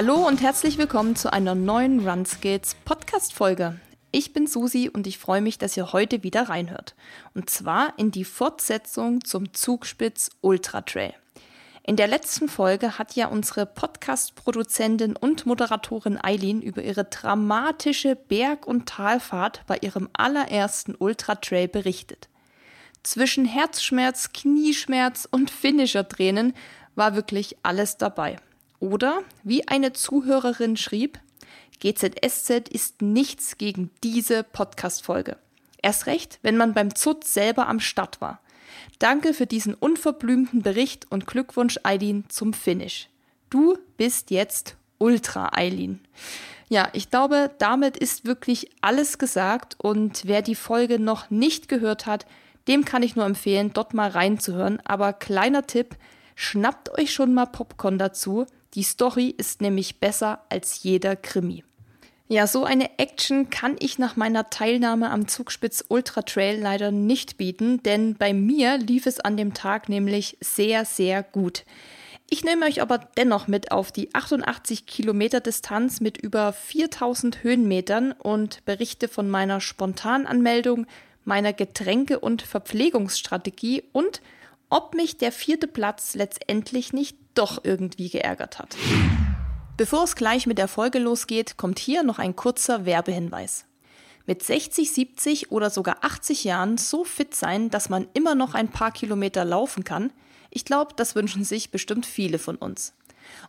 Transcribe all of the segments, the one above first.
Hallo und herzlich willkommen zu einer neuen Runskills Podcast Folge. Ich bin Susi und ich freue mich, dass ihr heute wieder reinhört. Und zwar in die Fortsetzung zum Zugspitz Ultra Trail. In der letzten Folge hat ja unsere Podcast-Produzentin und Moderatorin Eileen über ihre dramatische Berg- und Talfahrt bei ihrem allerersten Ultra Trail berichtet. Zwischen Herzschmerz, Knieschmerz und Finisher-Tränen war wirklich alles dabei. Oder, wie eine Zuhörerin schrieb, GZSZ ist nichts gegen diese Podcast-Folge. Erst recht, wenn man beim ZUT selber am Start war. Danke für diesen unverblümten Bericht und Glückwunsch, Eileen, zum Finish. Du bist jetzt Ultra, Eileen. Ja, ich glaube, damit ist wirklich alles gesagt und wer die Folge noch nicht gehört hat, dem kann ich nur empfehlen, dort mal reinzuhören. Aber kleiner Tipp, schnappt euch schon mal Popcorn dazu. Die Story ist nämlich besser als jeder Krimi. Ja, so eine Action kann ich nach meiner Teilnahme am Zugspitz Ultra Trail leider nicht bieten, denn bei mir lief es an dem Tag nämlich sehr, sehr gut. Ich nehme euch aber dennoch mit auf die 88 Kilometer Distanz mit über 4000 Höhenmetern und berichte von meiner Spontananmeldung, meiner Getränke- und Verpflegungsstrategie und ob mich der vierte Platz letztendlich nicht doch irgendwie geärgert hat. Bevor es gleich mit der Folge losgeht, kommt hier noch ein kurzer Werbehinweis. Mit 60, 70 oder sogar 80 Jahren so fit sein, dass man immer noch ein paar Kilometer laufen kann, ich glaube, das wünschen sich bestimmt viele von uns.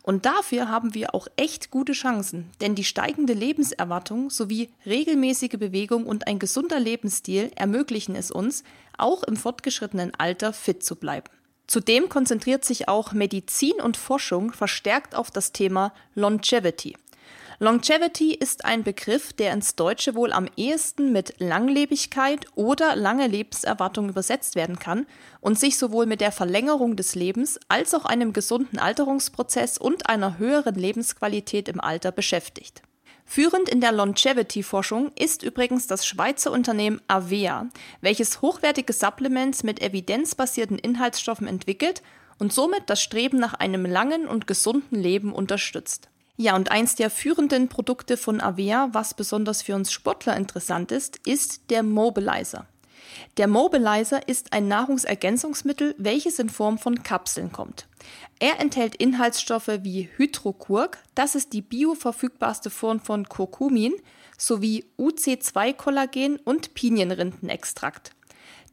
Und dafür haben wir auch echt gute Chancen, denn die steigende Lebenserwartung sowie regelmäßige Bewegung und ein gesunder Lebensstil ermöglichen es uns, auch im fortgeschrittenen Alter fit zu bleiben. Zudem konzentriert sich auch Medizin und Forschung verstärkt auf das Thema Longevity. Longevity ist ein Begriff, der ins Deutsche wohl am ehesten mit Langlebigkeit oder lange Lebenserwartung übersetzt werden kann und sich sowohl mit der Verlängerung des Lebens als auch einem gesunden Alterungsprozess und einer höheren Lebensqualität im Alter beschäftigt. Führend in der Longevity-Forschung ist übrigens das Schweizer Unternehmen Avea, welches hochwertige Supplements mit evidenzbasierten Inhaltsstoffen entwickelt und somit das Streben nach einem langen und gesunden Leben unterstützt. Ja, und eins der führenden Produkte von Avea, was besonders für uns Sportler interessant ist, ist der Mobilizer. Der Mobilizer ist ein Nahrungsergänzungsmittel, welches in Form von Kapseln kommt. Er enthält Inhaltsstoffe wie Hydrokurk, das ist die bioverfügbarste Form von Kurkumin, sowie UC2-Kollagen und Pinienrindenextrakt.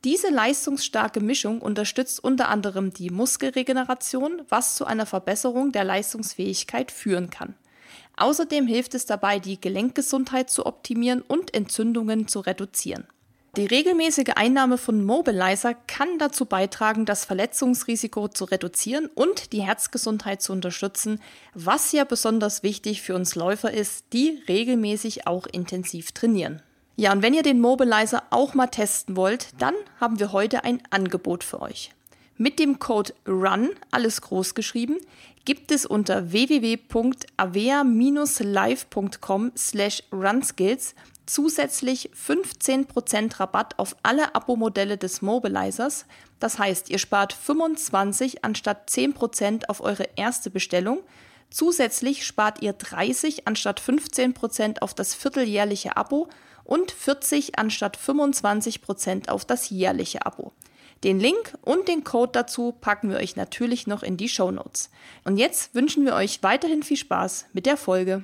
Diese leistungsstarke Mischung unterstützt unter anderem die Muskelregeneration, was zu einer Verbesserung der Leistungsfähigkeit führen kann. Außerdem hilft es dabei, die Gelenkgesundheit zu optimieren und Entzündungen zu reduzieren. Die regelmäßige Einnahme von Mobilizer kann dazu beitragen, das Verletzungsrisiko zu reduzieren und die Herzgesundheit zu unterstützen, was ja besonders wichtig für uns Läufer ist, die regelmäßig auch intensiv trainieren. Ja, und wenn ihr den Mobilizer auch mal testen wollt, dann haben wir heute ein Angebot für euch. Mit dem Code RUN, alles groß geschrieben, gibt es unter www.avea-live.com slash runskills zusätzlich 15% Rabatt auf alle Abo-Modelle des Mobilizers. Das heißt, ihr spart 25 anstatt 10% auf eure erste Bestellung. Zusätzlich spart ihr 30 anstatt 15% auf das vierteljährliche Abo und 40 anstatt 25% auf das jährliche Abo. Den Link und den Code dazu packen wir euch natürlich noch in die Show Notes. Und jetzt wünschen wir euch weiterhin viel Spaß mit der Folge.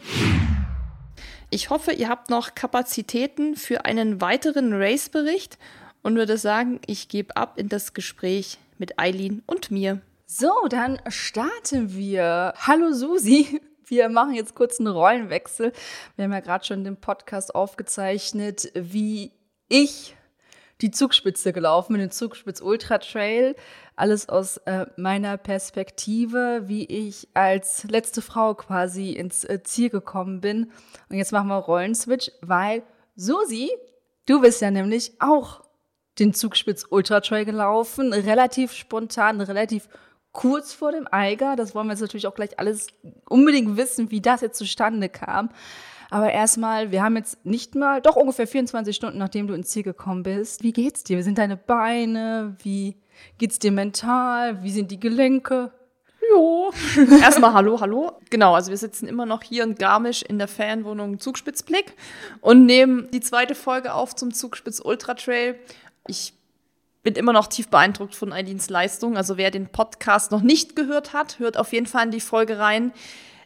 Ich hoffe, ihr habt noch Kapazitäten für einen weiteren Race-Bericht und würde sagen, ich gebe ab in das Gespräch mit Eileen und mir. So, dann starten wir. Hallo Susi. Wir machen jetzt kurz einen Rollenwechsel. Wir haben ja gerade schon den Podcast aufgezeichnet, wie ich die Zugspitze gelaufen den Zugspitz Ultra Trail. Alles aus äh, meiner Perspektive, wie ich als letzte Frau quasi ins äh, Ziel gekommen bin. Und jetzt machen wir Rollenswitch, weil Susi, du bist ja nämlich auch den Zugspitz Ultra Trail gelaufen, relativ spontan, relativ kurz vor dem Eiger. Das wollen wir jetzt natürlich auch gleich alles unbedingt wissen, wie das jetzt zustande kam. Aber erstmal, wir haben jetzt nicht mal, doch ungefähr 24 Stunden, nachdem du ins Ziel gekommen bist. Wie geht's dir? Wie sind deine Beine? Wie geht's dir mental? Wie sind die Gelenke? Jo. Erstmal hallo, hallo. Genau, also wir sitzen immer noch hier in Garmisch in der Fanwohnung Zugspitzblick und nehmen die zweite Folge auf zum Zugspitz Ultra Trail. Ich bin immer noch tief beeindruckt von Eileens Leistung. Also wer den Podcast noch nicht gehört hat, hört auf jeden Fall in die Folge rein.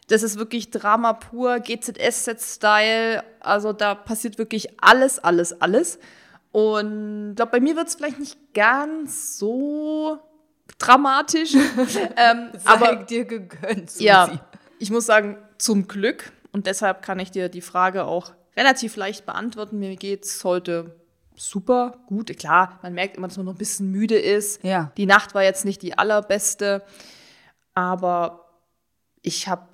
Das ist wirklich Drama pur, GZS-Set-Style. Also da passiert wirklich alles, alles, alles. Und ich glaube, bei mir wird es vielleicht nicht ganz so dramatisch. ähm, aber dir gegönnt. Susi. Ja, ich muss sagen, zum Glück. Und deshalb kann ich dir die Frage auch relativ leicht beantworten. Mir geht es heute super gut. Klar, man merkt immer, dass man noch ein bisschen müde ist. Ja. Die Nacht war jetzt nicht die allerbeste, aber ich habe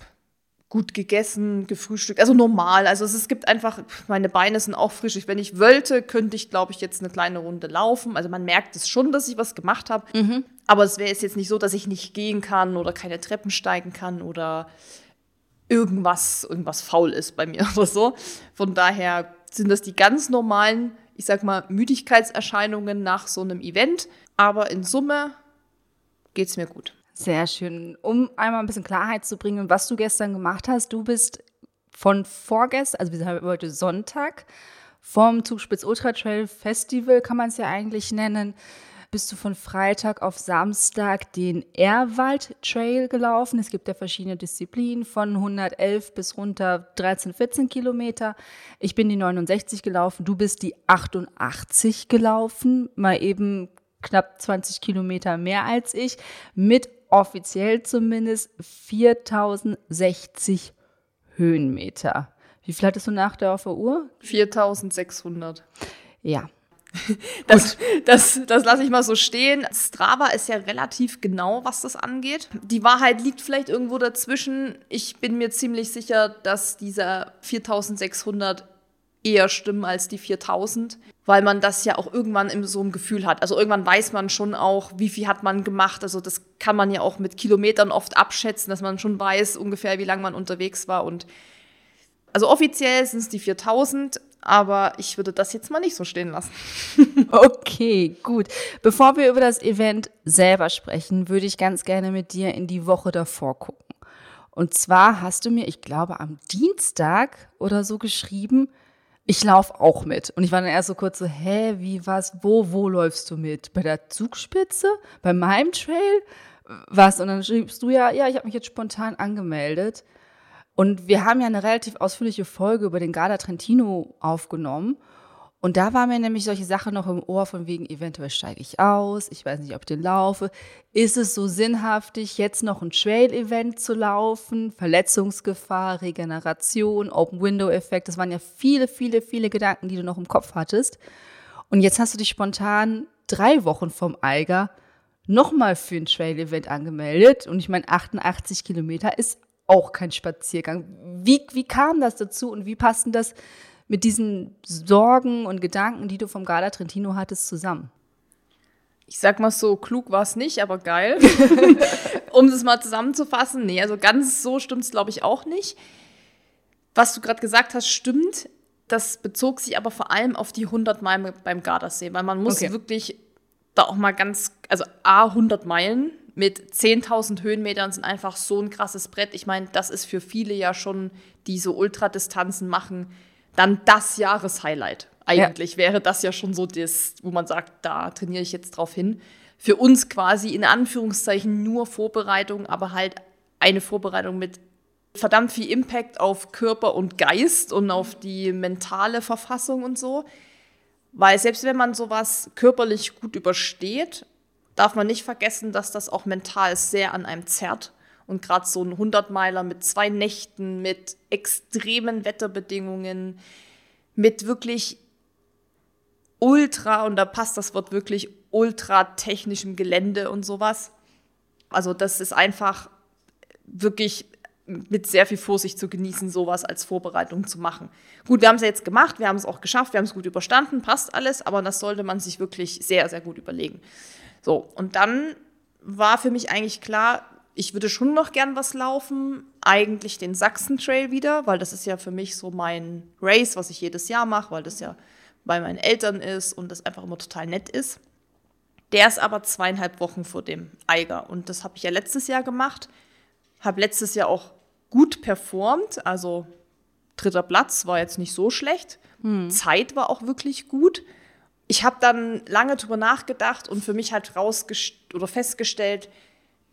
gut gegessen, gefrühstückt, also normal. Also es, es, gibt einfach, meine Beine sind auch frisch. Wenn ich wollte, könnte ich, glaube ich, jetzt eine kleine Runde laufen. Also man merkt es schon, dass ich was gemacht habe. Mhm. Aber es wäre jetzt nicht so, dass ich nicht gehen kann oder keine Treppen steigen kann oder irgendwas, irgendwas faul ist bei mir oder so. Von daher sind das die ganz normalen, ich sag mal, Müdigkeitserscheinungen nach so einem Event. Aber in Summe geht es mir gut. Sehr schön. Um einmal ein bisschen Klarheit zu bringen, was du gestern gemacht hast. Du bist von vorgestern, also wir haben heute Sonntag, vom Zugspitz Ultra Trail Festival, kann man es ja eigentlich nennen, bist du von Freitag auf Samstag den Erwald Trail gelaufen. Es gibt ja verschiedene Disziplinen von 111 bis runter 13, 14 Kilometer. Ich bin die 69 gelaufen, du bist die 88 gelaufen, mal eben knapp 20 Kilometer mehr als ich, mit offiziell zumindest 4060 Höhenmeter. Wie viel hattest du nach der auf der Uhr? 4600. Ja. Das, das, das lasse ich mal so stehen. Strava ist ja relativ genau, was das angeht. Die Wahrheit liegt vielleicht irgendwo dazwischen. Ich bin mir ziemlich sicher, dass dieser 4600 eher stimmen als die 4000, weil man das ja auch irgendwann in so einem Gefühl hat. Also irgendwann weiß man schon auch, wie viel hat man gemacht. Also das kann man ja auch mit Kilometern oft abschätzen, dass man schon weiß ungefähr, wie lange man unterwegs war. Und also offiziell sind es die 4000, aber ich würde das jetzt mal nicht so stehen lassen. okay, gut. Bevor wir über das Event selber sprechen, würde ich ganz gerne mit dir in die Woche davor gucken. Und zwar hast du mir, ich glaube, am Dienstag oder so geschrieben, ich laufe auch mit. Und ich war dann erst so kurz so, hä, wie, was, wo, wo läufst du mit? Bei der Zugspitze? Bei meinem Trail? Was? Und dann schriebst du ja, ja, ich habe mich jetzt spontan angemeldet. Und wir haben ja eine relativ ausführliche Folge über den Garda Trentino aufgenommen. Und da war mir nämlich solche Sachen noch im Ohr von wegen, eventuell steige ich aus, ich weiß nicht, ob ich den laufe. Ist es so sinnhaftig, jetzt noch ein Trail-Event zu laufen? Verletzungsgefahr, Regeneration, Open-Window-Effekt, das waren ja viele, viele, viele Gedanken, die du noch im Kopf hattest. Und jetzt hast du dich spontan drei Wochen vom Eiger nochmal für ein Trail-Event angemeldet. Und ich meine, 88 Kilometer ist auch kein Spaziergang. Wie, wie kam das dazu und wie passt denn das mit diesen Sorgen und Gedanken, die du vom Gala Trentino hattest, zusammen? Ich sag mal so, klug war es nicht, aber geil. um es mal zusammenzufassen, nee, also ganz so stimmt es, glaube ich, auch nicht. Was du gerade gesagt hast, stimmt. Das bezog sich aber vor allem auf die 100 Meilen beim Gardasee, weil man muss okay. wirklich da auch mal ganz, also A, 100 Meilen mit 10.000 Höhenmetern sind einfach so ein krasses Brett. Ich meine, das ist für viele ja schon, die so Ultradistanzen machen, dann das Jahreshighlight. Eigentlich ja. wäre das ja schon so das, wo man sagt, da trainiere ich jetzt drauf hin. Für uns quasi in Anführungszeichen nur Vorbereitung, aber halt eine Vorbereitung mit verdammt viel Impact auf Körper und Geist und auf die mentale Verfassung und so. Weil selbst wenn man sowas körperlich gut übersteht, darf man nicht vergessen, dass das auch mental sehr an einem zerrt. Und gerade so ein 100-Meiler mit zwei Nächten, mit extremen Wetterbedingungen, mit wirklich ultra, und da passt das Wort wirklich, ultra technischem Gelände und sowas. Also das ist einfach wirklich mit sehr viel Vorsicht zu genießen, sowas als Vorbereitung zu machen. Gut, wir haben es ja jetzt gemacht, wir haben es auch geschafft, wir haben es gut überstanden, passt alles, aber das sollte man sich wirklich sehr, sehr gut überlegen. So, und dann war für mich eigentlich klar, ich würde schon noch gern was laufen, eigentlich den Sachsen Trail wieder, weil das ist ja für mich so mein Race, was ich jedes Jahr mache, weil das ja bei meinen Eltern ist und das einfach immer total nett ist. Der ist aber zweieinhalb Wochen vor dem Eiger und das habe ich ja letztes Jahr gemacht. habe letztes Jahr auch gut performt, also dritter Platz war jetzt nicht so schlecht. Hm. Zeit war auch wirklich gut. Ich habe dann lange drüber nachgedacht und für mich halt rausgest oder festgestellt,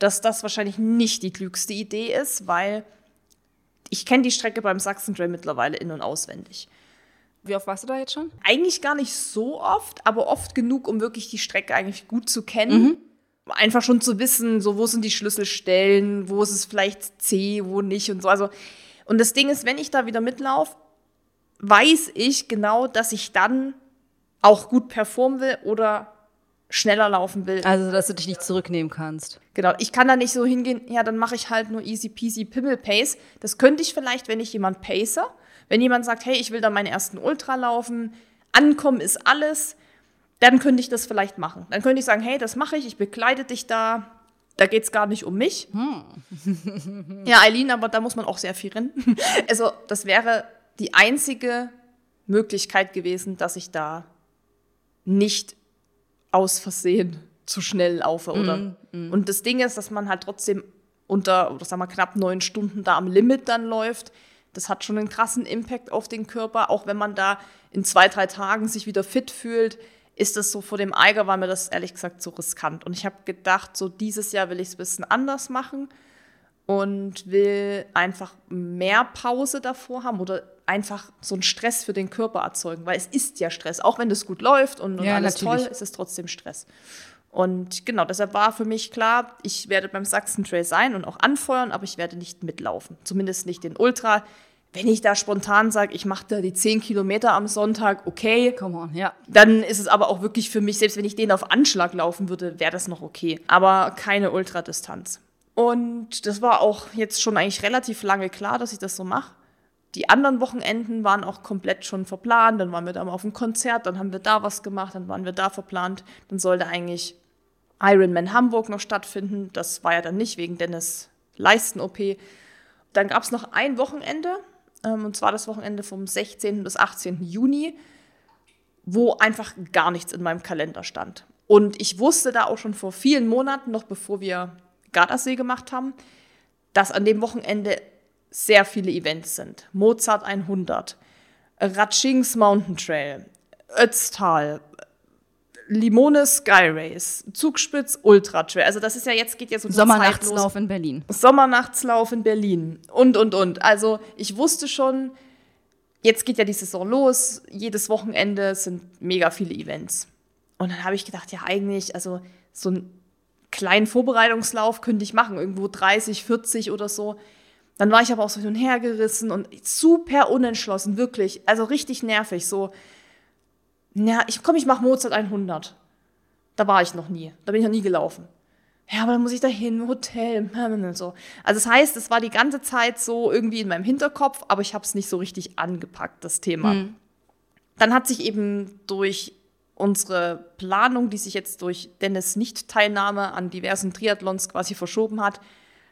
dass das wahrscheinlich nicht die klügste Idee ist, weil ich kenne die Strecke beim Sachsen Trail mittlerweile in- und auswendig. Wie oft warst du da jetzt schon? Eigentlich gar nicht so oft, aber oft genug, um wirklich die Strecke eigentlich gut zu kennen. Mhm. Einfach schon zu wissen, so wo sind die Schlüsselstellen, wo ist es vielleicht C, wo nicht und so. Also, und das Ding ist, wenn ich da wieder mitlaufe, weiß ich genau, dass ich dann auch gut performen will oder schneller laufen will. Also, dass du dich nicht zurücknehmen kannst. Genau, ich kann da nicht so hingehen, ja, dann mache ich halt nur easy peasy Pimmel Pace. Das könnte ich vielleicht, wenn ich jemand pace. Wenn jemand sagt, hey, ich will da meinen ersten Ultra laufen, ankommen ist alles, dann könnte ich das vielleicht machen. Dann könnte ich sagen, hey, das mache ich, ich begleite dich da. Da geht es gar nicht um mich. Hm. ja, Eileen, aber da muss man auch sehr viel rennen. also, das wäre die einzige Möglichkeit gewesen, dass ich da nicht aus Versehen zu schnell laufe. Oder? Mm, mm. Und das Ding ist, dass man halt trotzdem unter, oder sagen wir, knapp neun Stunden da am Limit dann läuft. Das hat schon einen krassen Impact auf den Körper. Auch wenn man da in zwei, drei Tagen sich wieder fit fühlt, ist das so vor dem Eiger, war mir das ehrlich gesagt so riskant. Und ich habe gedacht, so dieses Jahr will ich es ein bisschen anders machen und will einfach mehr Pause davor haben oder einfach so einen Stress für den Körper erzeugen, weil es ist ja Stress. Auch wenn das gut läuft und, und ja, alles natürlich. toll, ist es trotzdem Stress. Und genau, deshalb war für mich klar, ich werde beim Sachsen Trail sein und auch anfeuern, aber ich werde nicht mitlaufen. Zumindest nicht den Ultra. Wenn ich da spontan sage, ich mache da die 10 Kilometer am Sonntag, okay. Come on, ja. Dann ist es aber auch wirklich für mich, selbst wenn ich den auf Anschlag laufen würde, wäre das noch okay. Aber keine Ultradistanz. Und das war auch jetzt schon eigentlich relativ lange klar, dass ich das so mache. Die anderen Wochenenden waren auch komplett schon verplant. Dann waren wir da mal auf einem Konzert, dann haben wir da was gemacht, dann waren wir da verplant. Dann sollte eigentlich Ironman Hamburg noch stattfinden. Das war ja dann nicht wegen Dennis Leisten-OP. Dann gab es noch ein Wochenende, ähm, und zwar das Wochenende vom 16. bis 18. Juni, wo einfach gar nichts in meinem Kalender stand. Und ich wusste da auch schon vor vielen Monaten, noch bevor wir Gardasee gemacht haben, dass an dem Wochenende sehr viele Events sind. Mozart 100, Ratschings Mountain Trail, Ötztal, Limone Sky Race, Zugspitz Ultra Trail. Also das ist ja jetzt geht ja so Sommernachtslauf in Berlin. Sommernachtslauf in Berlin und und und. Also ich wusste schon, jetzt geht ja die Saison los. Jedes Wochenende sind mega viele Events. Und dann habe ich gedacht, ja eigentlich, also so einen kleinen Vorbereitungslauf könnte ich machen, irgendwo 30, 40 oder so. Dann war ich aber auch so hin und her gerissen und super unentschlossen, wirklich. Also richtig nervig. So, ja, ich komm, ich mach Mozart 100. Da war ich noch nie. Da bin ich noch nie gelaufen. Ja, aber dann muss ich da hin, Hotel, und so. Also das heißt, es war die ganze Zeit so irgendwie in meinem Hinterkopf, aber ich habe es nicht so richtig angepackt, das Thema. Mhm. Dann hat sich eben durch unsere Planung, die sich jetzt durch Dennis Nicht-Teilnahme an diversen Triathlons quasi verschoben hat,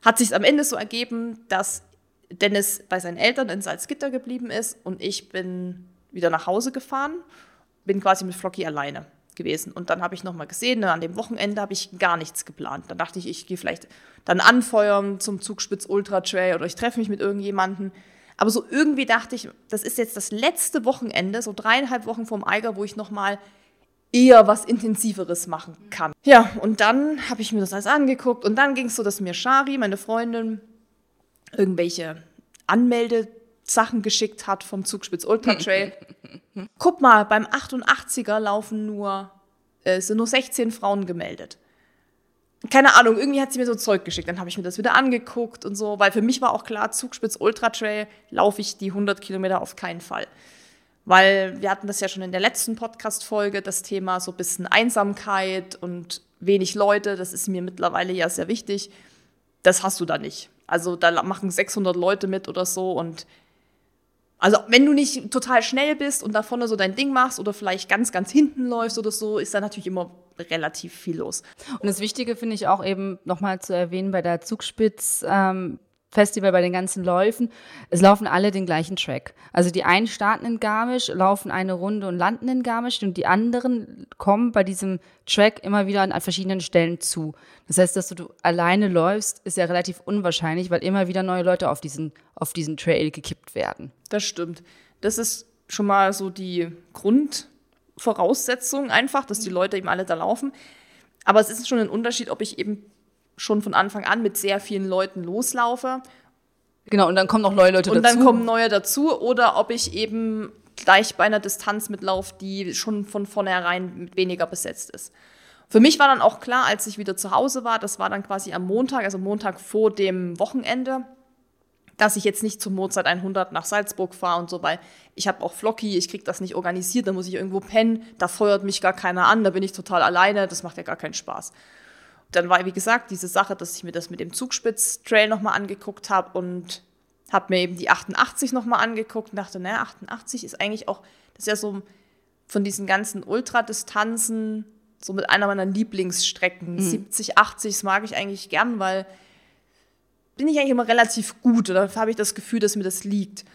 hat sich am Ende so ergeben, dass Dennis bei seinen Eltern in Salzgitter geblieben ist und ich bin wieder nach Hause gefahren, bin quasi mit Flocky alleine gewesen. Und dann habe ich nochmal gesehen, ne, an dem Wochenende habe ich gar nichts geplant. Dann dachte ich, ich gehe vielleicht dann anfeuern zum Zugspitz Ultra Trail oder ich treffe mich mit irgendjemandem. Aber so irgendwie dachte ich, das ist jetzt das letzte Wochenende, so dreieinhalb Wochen vorm Eiger, wo ich nochmal eher was Intensiveres machen kann. Ja, und dann habe ich mir das alles angeguckt und dann ging es so, dass mir Shari, meine Freundin, irgendwelche Anmeldesachen geschickt hat vom Zugspitz Ultra Trail. Guck mal, beim 88er laufen nur, äh, sind nur 16 Frauen gemeldet. Keine Ahnung, irgendwie hat sie mir so Zeug geschickt. Dann habe ich mir das wieder angeguckt und so, weil für mich war auch klar, Zugspitz Ultra Trail laufe ich die 100 Kilometer auf keinen Fall. Weil wir hatten das ja schon in der letzten Podcast-Folge, das Thema so ein bisschen Einsamkeit und wenig Leute, das ist mir mittlerweile ja sehr wichtig. Das hast du da nicht. Also da machen 600 Leute mit oder so und also wenn du nicht total schnell bist und da vorne so dein Ding machst oder vielleicht ganz, ganz hinten läufst oder so, ist da natürlich immer relativ viel los. Und das Wichtige finde ich auch eben nochmal zu erwähnen bei der Zugspitz, ähm, Festival, bei den ganzen Läufen, es laufen alle den gleichen Track. Also die einen starten in Garmisch, laufen eine Runde und landen in Garmisch und die anderen kommen bei diesem Track immer wieder an verschiedenen Stellen zu. Das heißt, dass du alleine läufst, ist ja relativ unwahrscheinlich, weil immer wieder neue Leute auf diesen, auf diesen Trail gekippt werden. Das stimmt. Das ist schon mal so die Grundvoraussetzung einfach, dass die Leute eben alle da laufen. Aber es ist schon ein Unterschied, ob ich eben schon von Anfang an mit sehr vielen Leuten loslaufe. Genau, und dann kommen noch neue Leute und dazu. Und dann kommen neue dazu. Oder ob ich eben gleich bei einer Distanz mitlaufe, die schon von vornherein weniger besetzt ist. Für mich war dann auch klar, als ich wieder zu Hause war, das war dann quasi am Montag, also Montag vor dem Wochenende, dass ich jetzt nicht zum Mozart 100 nach Salzburg fahre und so, weil ich habe auch Flocky, ich kriege das nicht organisiert, da muss ich irgendwo pennen, da feuert mich gar keiner an, da bin ich total alleine, das macht ja gar keinen Spaß dann war, wie gesagt, diese Sache, dass ich mir das mit dem Zugspitz-Trail nochmal angeguckt habe und habe mir eben die 88 nochmal angeguckt und dachte, naja, 88 ist eigentlich auch, das ist ja so von diesen ganzen Ultradistanzen so mit einer meiner Lieblingsstrecken. Mhm. 70, 80, das mag ich eigentlich gern, weil bin ich eigentlich immer relativ gut oder habe ich das Gefühl, dass mir das liegt.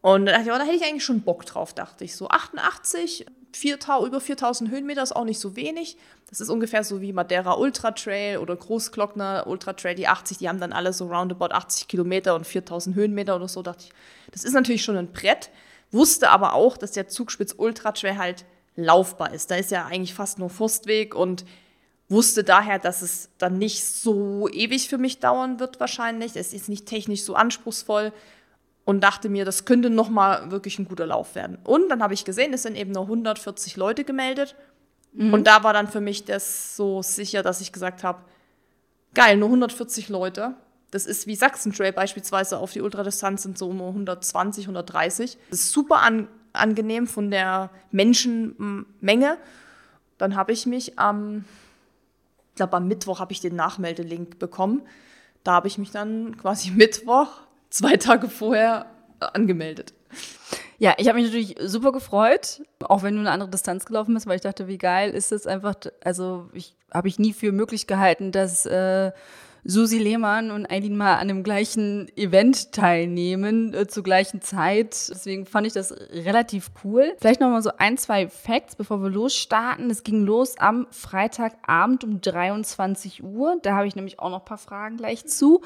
Und da dachte ich, oh, da hätte ich eigentlich schon Bock drauf, dachte ich. So 88, 4, über 4000 Höhenmeter ist auch nicht so wenig. Das ist ungefähr so wie Madeira Ultra Trail oder Großglockner Ultra Trail, die 80, die haben dann alle so roundabout 80 Kilometer und 4000 Höhenmeter oder so. Dachte ich, das ist natürlich schon ein Brett. Wusste aber auch, dass der Zugspitz Ultra Trail halt laufbar ist. Da ist ja eigentlich fast nur Forstweg und wusste daher, dass es dann nicht so ewig für mich dauern wird wahrscheinlich. Es ist nicht technisch so anspruchsvoll und dachte mir, das könnte noch mal wirklich ein guter Lauf werden. Und dann habe ich gesehen, es sind eben nur 140 Leute gemeldet. Mhm. Und da war dann für mich das so sicher, dass ich gesagt habe, geil, nur 140 Leute. Das ist wie Sachsen Trail beispielsweise auf die Ultradistanz sind so um 120, 130. Das ist super an, angenehm von der Menschenmenge. Dann habe ich mich am, ich glaube am Mittwoch habe ich den Nachmeldelink bekommen. Da habe ich mich dann quasi Mittwoch zwei Tage vorher angemeldet. Ja, ich habe mich natürlich super gefreut, auch wenn du eine andere Distanz gelaufen bist, weil ich dachte, wie geil ist das einfach, also ich habe ich nie für möglich gehalten, dass äh, Susi Lehmann und Eileen mal an dem gleichen Event teilnehmen, äh, zur gleichen Zeit. Deswegen fand ich das relativ cool. Vielleicht noch mal so ein, zwei Facts, bevor wir losstarten. Es ging los am Freitagabend um 23 Uhr. Da habe ich nämlich auch noch ein paar Fragen gleich zu.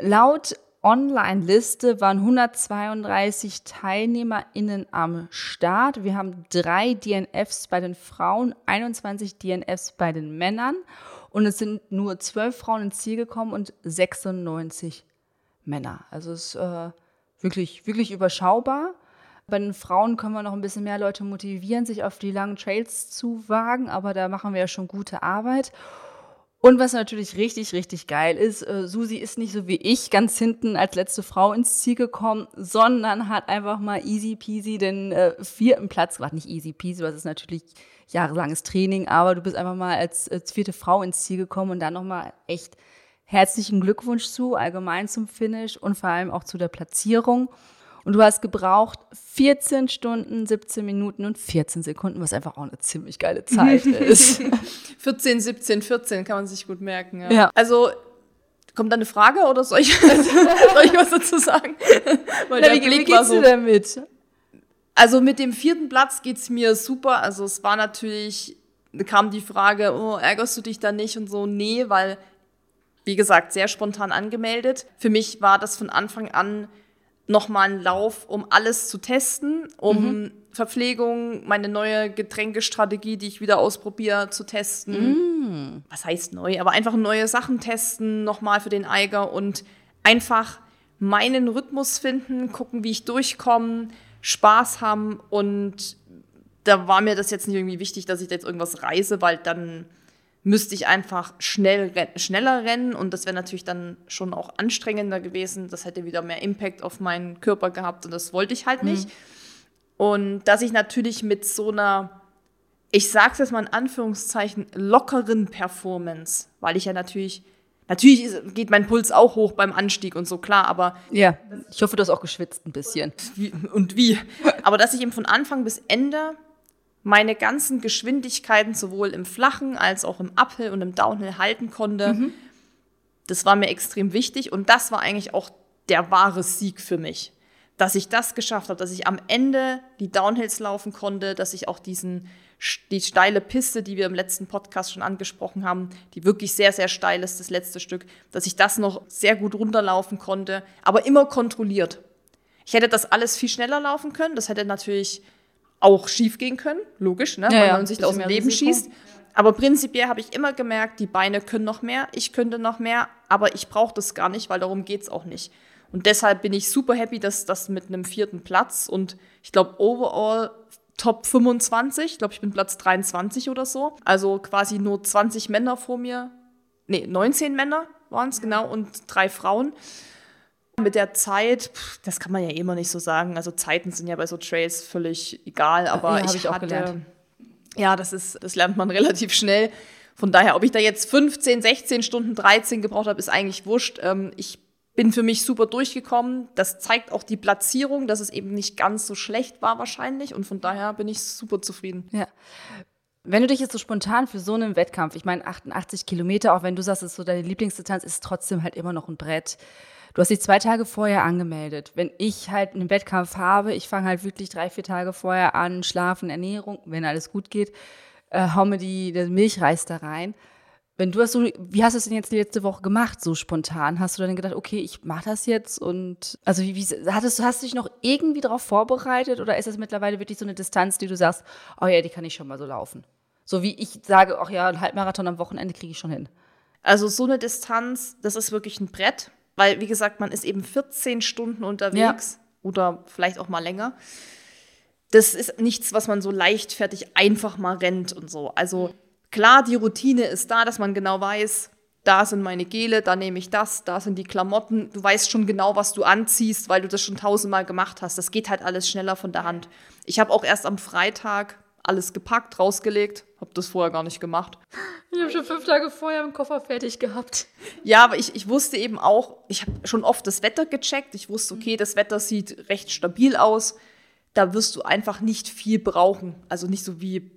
Laut Online-Liste waren 132 TeilnehmerInnen am Start. Wir haben drei DNFs bei den Frauen, 21 DNFs bei den Männern. Und es sind nur zwölf Frauen ins Ziel gekommen und 96 Männer. Also es ist äh, wirklich, wirklich überschaubar. Bei den Frauen können wir noch ein bisschen mehr Leute motivieren, sich auf die langen Trails zu wagen, aber da machen wir ja schon gute Arbeit. Und was natürlich richtig, richtig geil ist, äh, Susi ist nicht so wie ich ganz hinten als letzte Frau ins Ziel gekommen, sondern hat einfach mal easy peasy den äh, vierten Platz gemacht. Nicht easy peasy, das ist natürlich jahrelanges Training, aber du bist einfach mal als, als vierte Frau ins Ziel gekommen und dann nochmal echt herzlichen Glückwunsch zu, allgemein zum Finish und vor allem auch zu der Platzierung. Und du hast gebraucht 14 Stunden, 17 Minuten und 14 Sekunden, was einfach auch eine ziemlich geile Zeit ist. 14, 17, 14 kann man sich gut merken. Ja. ja. Also Kommt da eine Frage oder soll ich, soll ich was dazu sagen? Weil Na, der wie, Blick wie geht's so, dir damit? Also mit dem vierten Platz geht's mir super. Also es war natürlich, kam die Frage, oh, ärgerst du dich da nicht und so? Nee, weil, wie gesagt, sehr spontan angemeldet. Für mich war das von Anfang an nochmal einen Lauf, um alles zu testen, um mhm. Verpflegung, meine neue Getränkestrategie, die ich wieder ausprobiere, zu testen. Mhm. Was heißt neu? Aber einfach neue Sachen testen, nochmal für den Eiger und einfach meinen Rhythmus finden, gucken, wie ich durchkomme, Spaß haben und da war mir das jetzt nicht irgendwie wichtig, dass ich jetzt irgendwas reise, weil dann müsste ich einfach schnell, schneller rennen und das wäre natürlich dann schon auch anstrengender gewesen. Das hätte wieder mehr Impact auf meinen Körper gehabt und das wollte ich halt mhm. nicht. Und dass ich natürlich mit so einer, ich sag's jetzt mal in Anführungszeichen, lockeren Performance, weil ich ja natürlich, natürlich geht mein Puls auch hoch beim Anstieg und so, klar, aber. Ja, ich hoffe, du hast auch geschwitzt ein bisschen. und wie? aber dass ich eben von Anfang bis Ende meine ganzen Geschwindigkeiten sowohl im Flachen als auch im Uphill und im Downhill halten konnte. Mhm. Das war mir extrem wichtig und das war eigentlich auch der wahre Sieg für mich. Dass ich das geschafft habe, dass ich am Ende die Downhills laufen konnte, dass ich auch diesen, die steile Piste, die wir im letzten Podcast schon angesprochen haben, die wirklich sehr, sehr steil ist, das letzte Stück, dass ich das noch sehr gut runterlaufen konnte, aber immer kontrolliert. Ich hätte das alles viel schneller laufen können. Das hätte natürlich auch schief gehen können, logisch, ne? Ja, weil man sich da aus dem Leben Risiko. schießt. Aber prinzipiell habe ich immer gemerkt, die Beine können noch mehr, ich könnte noch mehr, aber ich brauche das gar nicht, weil darum geht es auch nicht. Und deshalb bin ich super happy, dass das mit einem vierten Platz und ich glaube overall Top 25, ich glaube ich bin Platz 23 oder so. Also quasi nur 20 Männer vor mir, nee, 19 Männer waren es genau und drei Frauen. Mit der Zeit, das kann man ja immer nicht so sagen. Also Zeiten sind ja bei so Trails völlig egal, aber ja, ich, ich auch hatte, gelernt. ja, das ist, das lernt man relativ schnell. Von daher, ob ich da jetzt 15, 16 Stunden, 13 gebraucht habe, ist eigentlich wurscht. Ähm, ich bin für mich super durchgekommen. Das zeigt auch die Platzierung, dass es eben nicht ganz so schlecht war wahrscheinlich. Und von daher bin ich super zufrieden. Ja. Wenn du dich jetzt so spontan für so einen Wettkampf, ich meine 88 Kilometer, auch wenn du sagst, es ist so deine Lieblingsdistanz, ist es trotzdem halt immer noch ein Brett. Du hast dich zwei Tage vorher angemeldet. Wenn ich halt einen Wettkampf habe, ich fange halt wirklich drei, vier Tage vorher an, Schlafen, Ernährung, wenn alles gut geht, äh, hau mir die, die Milchreis da rein. Wenn du das so, wie hast du es denn jetzt die letzte Woche gemacht, so spontan? Hast du dann gedacht, okay, ich mache das jetzt und also wie, wie hattest, hast du dich noch irgendwie darauf vorbereitet oder ist das mittlerweile wirklich so eine Distanz, die du sagst, oh ja, die kann ich schon mal so laufen? So wie ich sage, ach ja, ein Halbmarathon am Wochenende kriege ich schon hin. Also so eine Distanz, das ist wirklich ein Brett. Weil, wie gesagt, man ist eben 14 Stunden unterwegs ja. oder vielleicht auch mal länger. Das ist nichts, was man so leichtfertig einfach mal rennt und so. Also klar, die Routine ist da, dass man genau weiß, da sind meine Gele, da nehme ich das, da sind die Klamotten. Du weißt schon genau, was du anziehst, weil du das schon tausendmal gemacht hast. Das geht halt alles schneller von der Hand. Ich habe auch erst am Freitag alles gepackt, rausgelegt. Hab das vorher gar nicht gemacht. Ich habe schon fünf Tage vorher im Koffer fertig gehabt. Ja, aber ich, ich wusste eben auch, ich habe schon oft das Wetter gecheckt. Ich wusste, okay, das Wetter sieht recht stabil aus. Da wirst du einfach nicht viel brauchen. Also nicht so wie,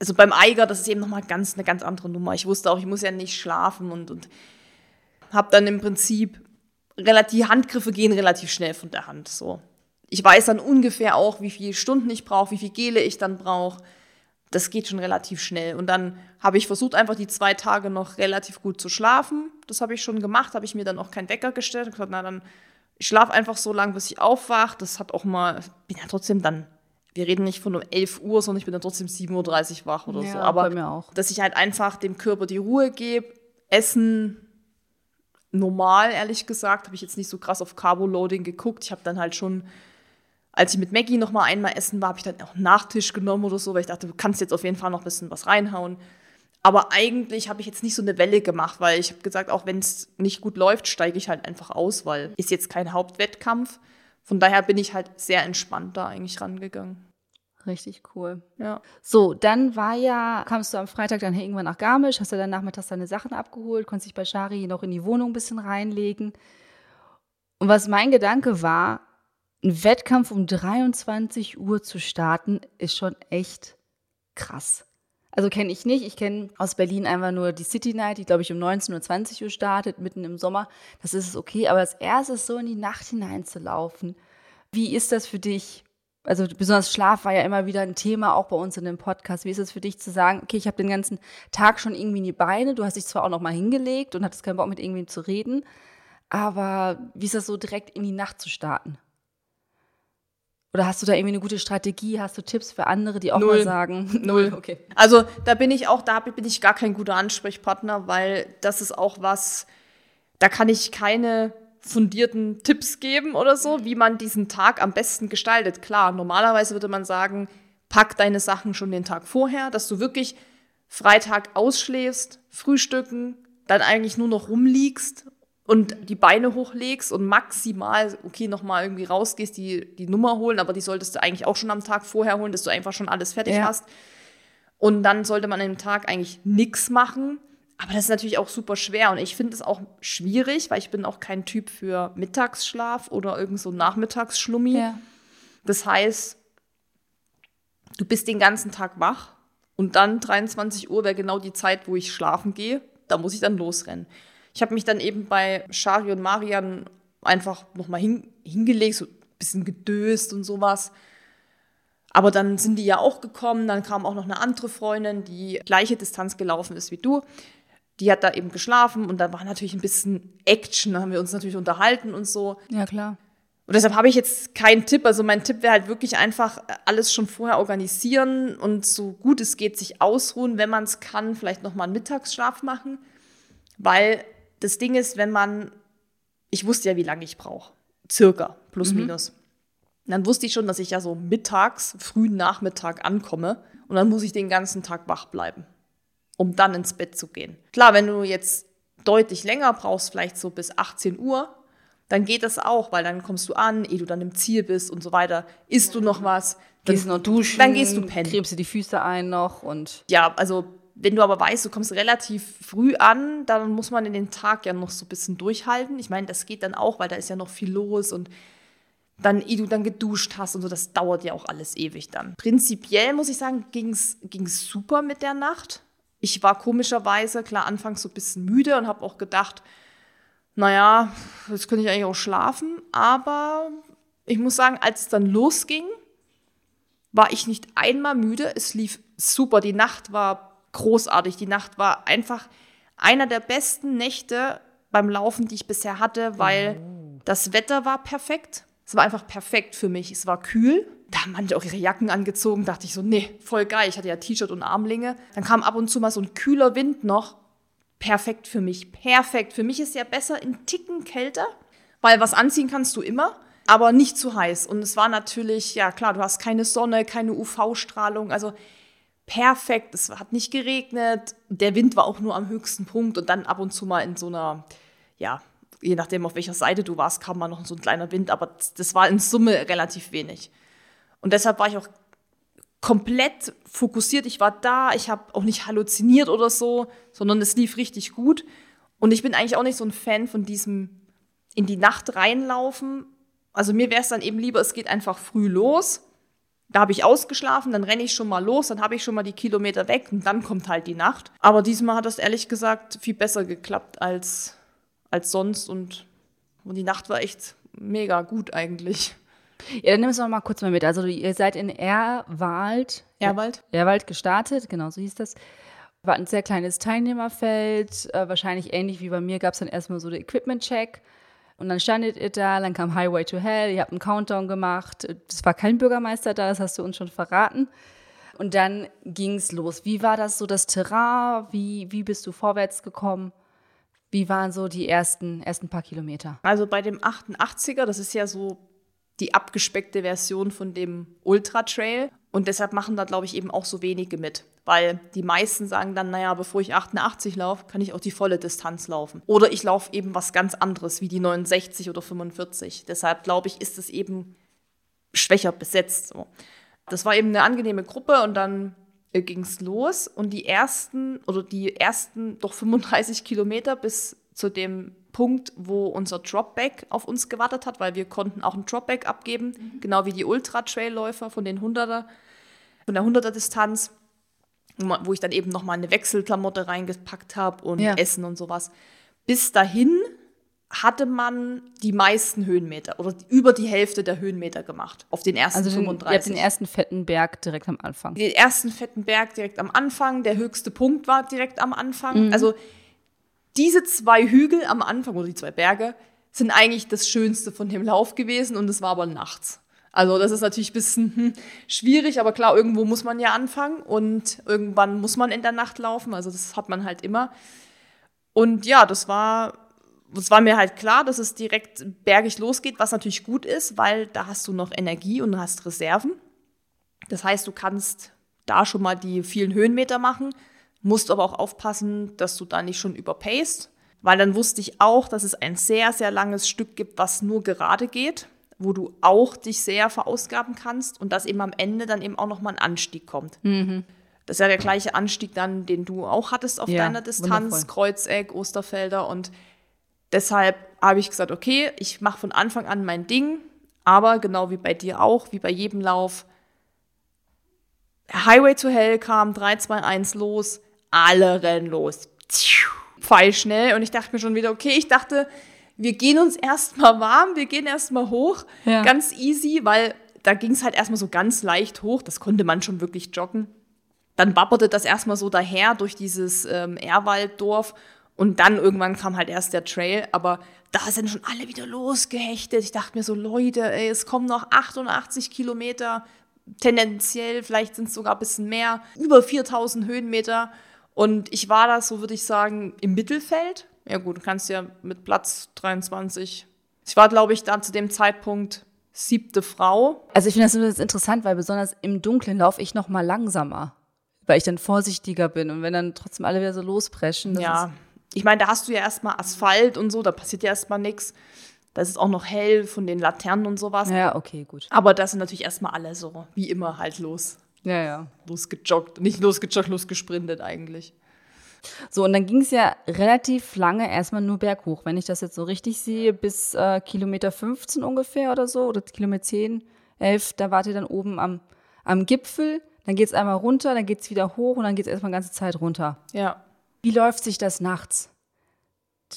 also beim Eiger, das ist eben nochmal ganz, eine ganz andere Nummer. Ich wusste auch, ich muss ja nicht schlafen und, und habe dann im Prinzip relativ, die Handgriffe gehen relativ schnell von der Hand, so. Ich weiß dann ungefähr auch, wie viele Stunden ich brauche, wie viel Gele ich dann brauche. Das geht schon relativ schnell. Und dann habe ich versucht, einfach die zwei Tage noch relativ gut zu schlafen. Das habe ich schon gemacht, habe ich mir dann auch keinen Wecker gestellt. Ich gesagt, na dann, ich schlafe einfach so lange, bis ich aufwache. Das hat auch mal, bin ja trotzdem dann, wir reden nicht von um 11 Uhr, sondern ich bin dann trotzdem 7.30 Uhr wach oder ja, so. Aber bei mir auch. dass ich halt einfach dem Körper die Ruhe gebe, Essen normal, ehrlich gesagt, habe ich jetzt nicht so krass auf Carbo-Loading geguckt. Ich habe dann halt schon als ich mit Maggie noch mal einmal essen war, habe ich dann auch einen Nachtisch genommen oder so, weil ich dachte, du kannst jetzt auf jeden Fall noch ein bisschen was reinhauen. Aber eigentlich habe ich jetzt nicht so eine Welle gemacht, weil ich habe gesagt, auch wenn es nicht gut läuft, steige ich halt einfach aus, weil ist jetzt kein Hauptwettkampf. Von daher bin ich halt sehr entspannt da eigentlich rangegangen. Richtig cool. Ja. So, dann war ja, kamst du am Freitag dann irgendwann nach Garmisch, hast du dann nachmittags deine Sachen abgeholt, konntest dich bei Shari noch in die Wohnung ein bisschen reinlegen. Und was mein Gedanke war, ein Wettkampf um 23 Uhr zu starten, ist schon echt krass. Also kenne ich nicht. Ich kenne aus Berlin einfach nur die City Night, die, glaube ich, um 19 Uhr 20 Uhr startet, mitten im Sommer. Das ist okay. Aber als erstes so in die Nacht hineinzulaufen, wie ist das für dich? Also besonders Schlaf war ja immer wieder ein Thema, auch bei uns in dem Podcast. Wie ist es für dich zu sagen, okay, ich habe den ganzen Tag schon irgendwie in die Beine, du hast dich zwar auch noch mal hingelegt und hattest keinen Bock mit irgendwem zu reden, aber wie ist das so direkt in die Nacht zu starten? Oder hast du da irgendwie eine gute Strategie? Hast du Tipps für andere, die auch Null. mal sagen? Null, okay. Also da bin ich auch, da bin ich gar kein guter Ansprechpartner, weil das ist auch was, da kann ich keine fundierten Tipps geben oder so, wie man diesen Tag am besten gestaltet. Klar, normalerweise würde man sagen, pack deine Sachen schon den Tag vorher, dass du wirklich Freitag ausschläfst, frühstücken, dann eigentlich nur noch rumliegst und die Beine hochlegst und maximal, okay, nochmal irgendwie rausgehst, die, die Nummer holen, aber die solltest du eigentlich auch schon am Tag vorher holen, dass du einfach schon alles fertig ja. hast. Und dann sollte man am Tag eigentlich nichts machen. Aber das ist natürlich auch super schwer und ich finde es auch schwierig, weil ich bin auch kein Typ für Mittagsschlaf oder irgend so Nachmittagsschlummi. Ja. Das heißt, du bist den ganzen Tag wach und dann 23 Uhr wäre genau die Zeit, wo ich schlafen gehe. Da muss ich dann losrennen. Ich habe mich dann eben bei Shari und Marian einfach nochmal hin, hingelegt, so ein bisschen gedöst und sowas. Aber dann sind die ja auch gekommen, dann kam auch noch eine andere Freundin, die gleiche Distanz gelaufen ist wie du. Die hat da eben geschlafen und da war natürlich ein bisschen Action, da haben wir uns natürlich unterhalten und so. Ja, klar. Und deshalb habe ich jetzt keinen Tipp. Also mein Tipp wäre halt wirklich einfach alles schon vorher organisieren und so gut es geht sich ausruhen, wenn man es kann, vielleicht noch mal einen Mittagsschlaf machen, weil das Ding ist, wenn man ich wusste ja, wie lange ich brauche, circa plus mhm. minus. Und dann wusste ich schon, dass ich ja so mittags, frühen Nachmittag ankomme und dann muss ich den ganzen Tag wach bleiben, um dann ins Bett zu gehen. Klar, wenn du jetzt deutlich länger brauchst, vielleicht so bis 18 Uhr, dann geht das auch, weil dann kommst du an, ehe du dann im Ziel bist und so weiter. Isst du noch was? Dann, gehst du noch duschen? Dann gehst du pennen. Cremst du die Füße ein noch und. Ja, also wenn du aber weißt, du kommst relativ früh an, dann muss man in den Tag ja noch so ein bisschen durchhalten. Ich meine, das geht dann auch, weil da ist ja noch viel los und dann, ehe du dann geduscht hast und so, das dauert ja auch alles ewig dann. Prinzipiell muss ich sagen, ging es super mit der Nacht. Ich war komischerweise, klar, anfangs so ein bisschen müde und habe auch gedacht, naja, jetzt könnte ich eigentlich auch schlafen. Aber ich muss sagen, als es dann losging, war ich nicht einmal müde. Es lief super. Die Nacht war großartig. Die Nacht war einfach einer der besten Nächte beim Laufen, die ich bisher hatte, weil oh. das Wetter war perfekt. Es war einfach perfekt für mich. Es war kühl. Da haben manche auch ihre Jacken angezogen. Dachte ich so, nee, voll geil. Ich hatte ja T-Shirt und Armlinge. Dann kam ab und zu mal so ein kühler Wind noch perfekt für mich. Perfekt. Für mich ist ja besser in Ticken kälter, weil was anziehen kannst du immer, aber nicht zu heiß. Und es war natürlich, ja klar, du hast keine Sonne, keine UV-Strahlung. Also perfekt. Es hat nicht geregnet. Der Wind war auch nur am höchsten Punkt und dann ab und zu mal in so einer, ja, je nachdem, auf welcher Seite du warst, kam mal noch so ein kleiner Wind, aber das war in Summe relativ wenig. Und deshalb war ich auch komplett fokussiert. Ich war da, ich habe auch nicht halluziniert oder so, sondern es lief richtig gut. Und ich bin eigentlich auch nicht so ein Fan von diesem in die Nacht reinlaufen. Also mir wäre es dann eben lieber, es geht einfach früh los. Da habe ich ausgeschlafen, dann renne ich schon mal los, dann habe ich schon mal die Kilometer weg und dann kommt halt die Nacht. Aber diesmal hat das ehrlich gesagt viel besser geklappt als, als sonst und, und die Nacht war echt mega gut eigentlich. Ja, dann nimm es noch mal kurz mal mit. Also ihr seid in Erwald. Erwald? Erwald gestartet, genau so hieß das. War ein sehr kleines Teilnehmerfeld. Äh, wahrscheinlich ähnlich wie bei mir gab es dann erstmal so den Equipment-Check. Und dann standet ihr da, dann kam Highway to Hell, ihr habt einen Countdown gemacht. Es war kein Bürgermeister da, das hast du uns schon verraten. Und dann ging es los. Wie war das so, das Terrain? Wie, wie bist du vorwärts gekommen? Wie waren so die ersten, ersten paar Kilometer? Also bei dem 88er, das ist ja so die abgespeckte Version von dem Ultra Trail. Und deshalb machen da, glaube ich, eben auch so wenige mit. Weil die meisten sagen dann, naja, bevor ich 88 laufe, kann ich auch die volle Distanz laufen. Oder ich laufe eben was ganz anderes, wie die 69 oder 45. Deshalb, glaube ich, ist es eben schwächer besetzt. So. Das war eben eine angenehme Gruppe und dann äh, ging es los. Und die ersten, oder die ersten doch 35 Kilometer bis zu dem Punkt, wo unser Dropback auf uns gewartet hat, weil wir konnten auch ein Dropback abgeben, mhm. genau wie die Ultra-Trail-Läufer von den 100er, von der 100er Distanz, wo ich dann eben nochmal eine Wechselklamotte reingepackt habe und ja. Essen und sowas. Bis dahin hatte man die meisten Höhenmeter oder über die Hälfte der Höhenmeter gemacht auf den ersten also den, 35. Ihr habt den ersten fetten Berg direkt am Anfang. Den ersten fetten Berg direkt am Anfang, der höchste Punkt war direkt am Anfang. Mhm. Also diese zwei Hügel am Anfang oder die zwei Berge sind eigentlich das Schönste von dem Lauf gewesen und es war aber nachts. Also das ist natürlich ein bisschen hm, schwierig, aber klar, irgendwo muss man ja anfangen und irgendwann muss man in der Nacht laufen. Also das hat man halt immer. Und ja, das war, das war mir halt klar, dass es direkt bergig losgeht, was natürlich gut ist, weil da hast du noch Energie und hast Reserven. Das heißt, du kannst da schon mal die vielen Höhenmeter machen musst aber auch aufpassen, dass du da nicht schon überpaced, weil dann wusste ich auch, dass es ein sehr, sehr langes Stück gibt, was nur gerade geht, wo du auch dich sehr verausgaben kannst und dass eben am Ende dann eben auch nochmal ein Anstieg kommt. Mhm. Das ist ja der gleiche Anstieg dann, den du auch hattest auf ja, deiner Distanz, wundervoll. Kreuzeck, Osterfelder und deshalb habe ich gesagt, okay, ich mache von Anfang an mein Ding, aber genau wie bei dir auch, wie bei jedem Lauf, Highway to Hell kam 3, 2, 1 los alle rennen los. Pfeilschnell. Und ich dachte mir schon wieder, okay, ich dachte, wir gehen uns erstmal warm, wir gehen erstmal hoch, Ja. ganz easy, weil da ging es halt erstmal so ganz leicht hoch, das konnte man schon wirklich joggen. Dann wapperte das erstmal so daher durch dieses ähm, Erwalddorf und dann irgendwann kam halt erst der Trail, aber da sind schon alle wieder losgehechtet. Ich dachte mir so, Leute, ey, es kommen noch 88 Kilometer, tendenziell, vielleicht sind es sogar ein bisschen mehr, über 4000 Höhenmeter. Und ich war da, so würde ich sagen, im Mittelfeld. Ja gut, du kannst ja mit Platz 23. Ich war, glaube ich, da zu dem Zeitpunkt siebte Frau. Also ich finde das ist interessant, weil besonders im Dunkeln laufe ich noch mal langsamer, weil ich dann vorsichtiger bin und wenn dann trotzdem alle wieder so lospreschen. Ja, ich meine, da hast du ja erstmal Asphalt und so, da passiert ja erstmal nichts. Da ist es auch noch hell von den Laternen und sowas. Ja, okay, gut. Aber da sind natürlich erstmal alle so, wie immer, halt los. Ja, ja. Losgejoggt. Nicht losgejoggt, losgesprintet eigentlich. So, und dann ging es ja relativ lange erstmal nur berghoch. Wenn ich das jetzt so richtig sehe, bis äh, Kilometer 15 ungefähr oder so, oder Kilometer 10, 11, da wart ihr dann oben am, am Gipfel. Dann geht es einmal runter, dann geht es wieder hoch und dann geht es erstmal ganze Zeit runter. Ja. Wie läuft sich das nachts?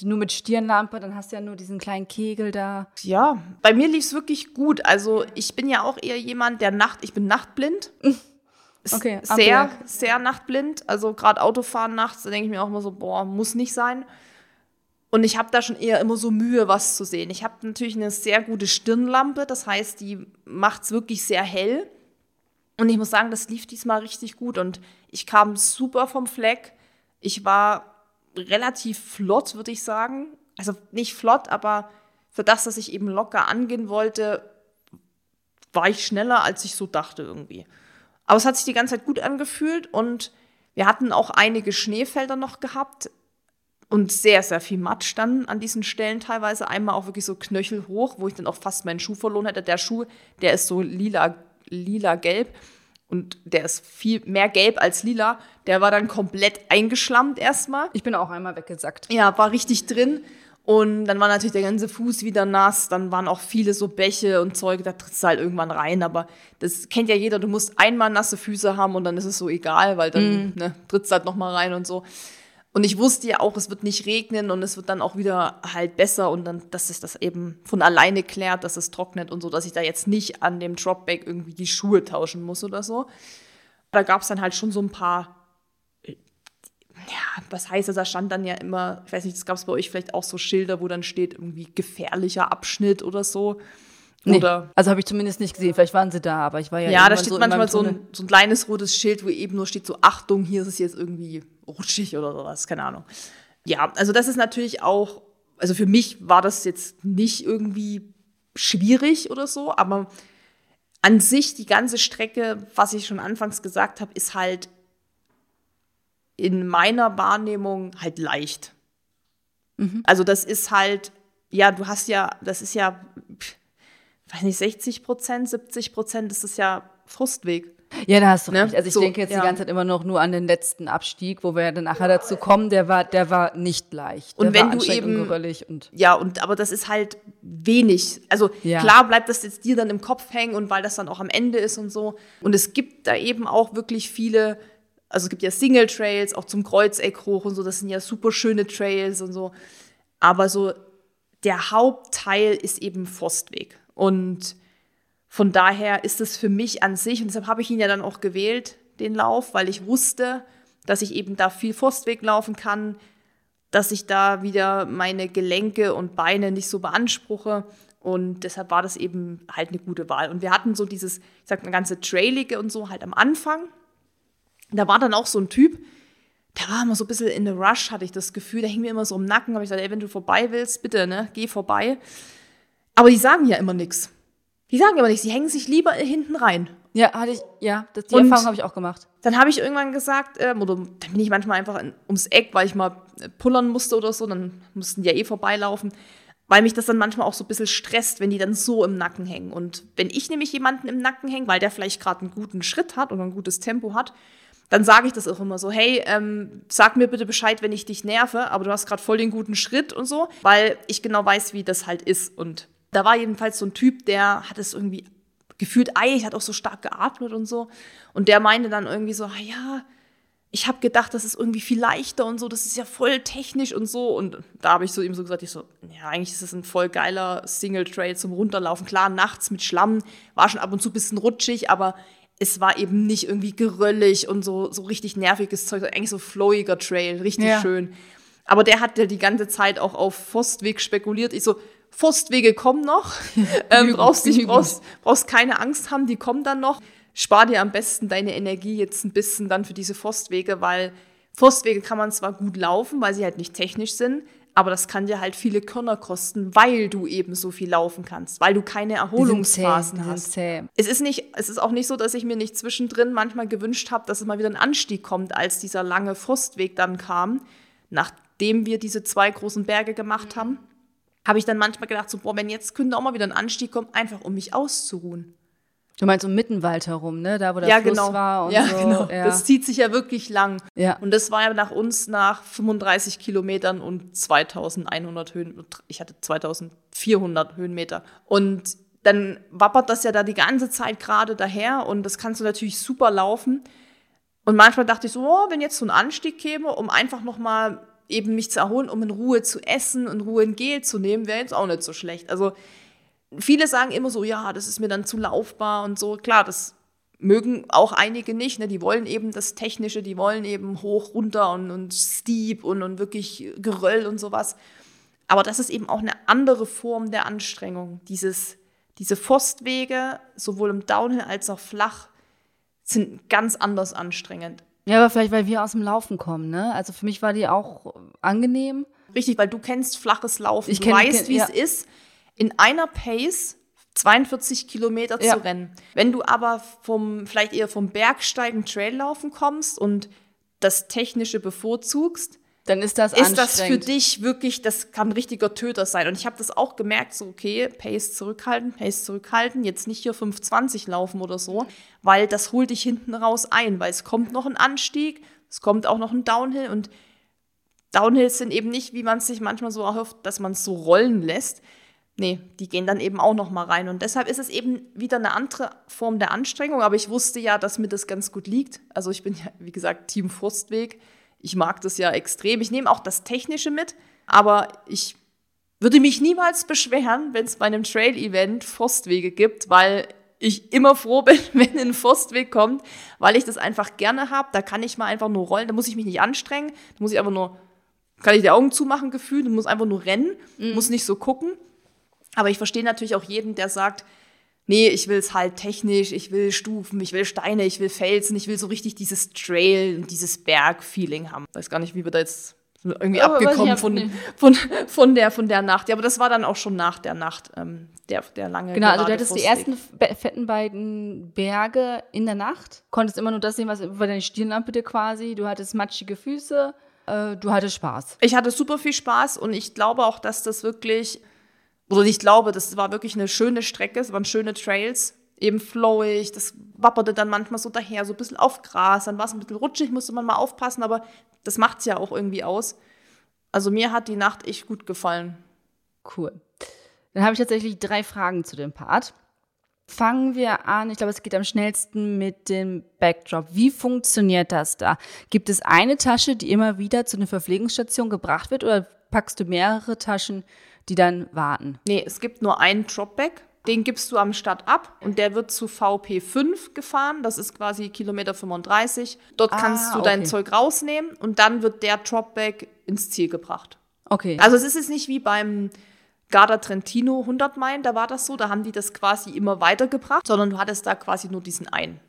Nur mit Stirnlampe, dann hast du ja nur diesen kleinen Kegel da. Ja, bei mir lief es wirklich gut. Also ich bin ja auch eher jemand, der Nacht, ich bin nachtblind. Okay, Sehr, Ampel. sehr nachtblind. Also gerade Autofahren nachts, da denke ich mir auch immer so, boah, muss nicht sein. Und ich habe da schon eher immer so Mühe, was zu sehen. Ich habe natürlich eine sehr gute Stirnlampe, das heißt, die macht es wirklich sehr hell. Und ich muss sagen, das lief diesmal richtig gut und ich kam super vom Fleck. Ich war relativ flott, würde ich sagen. Also nicht flott, aber für das, dass ich eben locker angehen wollte, war ich schneller, als ich so dachte irgendwie. Aber es hat sich die ganze Zeit gut angefühlt und wir hatten auch einige Schneefelder noch gehabt und sehr, sehr viel Matsch dann an diesen Stellen teilweise. Einmal auch wirklich so knöchelhoch, wo ich dann auch fast meinen Schuh verloren hätte. Der Schuh, der ist so lila, lila gelb und der ist viel mehr gelb als lila. Der war dann komplett eingeschlammt erstmal. Ich bin auch einmal weggesackt. Ja, war richtig drin. Und dann war natürlich der ganze Fuß wieder nass. Dann waren auch viele so Bäche und Zeug, da trittst du halt irgendwann rein. Aber das kennt ja jeder. Du musst einmal nasse Füße haben und dann ist es so egal, weil dann ne, trittst du halt nochmal rein und so. Und ich wusste ja auch, es wird nicht regnen und es wird dann auch wieder halt besser und dann, dass es das eben von alleine klärt, dass es trocknet und so, dass ich da jetzt nicht an dem Dropback irgendwie die Schuhe tauschen muss oder so. Da gab es dann halt schon so ein paar ja, was heißt das? Da stand dann ja immer, ich weiß nicht, das gab es bei euch vielleicht auch so Schilder, wo dann steht irgendwie gefährlicher Abschnitt oder so. Nee, Oder also habe ich zumindest nicht gesehen. Vielleicht waren sie da, aber ich war ja ja, da steht so manchmal so ein, so ein kleines rotes Schild, wo eben nur steht so, Achtung, hier ist es jetzt irgendwie rutschig oder sowas, keine Ahnung. Ja, also das ist natürlich auch, also für mich war das jetzt nicht irgendwie schwierig oder so, aber an sich die ganze Strecke, was ich schon anfangs gesagt habe, ist halt in meiner Wahrnehmung halt leicht. Also das ist halt, ja, du hast ja, das ist ja, weiß nicht, 60 Prozent, 70 Prozent ist es ja Frustweg. Ja, da hast du Ne? recht. Also ich So, denke jetzt ja. die ganze Zeit immer noch nur an den letzten Abstieg, wo wir ja dann nachher dazu kommen. Der war, der war nicht leicht. Und der wenn war du eben- und und Ja, und aber das ist halt wenig. Also Ja. klar bleibt das jetzt dir dann im Kopf hängen und weil das dann auch am Ende ist und so. Und es gibt da eben auch wirklich viele, also es gibt ja Single Trails, auch zum Kreuzeck hoch und so, das sind ja super schöne Trails und so. Aber so der Hauptteil ist eben Forstweg. Und von daher ist es für mich an sich, und deshalb habe ich ihn ja dann auch gewählt, den Lauf, weil ich wusste, dass ich eben da viel Forstweg laufen kann, dass ich da wieder meine Gelenke und Beine nicht so beanspruche. Und deshalb war das eben halt eine gute Wahl. Und wir hatten so dieses, ich sag mal, ganze Trailige und so halt am Anfang. Da war dann auch so ein Typ, der war immer so ein bisschen in a rush, hatte ich das Gefühl. Der hing mir immer so im Nacken. Habe ich gesagt, ey, wenn du vorbei willst, bitte, ne, geh vorbei. Aber die sagen ja immer nichts. Die sagen immer nichts. Die hängen sich lieber hinten rein. ja, hatte ich, ja, das, die Und- Erfahrung habe ich auch gemacht. Dann habe ich irgendwann gesagt, ähm, oder dann bin ich manchmal einfach in, ums Eck, weil ich mal äh, pullern musste oder so, dann mussten die ja eh vorbeilaufen, weil mich das dann manchmal auch so ein bisschen stresst, wenn die dann so im Nacken hängen. Und wenn ich nämlich jemanden im Nacken hänge, weil der vielleicht gerade einen guten Schritt hat oder ein gutes Tempo hat, dann sage ich das auch immer so, hey, ähm, sag mir bitte Bescheid, wenn ich dich nerve, aber du hast gerade voll den guten Schritt und so, weil ich genau weiß, wie das halt ist. Und da war jedenfalls so ein Typ, der hat es irgendwie gefühlt eilig, hat auch so stark geatmet und so. Und der meinte dann irgendwie so, ah ja, ich habe gedacht, das ist irgendwie viel leichter und so, das ist ja voll technisch und so. Und da habe ich so ihm so gesagt, ich so, ja, eigentlich ist das ein voll geiler Single Trail zum Runterlaufen. Klar, nachts mit Schlamm war schon ab und zu ein bisschen rutschig, aber es war eben nicht irgendwie geröllig und so, so richtig nerviges Zeug, eigentlich so flowiger Trail, richtig ja. schön. Aber der hat ja die ganze Zeit auch auf Forstweg spekuliert. Ich so, Forstwege kommen noch. ähm, brauchst, nicht, brauchst, brauchst keine Angst haben, die kommen dann noch spar dir am besten deine Energie jetzt ein bisschen dann für diese Forstwege, weil Forstwege kann man zwar gut laufen, weil sie halt nicht technisch sind, aber das kann dir halt viele Körner kosten, weil du eben so viel laufen kannst, weil du keine Erholungsphasen zäh, hast. Zäh. Es ist nicht, es ist auch nicht so, dass ich mir nicht zwischendrin manchmal gewünscht habe, dass es mal wieder ein Anstieg kommt, als dieser lange Forstweg dann kam, nachdem wir diese zwei großen Berge gemacht haben. Habe ich dann manchmal gedacht, so, boah, wenn jetzt könnte auch mal wieder ein Anstieg kommen, einfach um mich auszuruhen. Du meinst um Mittenwald herum, ne? Da, wo der ja, Fluss genau. war und ja, so. Genau. Ja, Das zieht sich ja wirklich lang. Ja. Und das war ja nach uns nach 35 Kilometern und 2100 Höhen. Ich hatte 2400 Höhenmeter. Und dann wappert das ja da die ganze Zeit gerade daher und das kannst du natürlich super laufen. Und manchmal dachte ich so, oh, wenn jetzt so ein Anstieg käme, um einfach nochmal eben mich zu erholen, um in Ruhe zu essen und Ruhe in Gel zu nehmen, wäre jetzt auch nicht so schlecht. Also viele sagen immer so, ja, das ist mir dann zu laufbar und so. Klar, das mögen auch einige nicht. Ne? Die wollen eben das Technische, die wollen eben hoch, runter und, und steep und, und wirklich Geröll und sowas. Aber das ist eben auch eine andere Form der Anstrengung. Dieses, diese Forstwege, sowohl im Downhill als auch flach, sind ganz anders anstrengend. Ja, aber vielleicht, weil wir aus dem Laufen kommen, ne? Also für mich war die auch angenehm. Richtig, weil du kennst flaches Laufen. Ich du kenn, weißt, wie ja. es ist in einer Pace 42 Kilometer ja. zu rennen. Wenn du aber vom, vielleicht eher vom Bergsteigen, Traillaufen kommst und das Technische bevorzugst, dann ist das ist das für dich wirklich, das kann ein richtiger Töter sein. Und ich habe das auch gemerkt, so okay, Pace zurückhalten, Pace zurückhalten, jetzt nicht hier 520 laufen oder so, weil das holt dich hinten raus ein, weil es kommt noch ein Anstieg, es kommt auch noch ein Downhill und Downhills sind eben nicht, wie man es sich manchmal so erhofft, dass man es so rollen lässt, nee, die gehen dann eben auch noch mal rein. Und deshalb ist es eben wieder eine andere Form der Anstrengung. Aber ich wusste ja, dass mir das ganz gut liegt. Also ich bin ja, wie gesagt, Team Forstweg. Ich mag das ja extrem. Ich nehme auch das Technische mit. Aber ich würde mich niemals beschweren, wenn es bei einem Trail-Event Forstwege gibt, weil ich immer froh bin, wenn ein Forstweg kommt, weil ich das einfach gerne habe. Da kann ich mal einfach nur rollen, da muss ich mich nicht anstrengen, da muss ich einfach nur, kann ich die Augen zumachen gefühlt, muss einfach nur rennen, mhm. muss nicht so gucken. Aber ich verstehe natürlich auch jeden, der sagt, nee, ich will es halt technisch, ich will Stufen, ich will Steine, ich will Felsen, ich will so richtig dieses Trail und dieses Berg-Feeling haben. Ich weiß gar nicht, wie wir da jetzt irgendwie aber abgekommen von, von, von, der, von der Nacht. Ja, aber das war dann auch schon nach der Nacht, ähm, der, der lange Genau, also du hattest die ersten fetten beiden Berge in der Nacht, konntest immer nur das sehen, was über deine Stirnlampe dir quasi, du hattest matschige Füße, äh, du hattest Spaß. Ich hatte super viel Spaß und ich glaube auch, dass das wirklich oder ich glaube, das war wirklich eine schöne Strecke, es waren schöne Trails, eben flowig, das wapperte dann manchmal so daher, so ein bisschen auf Gras, dann war es ein bisschen rutschig, musste man mal aufpassen, aber das macht es ja auch irgendwie aus. Also mir hat die Nacht echt gut gefallen. Cool. Dann habe ich tatsächlich drei Fragen zu dem Part. Fangen wir an, ich glaube, es geht am schnellsten mit dem Backdrop. Wie funktioniert das da? Gibt es eine Tasche, die immer wieder zu einer Verpflegungsstation gebracht wird oder packst du mehrere Taschen die dann warten. Nee, es gibt nur einen Dropback. Den gibst du am Start ab und der wird zu VP5 gefahren. Das ist quasi Kilometer 35. Dort ah, kannst du okay. dein Zeug rausnehmen und dann wird der Dropback ins Ziel gebracht. Okay. Also es ist jetzt nicht wie beim Garda Trentino 100 Meilen, da war das so, da haben die das quasi immer weitergebracht, sondern du hattest da quasi nur diesen einen.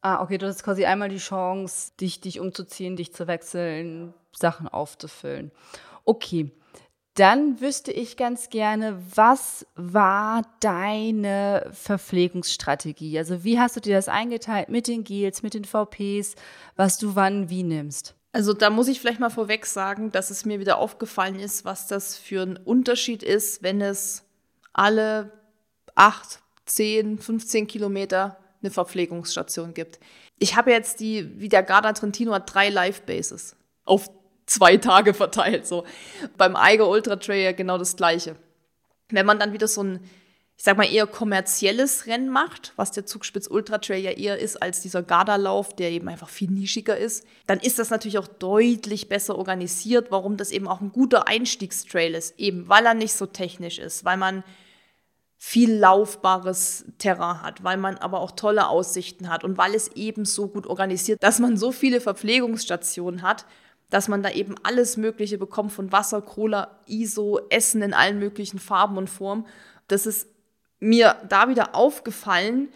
Ah, okay, du hast quasi einmal die Chance, dich, dich umzuziehen, dich zu wechseln, Sachen aufzufüllen. Okay. Dann wüsste ich ganz gerne, was war deine Verpflegungsstrategie? Also wie hast du dir das eingeteilt mit den Gels, mit den VPs, was du wann wie nimmst? Also da muss ich vielleicht mal vorweg sagen, dass es mir wieder aufgefallen ist, was das für ein Unterschied ist, wenn es alle acht, zehn, 15 Kilometer eine Verpflegungsstation gibt. Ich habe jetzt die, wie der Garda Trentino hat drei Live-Bases auf zwei Tage verteilt. So. Beim Eiger Ultra Trail ja genau das Gleiche. Wenn man dann wieder so ein ich sag mal, eher kommerzielles Rennen macht, was der Zugspitz Ultra Trail ja eher ist als dieser Gardalauf, der eben einfach viel nischiger ist, dann ist das natürlich auch deutlich besser organisiert, warum das eben auch ein guter Einstiegstrail ist, eben weil er nicht so technisch ist, weil man viel laufbares Terrain hat, weil man aber auch tolle Aussichten hat und weil es eben so gut organisiert, dass man so viele Verpflegungsstationen hat, dass man da eben alles Mögliche bekommt von Wasser, Cola, ISO, Essen in allen möglichen Farben und Formen. Das ist mir da wieder aufgefallen,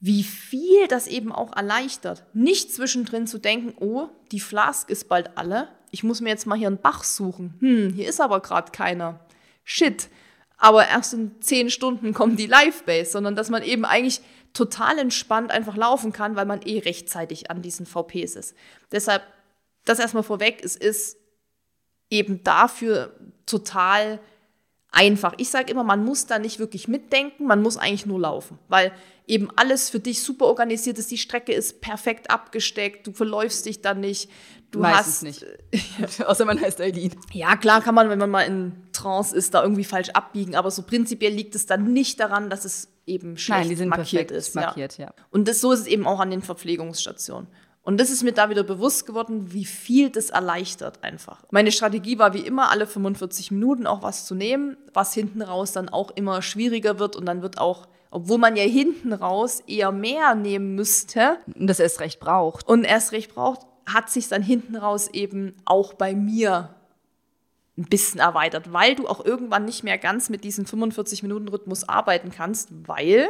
wie viel das eben auch erleichtert. Nicht zwischendrin zu denken, oh, die Flask ist bald alle, ich muss mir jetzt mal hier einen Bach suchen. Hm, hier ist aber gerade keiner. Shit. Aber erst in zehn Stunden kommt die Live-Base, sondern dass man eben eigentlich total entspannt einfach laufen kann, weil man eh rechtzeitig an diesen VPs ist. Deshalb, das erstmal vorweg, es ist eben dafür total einfach. Ich sage immer, man muss da nicht wirklich mitdenken, man muss eigentlich nur laufen, weil eben alles für dich super organisiert ist. Die Strecke ist perfekt abgesteckt, du verläufst dich dann nicht. Du Meistens hast, nicht. Außer man heißt Eileen. Ja, klar kann man, wenn man mal in Trance ist, da irgendwie falsch abbiegen, aber so prinzipiell liegt es dann nicht daran, dass es eben schlecht Nein, die sind markiert ist. markiert, ja. Und das, so ist es eben auch an den Verpflegungsstationen. Und das ist mir da wieder bewusst geworden, wie viel das erleichtert einfach. Meine Strategie war wie immer, alle 45 Minuten auch was zu nehmen, was hinten raus dann auch immer schwieriger wird und dann wird auch, obwohl man ja hinten raus eher mehr nehmen müsste Und das erst recht braucht. und erst recht braucht, hat sich dann hinten raus eben auch bei mir ein bisschen erweitert, weil du auch irgendwann nicht mehr ganz mit diesem 45-Minuten-Rhythmus arbeiten kannst, weil,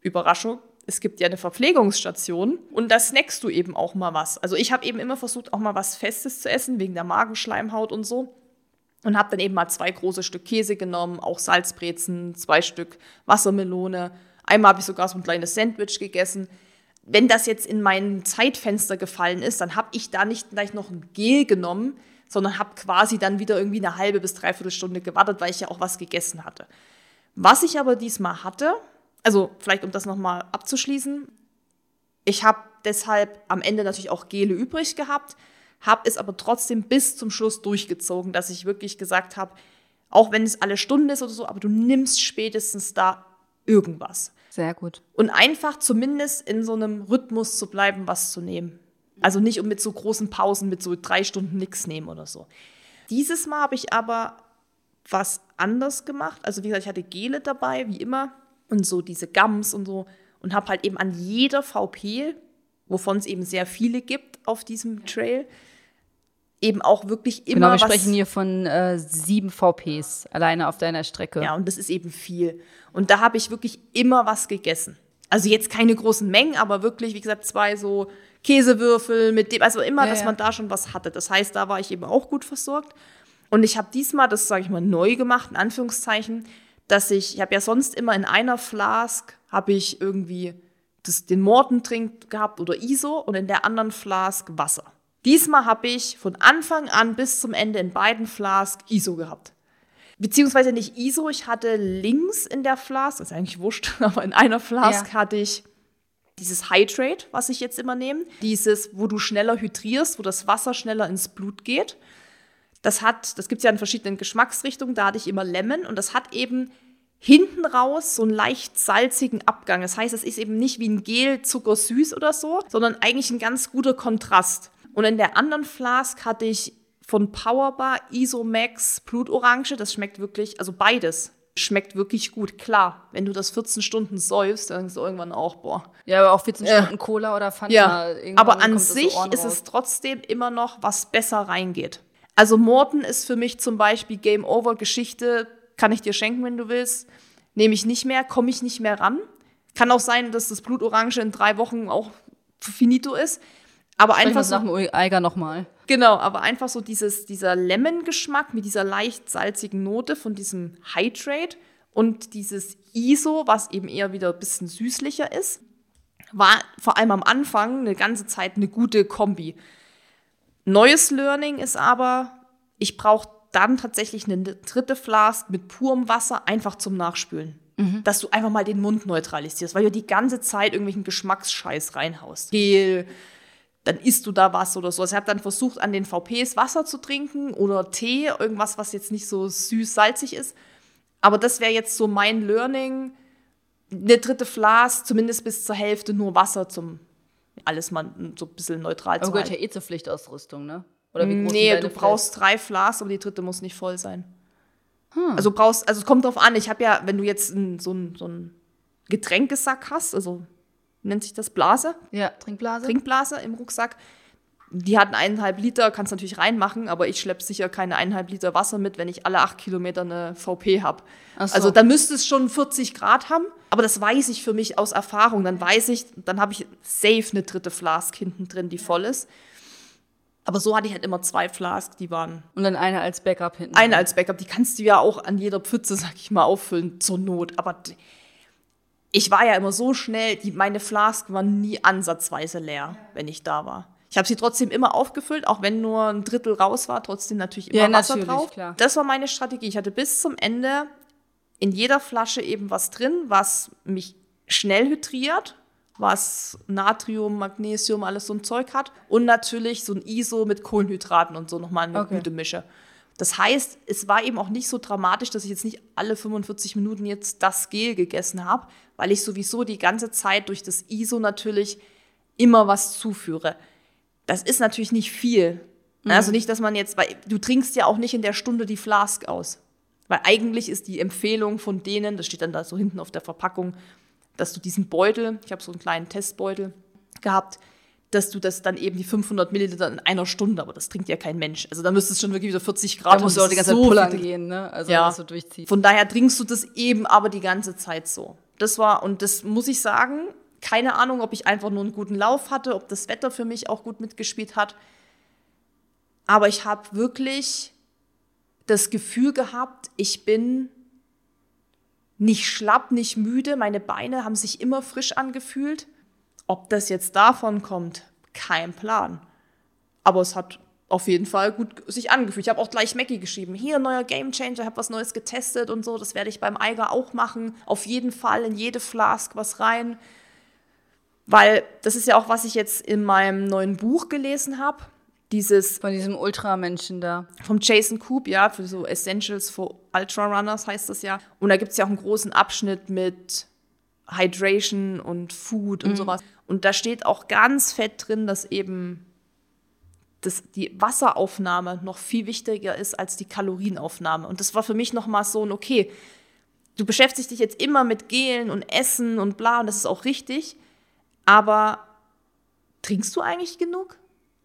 Überraschung, es gibt ja eine Verpflegungsstation und da snackst du eben auch mal was. Also ich habe eben immer versucht, auch mal was Festes zu essen, wegen der Magenschleimhaut und so. Und habe dann eben mal zwei große Stück Käse genommen, auch Salzbrezen, zwei Stück Wassermelone. Einmal habe ich sogar so ein kleines Sandwich gegessen. Wenn das jetzt in mein Zeitfenster gefallen ist, dann habe ich da nicht gleich noch ein Gel genommen, sondern habe quasi dann wieder irgendwie eine halbe bis dreiviertel Stunde gewartet, weil ich ja auch was gegessen hatte. Was ich aber diesmal hatte, also vielleicht um das nochmal abzuschließen, ich habe deshalb am Ende natürlich auch Gele übrig gehabt, habe es aber trotzdem bis zum Schluss durchgezogen, dass ich wirklich gesagt habe, auch wenn es alle Stunde ist oder so, aber du nimmst spätestens da irgendwas. Sehr gut. Und einfach zumindest in so einem Rhythmus zu bleiben, was zu nehmen. Also nicht um mit so großen Pausen, mit so drei Stunden nichts nehmen oder so. Dieses Mal habe ich aber was anders gemacht. Also wie gesagt, ich hatte Gele dabei, wie immer, und so diese Gums und so. Und habe halt eben an jeder VP, wovon es eben sehr viele gibt auf diesem Trail, eben auch wirklich immer Genau, wir sprechen hier von äh, sieben VPs alleine auf deiner Strecke. Ja, und das ist eben viel. Und da habe ich wirklich immer was gegessen. Also jetzt keine großen Mengen, aber wirklich, wie gesagt, zwei so Käsewürfel mit dem, also immer, Ja, dass ja. man da schon was hatte. Das heißt, da war ich eben auch gut versorgt. Und ich habe diesmal, das sage ich mal, neu gemacht, in Anführungszeichen, dass ich, ich habe ja sonst immer in einer Flask, habe ich irgendwie das, den Mortentrink gehabt oder ISO und in der anderen Flask Wasser. Diesmal habe ich von Anfang an bis zum Ende in beiden Flask ISO gehabt. Beziehungsweise nicht ISO, ich hatte links in der Flask, das ist eigentlich wurscht, aber in einer Flask Ja. hatte ich dieses Hydrate, was ich jetzt immer nehme. Dieses, wo du schneller hydrierst, wo das Wasser schneller ins Blut geht. Das hat, das gibt es ja in verschiedenen Geschmacksrichtungen, da hatte ich immer Lemon und das hat eben hinten raus so einen leicht salzigen Abgang. Das heißt, es ist eben nicht wie ein Gel zuckersüß oder so, sondern eigentlich ein ganz guter Kontrast. Und in der anderen Flask hatte ich von Powerbar Isomax Blutorange, das schmeckt wirklich, also beides schmeckt wirklich gut. Klar, wenn du das 14 Stunden säufst, dann denkst du irgendwann auch, boah, Ja, aber auch 14 Ja. Stunden Cola oder Fanta. ja, aber an so sich ist es trotzdem immer noch, was besser reingeht. Also Morten ist für mich zum Beispiel Game Over Geschichte, kann ich dir schenken, wenn du willst. Nehme ich nicht mehr, komme ich nicht mehr ran. Kann auch sein, dass das Blutorange in drei Wochen auch finito ist. Aber Sprechen einfach so, nach dem Eiger nochmal. genau, aber einfach so dieses, dieser Lemon-Geschmack mit dieser leicht salzigen Note von diesem Hydrate und dieses ISO, was eben eher wieder ein bisschen süßlicher ist, war vor allem am Anfang eine ganze Zeit eine gute Kombi. Neues Learning ist aber, ich brauche dann tatsächlich eine dritte Flask mit purem Wasser einfach zum Nachspülen. Dass du einfach mal den Mund neutralisierst, weil du die ganze Zeit irgendwelchen Geschmacksscheiß reinhaust. Gel, dann isst du da was oder so. Also ich habe dann versucht, an den VPs Wasser zu trinken oder Tee, irgendwas, was jetzt nicht so süß-salzig ist. Aber das wäre jetzt so mein Learning. Eine dritte Flas, zumindest bis zur Hälfte nur Wasser zum alles mal so ein bisschen neutral aber zu gehört halten. ja eh zur Pflichtausrüstung, ne? Oder wie groß Nee, du brauchst drei Flas, aber die dritte muss nicht voll sein. Hm. Also brauchst, also es kommt drauf an. Ich habe ja, wenn du jetzt ein, so einen so Getränkesack hast, also nennt sich das Blase? Ja, Trinkblase. Trinkblase im Rucksack. Die hat eineinhalb Liter, kannst natürlich reinmachen, aber ich schleppe sicher keine eineinhalb Liter Wasser mit, wenn ich alle acht Kilometer eine VP habe. So. Also da müsste es schon 40 Grad haben, aber das weiß ich für mich aus Erfahrung. Dann weiß ich, dann habe ich safe eine dritte Flask hinten drin, die voll ist. Aber so hatte ich halt immer zwei Flask, die waren Und dann eine als Backup hinten. eine als Backup. Die kannst du ja auch an jeder Pfütze, sag ich mal, auffüllen zur Not. Aber ich war ja immer so schnell, die, meine Flask war nie ansatzweise leer, wenn ich da war. Ich habe sie trotzdem immer aufgefüllt, auch wenn nur ein Drittel raus war, trotzdem natürlich immer Ja, Wasser drauf. klar. Das war meine Strategie. Ich hatte bis zum Ende in jeder Flasche eben was drin, was mich schnell hydriert, was Natrium, Magnesium, alles so ein Zeug hat. Und natürlich so ein ISO mit Kohlenhydraten und so nochmal eine Okay. gute Mische. Das heißt, es war eben auch nicht so dramatisch, dass ich jetzt nicht alle 45 Minuten jetzt das Gel gegessen habe, weil ich sowieso die ganze Zeit durch das ISO natürlich immer was zuführe. Das ist natürlich nicht viel. Also nicht, dass man jetzt, weil du trinkst ja auch nicht in der Stunde die Flask aus. Weil eigentlich ist die Empfehlung von denen, das steht dann da so hinten auf der Verpackung, dass du diesen Beutel, ich habe so einen kleinen Testbeutel gehabt, dass du das dann eben die 500 Milliliter in einer Stunde, aber das trinkt ja kein Mensch. Also da müsste es schon wirklich wieder 40 Grad Da musst du auch die ganze ist Zeit so pullern gehen, ne? Also, Ja. dass du durchziehst. Von daher trinkst du das eben aber die ganze Zeit so. Das war, und das muss ich sagen, keine Ahnung, ob ich einfach nur einen guten Lauf hatte, ob das Wetter für mich auch gut mitgespielt hat. Aber ich habe wirklich das Gefühl gehabt, ich bin nicht schlapp, nicht müde. Meine Beine haben sich immer frisch angefühlt. Ob das jetzt davon kommt, kein Plan. Aber es hat auf jeden Fall gut sich angefühlt. Ich habe auch gleich Mackie geschrieben. Hier, neuer Gamechanger, habe was Neues getestet und so. Das werde ich beim Eiger auch machen. Auf jeden Fall in jede Flask was rein. Weil das ist ja auch, was ich jetzt in meinem neuen Buch gelesen habe. Dieses Von diesem Ultramenschen da. vom Jason Coop, ja, für so Essentials for Ultra Runners heißt das ja. Und da gibt es ja auch einen großen Abschnitt mit Hydration und Food und sowas. Und da steht auch ganz fett drin, dass eben das, die Wasseraufnahme noch viel wichtiger ist als die Kalorienaufnahme. Und das war für mich nochmal so ein, okay, du beschäftigst dich jetzt immer mit Gelen und Essen und bla, und das ist auch richtig, aber trinkst du eigentlich genug?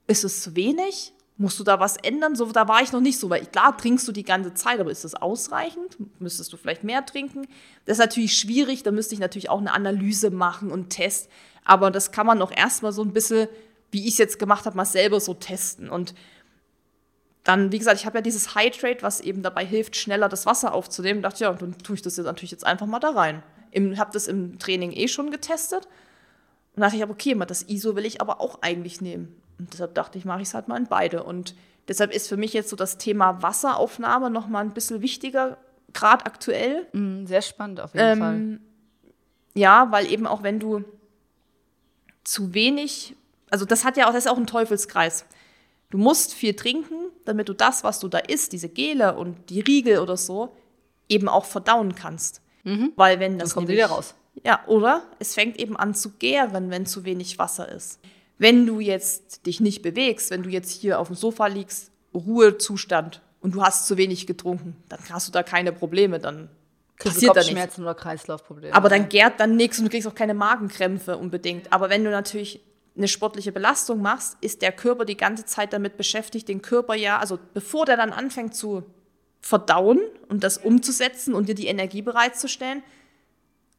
Ist es zu wenig? Musst du da was ändern? So, da war ich noch nicht so, weil klar trinkst du die ganze Zeit, aber ist das ausreichend? Müsstest du vielleicht mehr trinken? Das ist natürlich schwierig, da müsste ich natürlich auch eine Analyse machen und Test. Aber das kann man auch erstmal so ein bisschen, wie ich es jetzt gemacht habe, mal selber so testen. Und dann, wie gesagt, ich habe ja dieses Hydrate, was eben dabei hilft, schneller das Wasser aufzunehmen. dachte, ja, dann tue ich das jetzt natürlich jetzt einfach mal da rein. Ich habe das im Training eh schon getestet. Und dachte ich, aber okay, das ISO will ich aber auch eigentlich nehmen. Und deshalb dachte ich, mache ich es halt mal in beide. Und deshalb ist für mich jetzt so das Thema Wasseraufnahme noch mal ein bisschen wichtiger, gerade aktuell. Mhm, sehr spannend auf jeden Fall. Ähm, ja, weil eben auch wenn du zu wenig, also das hat ja auch, das ist auch ein Teufelskreis. Du musst viel trinken, damit du das, was du da isst, diese Gele und die Riegel oder so, eben auch verdauen kannst. Weil wenn das Mhm. kommt nämlich- wieder raus. Ja, oder es fängt eben an zu gären, wenn zu wenig Wasser ist. Wenn du jetzt dich nicht bewegst, wenn du jetzt hier auf dem Sofa liegst, Ruhezustand und du hast zu wenig getrunken, dann hast du da keine Probleme, dann Kriegst du passiert da nichts. Kopfschmerzen oder Kreislaufprobleme. Aber dann gärt dann nichts und du kriegst auch keine Magenkrämpfe unbedingt. Aber wenn du natürlich eine sportliche Belastung machst, ist der Körper die ganze Zeit damit beschäftigt, den Körper ja, also bevor der dann anfängt zu verdauen und das umzusetzen und dir die Energie bereitzustellen,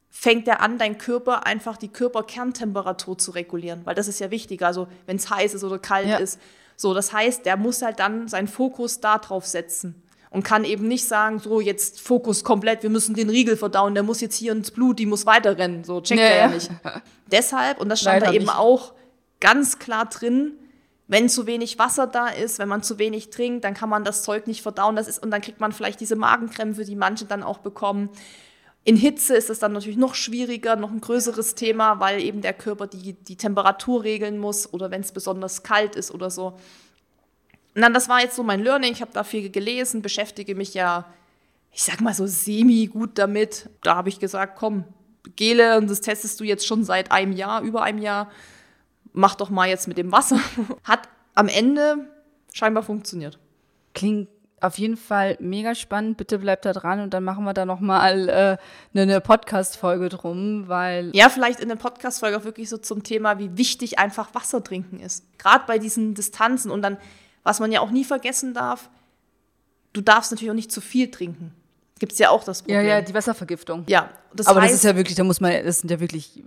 fängt er an, dein Körper einfach die Körperkerntemperatur zu regulieren, weil das ist ja wichtig. Also wenn es heiß ist oder kalt Ja. ist. So, das heißt, der muss halt dann seinen Fokus da drauf setzen und kann eben nicht sagen, so jetzt Fokus komplett, wir müssen den Riegel verdauen, der muss jetzt hier ins Blut, die muss weiterrennen. So checkt Ja, er ja ja. nicht. Deshalb, und das stand Leider da eben nicht. auch ganz klar drin, wenn zu wenig Wasser da ist, wenn man zu wenig trinkt, dann kann man das Zeug nicht verdauen. Das ist, und dann kriegt man vielleicht diese Magenkrämpfe, die manche dann auch bekommen. In Hitze ist es dann natürlich noch schwieriger, noch ein größeres Thema, weil eben der Körper die, die Temperatur regeln muss oder wenn es besonders kalt ist oder so. Und dann, das war jetzt so mein Learning. Ich habe da viel gelesen, beschäftige mich ja ich sag mal so semi gut damit. Da habe ich gesagt, komm, Gele, und das testest du jetzt schon seit einem Jahr, über einem Jahr, mach doch mal jetzt mit dem Wasser. Hat am Ende scheinbar funktioniert. Klingt auf jeden Fall mega spannend. Bitte bleibt da dran und dann machen wir da noch mal äh, eine, eine Podcast-Folge drum, weil ja vielleicht in der Podcast-Folge auch wirklich so zum Thema, wie wichtig einfach Wasser trinken ist. Gerade bei diesen Distanzen und dann, was man ja auch nie vergessen darf, du darfst natürlich auch nicht zu viel trinken. Gibt es ja auch das Problem. Ja, ja, die Wasservergiftung. Ja, das aber heißt, das ist ja wirklich, da muss man, das sind ja wirklich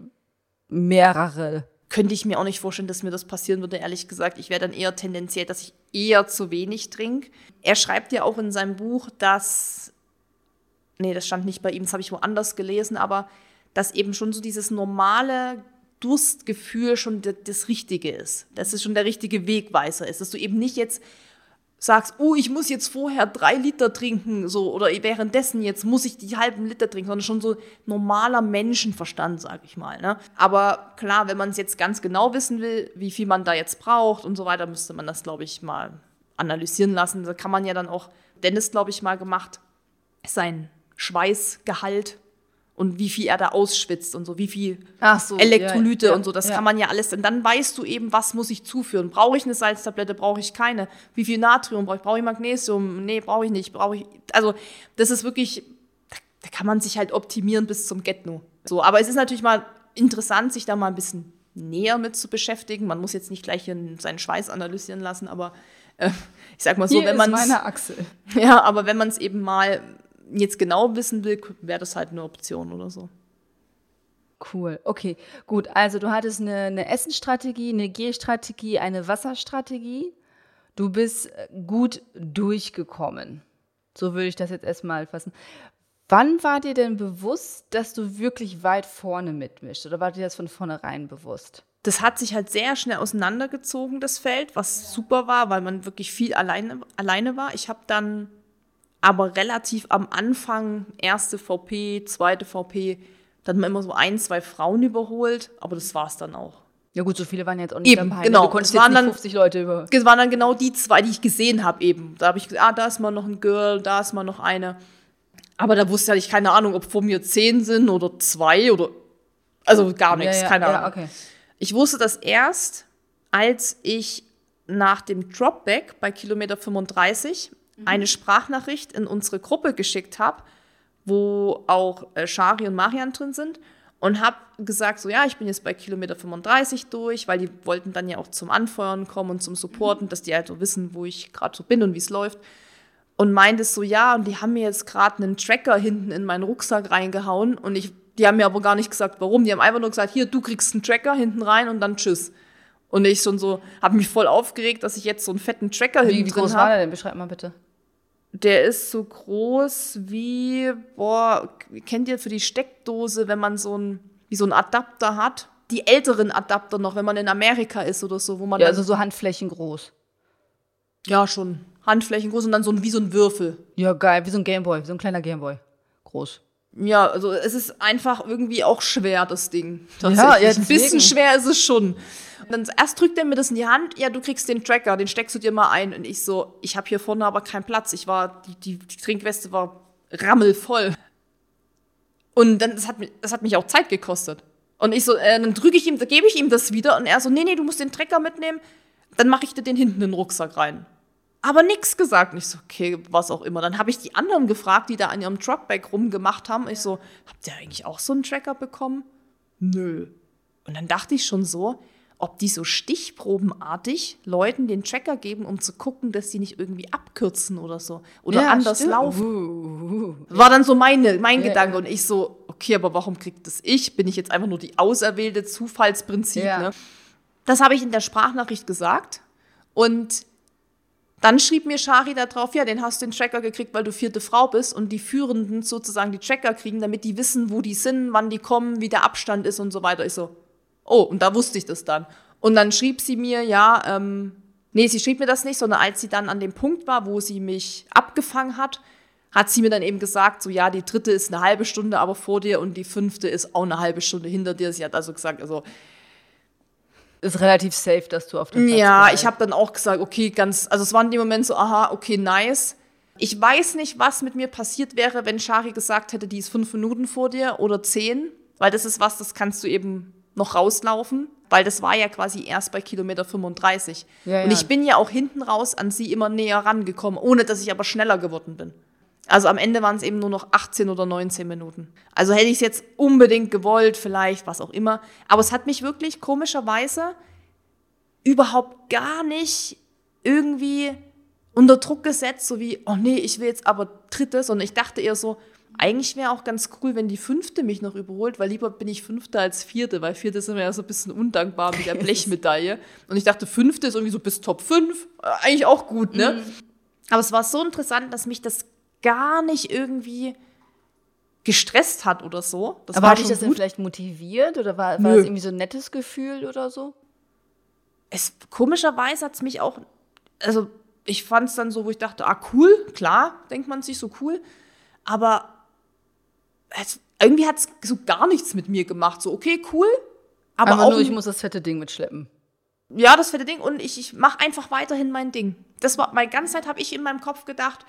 mehrere könnte ich mir auch nicht vorstellen, dass mir das passieren würde, ehrlich gesagt. Ich wäre dann eher tendenziell, dass ich eher zu wenig trinke. Er schreibt ja auch in seinem Buch, dass, nee, das stand nicht bei ihm, das habe ich woanders gelesen, aber dass eben schon so dieses normale Durstgefühl schon das Richtige ist. Dass es schon der richtige Wegweiser ist. Dass du eben nicht jetzt sagst, oh, ich muss jetzt vorher drei Liter trinken, so, oder währenddessen jetzt muss ich die halben Liter trinken, sondern schon so normaler Menschenverstand, sag ich mal. Ne? Aber klar, wenn man es jetzt ganz genau wissen will, wie viel man da jetzt braucht und so weiter, müsste man das, glaube ich, mal analysieren lassen. Da kann man ja dann auch, Dennis, glaube ich, mal gemacht, sein Schweißgehalt und wie viel er da ausschwitzt und so, wie viel so, Elektrolyte ja, ja, und so, das ja. kann man ja alles. Und dann weißt du eben, was muss ich zuführen. Brauche ich eine Salztablette, brauche ich keine? Wie viel Natrium brauche ich? Brauche ich Magnesium? Nee, brauche ich nicht. Brauche ich. Also, das ist wirklich, da kann man sich halt optimieren bis zum Get-No. So, aber es ist natürlich mal interessant, sich da mal ein bisschen näher mit zu beschäftigen. Man muss jetzt nicht gleich seinen Schweiß analysieren lassen, aber äh, ich sag mal so, Hier wenn man meine Achsel. Ja, aber wenn man es eben mal jetzt genau wissen will, wäre das halt eine Option oder so. Cool, okay, gut. Also du hattest eine, eine Essenstrategie, eine G-Strategie, eine Wasserstrategie. Du bist äh, gut durchgekommen. So würde ich das jetzt erstmal fassen. Wann war dir denn bewusst, dass du wirklich weit vorne mitmischst? Oder war dir das von vornherein bewusst? Das hat sich halt sehr schnell auseinandergezogen, das Feld, was super war, weil man wirklich viel alleine, alleine war. Ich habe dann aber relativ am Anfang, erste VP, zweite VP, dann man immer so ein, zwei Frauen überholt, aber das war es dann auch. Ja gut, so viele waren jetzt auch nicht eben, dabei. Ne? Genau, du konntest es waren dann 50 Leute über. Es waren dann genau die zwei, die ich gesehen habe eben. Da habe ich gesagt, ah, da ist mal noch ein Girl, da ist mal noch eine. Aber da wusste ich keine Ahnung, ob vor mir zehn sind oder zwei oder also gar nichts, ja, ja, keine Ahnung. Ja, okay. Ich wusste das erst, als ich nach dem Dropback bei Kilometer 35 Mhm. eine Sprachnachricht in unsere Gruppe geschickt habe, wo auch äh, Shari und Marian drin sind und habe gesagt, so ja, ich bin jetzt bei Kilometer 35 durch, weil die wollten dann ja auch zum Anfeuern kommen und zum Supporten, mhm. dass die halt so wissen, wo ich gerade so bin und wie es läuft. Und meinte so, ja, und die haben mir jetzt gerade einen Tracker hinten in meinen Rucksack reingehauen und ich, die haben mir aber gar nicht gesagt, warum. Die haben einfach nur gesagt, hier, du kriegst einen Tracker hinten rein und dann tschüss. Und ich schon so, habe mich voll aufgeregt, dass ich jetzt so einen fetten Tracker wie, wie drin habe. Wie groß war der denn? Beschreib mal bitte. Der ist so groß wie, boah, kennt ihr für die Steckdose, wenn man so ein, wie so ein Adapter hat? Die älteren Adapter noch, wenn man in Amerika ist oder so, wo man. Ja, also so Handflächen groß. Ja, schon. Handflächen groß und dann so ein, wie so ein Würfel. Ja, geil, wie so ein Gameboy, wie so ein kleiner Gameboy. Groß. Ja, also es ist einfach irgendwie auch schwer, das Ding. Ja, ja, ein bisschen schwer ist es schon. Und dann erst drückt er mir das in die Hand, ja, du kriegst den Tracker, den steckst du dir mal ein. Und ich so, ich habe hier vorne aber keinen Platz. Ich war, die, die, die Trinkweste war rammelvoll. Und dann, das hat, das hat mich auch Zeit gekostet. Und ich so, äh, dann drücke ich ihm, da gebe ich ihm das wieder. Und er so, nee, nee, du musst den Tracker mitnehmen. Dann mache ich dir den hinten in den Rucksack rein. Aber nichts gesagt. Ich so, okay, was auch immer. Dann habe ich die anderen gefragt, die da an ihrem Truckback rumgemacht haben. Ich so, habt ihr eigentlich auch so einen Tracker bekommen? Nö. Und dann dachte ich schon so, ob die so stichprobenartig Leuten den Tracker geben, um zu gucken, dass die nicht irgendwie abkürzen oder so oder ja, anders stimmt. laufen. Uh. War dann so meine, mein ja, Gedanke und ich so, okay, aber warum kriegt das ich? Bin ich jetzt einfach nur die auserwählte Zufallsprinzip? Ja. Ne? Das habe ich in der Sprachnachricht gesagt und dann schrieb mir Shari da drauf, ja, den hast du den Tracker gekriegt, weil du vierte Frau bist und die Führenden sozusagen die Tracker kriegen, damit die wissen, wo die sind, wann die kommen, wie der Abstand ist und so weiter. Ich so, Oh, und da wusste ich das dann. Und dann schrieb sie mir, ja, ähm, nee, sie schrieb mir das nicht, sondern als sie dann an dem Punkt war, wo sie mich abgefangen hat, hat sie mir dann eben gesagt, so ja, die dritte ist eine halbe Stunde aber vor dir und die fünfte ist auch eine halbe Stunde hinter dir. Sie hat also gesagt, also ist relativ safe, dass du auf dem Platz Ja, bleibst. ich habe dann auch gesagt, okay, ganz, also es war in dem Moment so, aha, okay, nice. Ich weiß nicht, was mit mir passiert wäre, wenn Shari gesagt hätte, die ist fünf Minuten vor dir oder zehn, weil das ist was, das kannst du eben noch rauslaufen, weil das war ja quasi erst bei Kilometer 35. Ja, Und ja. ich bin ja auch hinten raus an sie immer näher rangekommen, ohne dass ich aber schneller geworden bin. Also am Ende waren es eben nur noch 18 oder 19 Minuten. Also hätte ich es jetzt unbedingt gewollt, vielleicht, was auch immer. Aber es hat mich wirklich komischerweise überhaupt gar nicht irgendwie unter Druck gesetzt, so wie, oh nee, ich will jetzt aber dritte, sondern ich dachte eher so, eigentlich wäre auch ganz cool, wenn die fünfte mich noch überholt, weil lieber bin ich fünfte als vierte, weil vierte sind wir ja so ein bisschen undankbar mit der Blechmedaille. Und ich dachte, fünfte ist irgendwie so bis Top 5, äh, eigentlich auch gut, ne? Aber es war so interessant, dass mich das gar nicht irgendwie gestresst hat oder so. Das Aber war hat dich das denn vielleicht motiviert oder war, war Nö. das irgendwie so ein nettes Gefühl oder so? es, komischerweise hat es mich auch, also ich fand es dann so, wo ich dachte, ah cool, klar, denkt man sich so cool, aber es, irgendwie hat es so gar nichts mit mir gemacht. So, okay, cool, aber Aber auch, nur, ich muss das fette Ding mitschleppen. ja, das fette Ding und ich, ich mache einfach weiterhin mein Ding. Das war, meine ganze Zeit habe ich in meinem Kopf gedacht,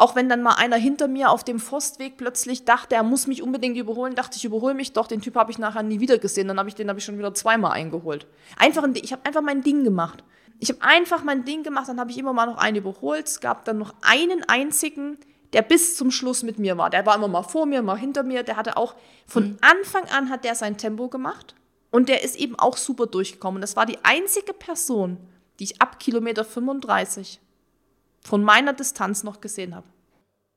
auch wenn dann mal einer hinter mir auf dem Forstweg plötzlich dachte, er muss mich unbedingt überholen, dachte ich, überhole mich doch, den Typ habe ich nachher nie wieder gesehen, dann habe ich den habe ich schon wieder zweimal eingeholt. Einfach ich habe einfach mein Ding gemacht. Ich habe einfach mein Ding gemacht, dann habe ich immer mal noch einen überholt. Es gab dann noch einen einzigen, der bis zum Schluss mit mir war. Der war immer mal vor mir, mal hinter mir. Der hatte auch von Anfang an hat der sein Tempo gemacht und der ist eben auch super durchgekommen. Das war die einzige Person, die ich ab Kilometer 35 von meiner Distanz noch gesehen habe.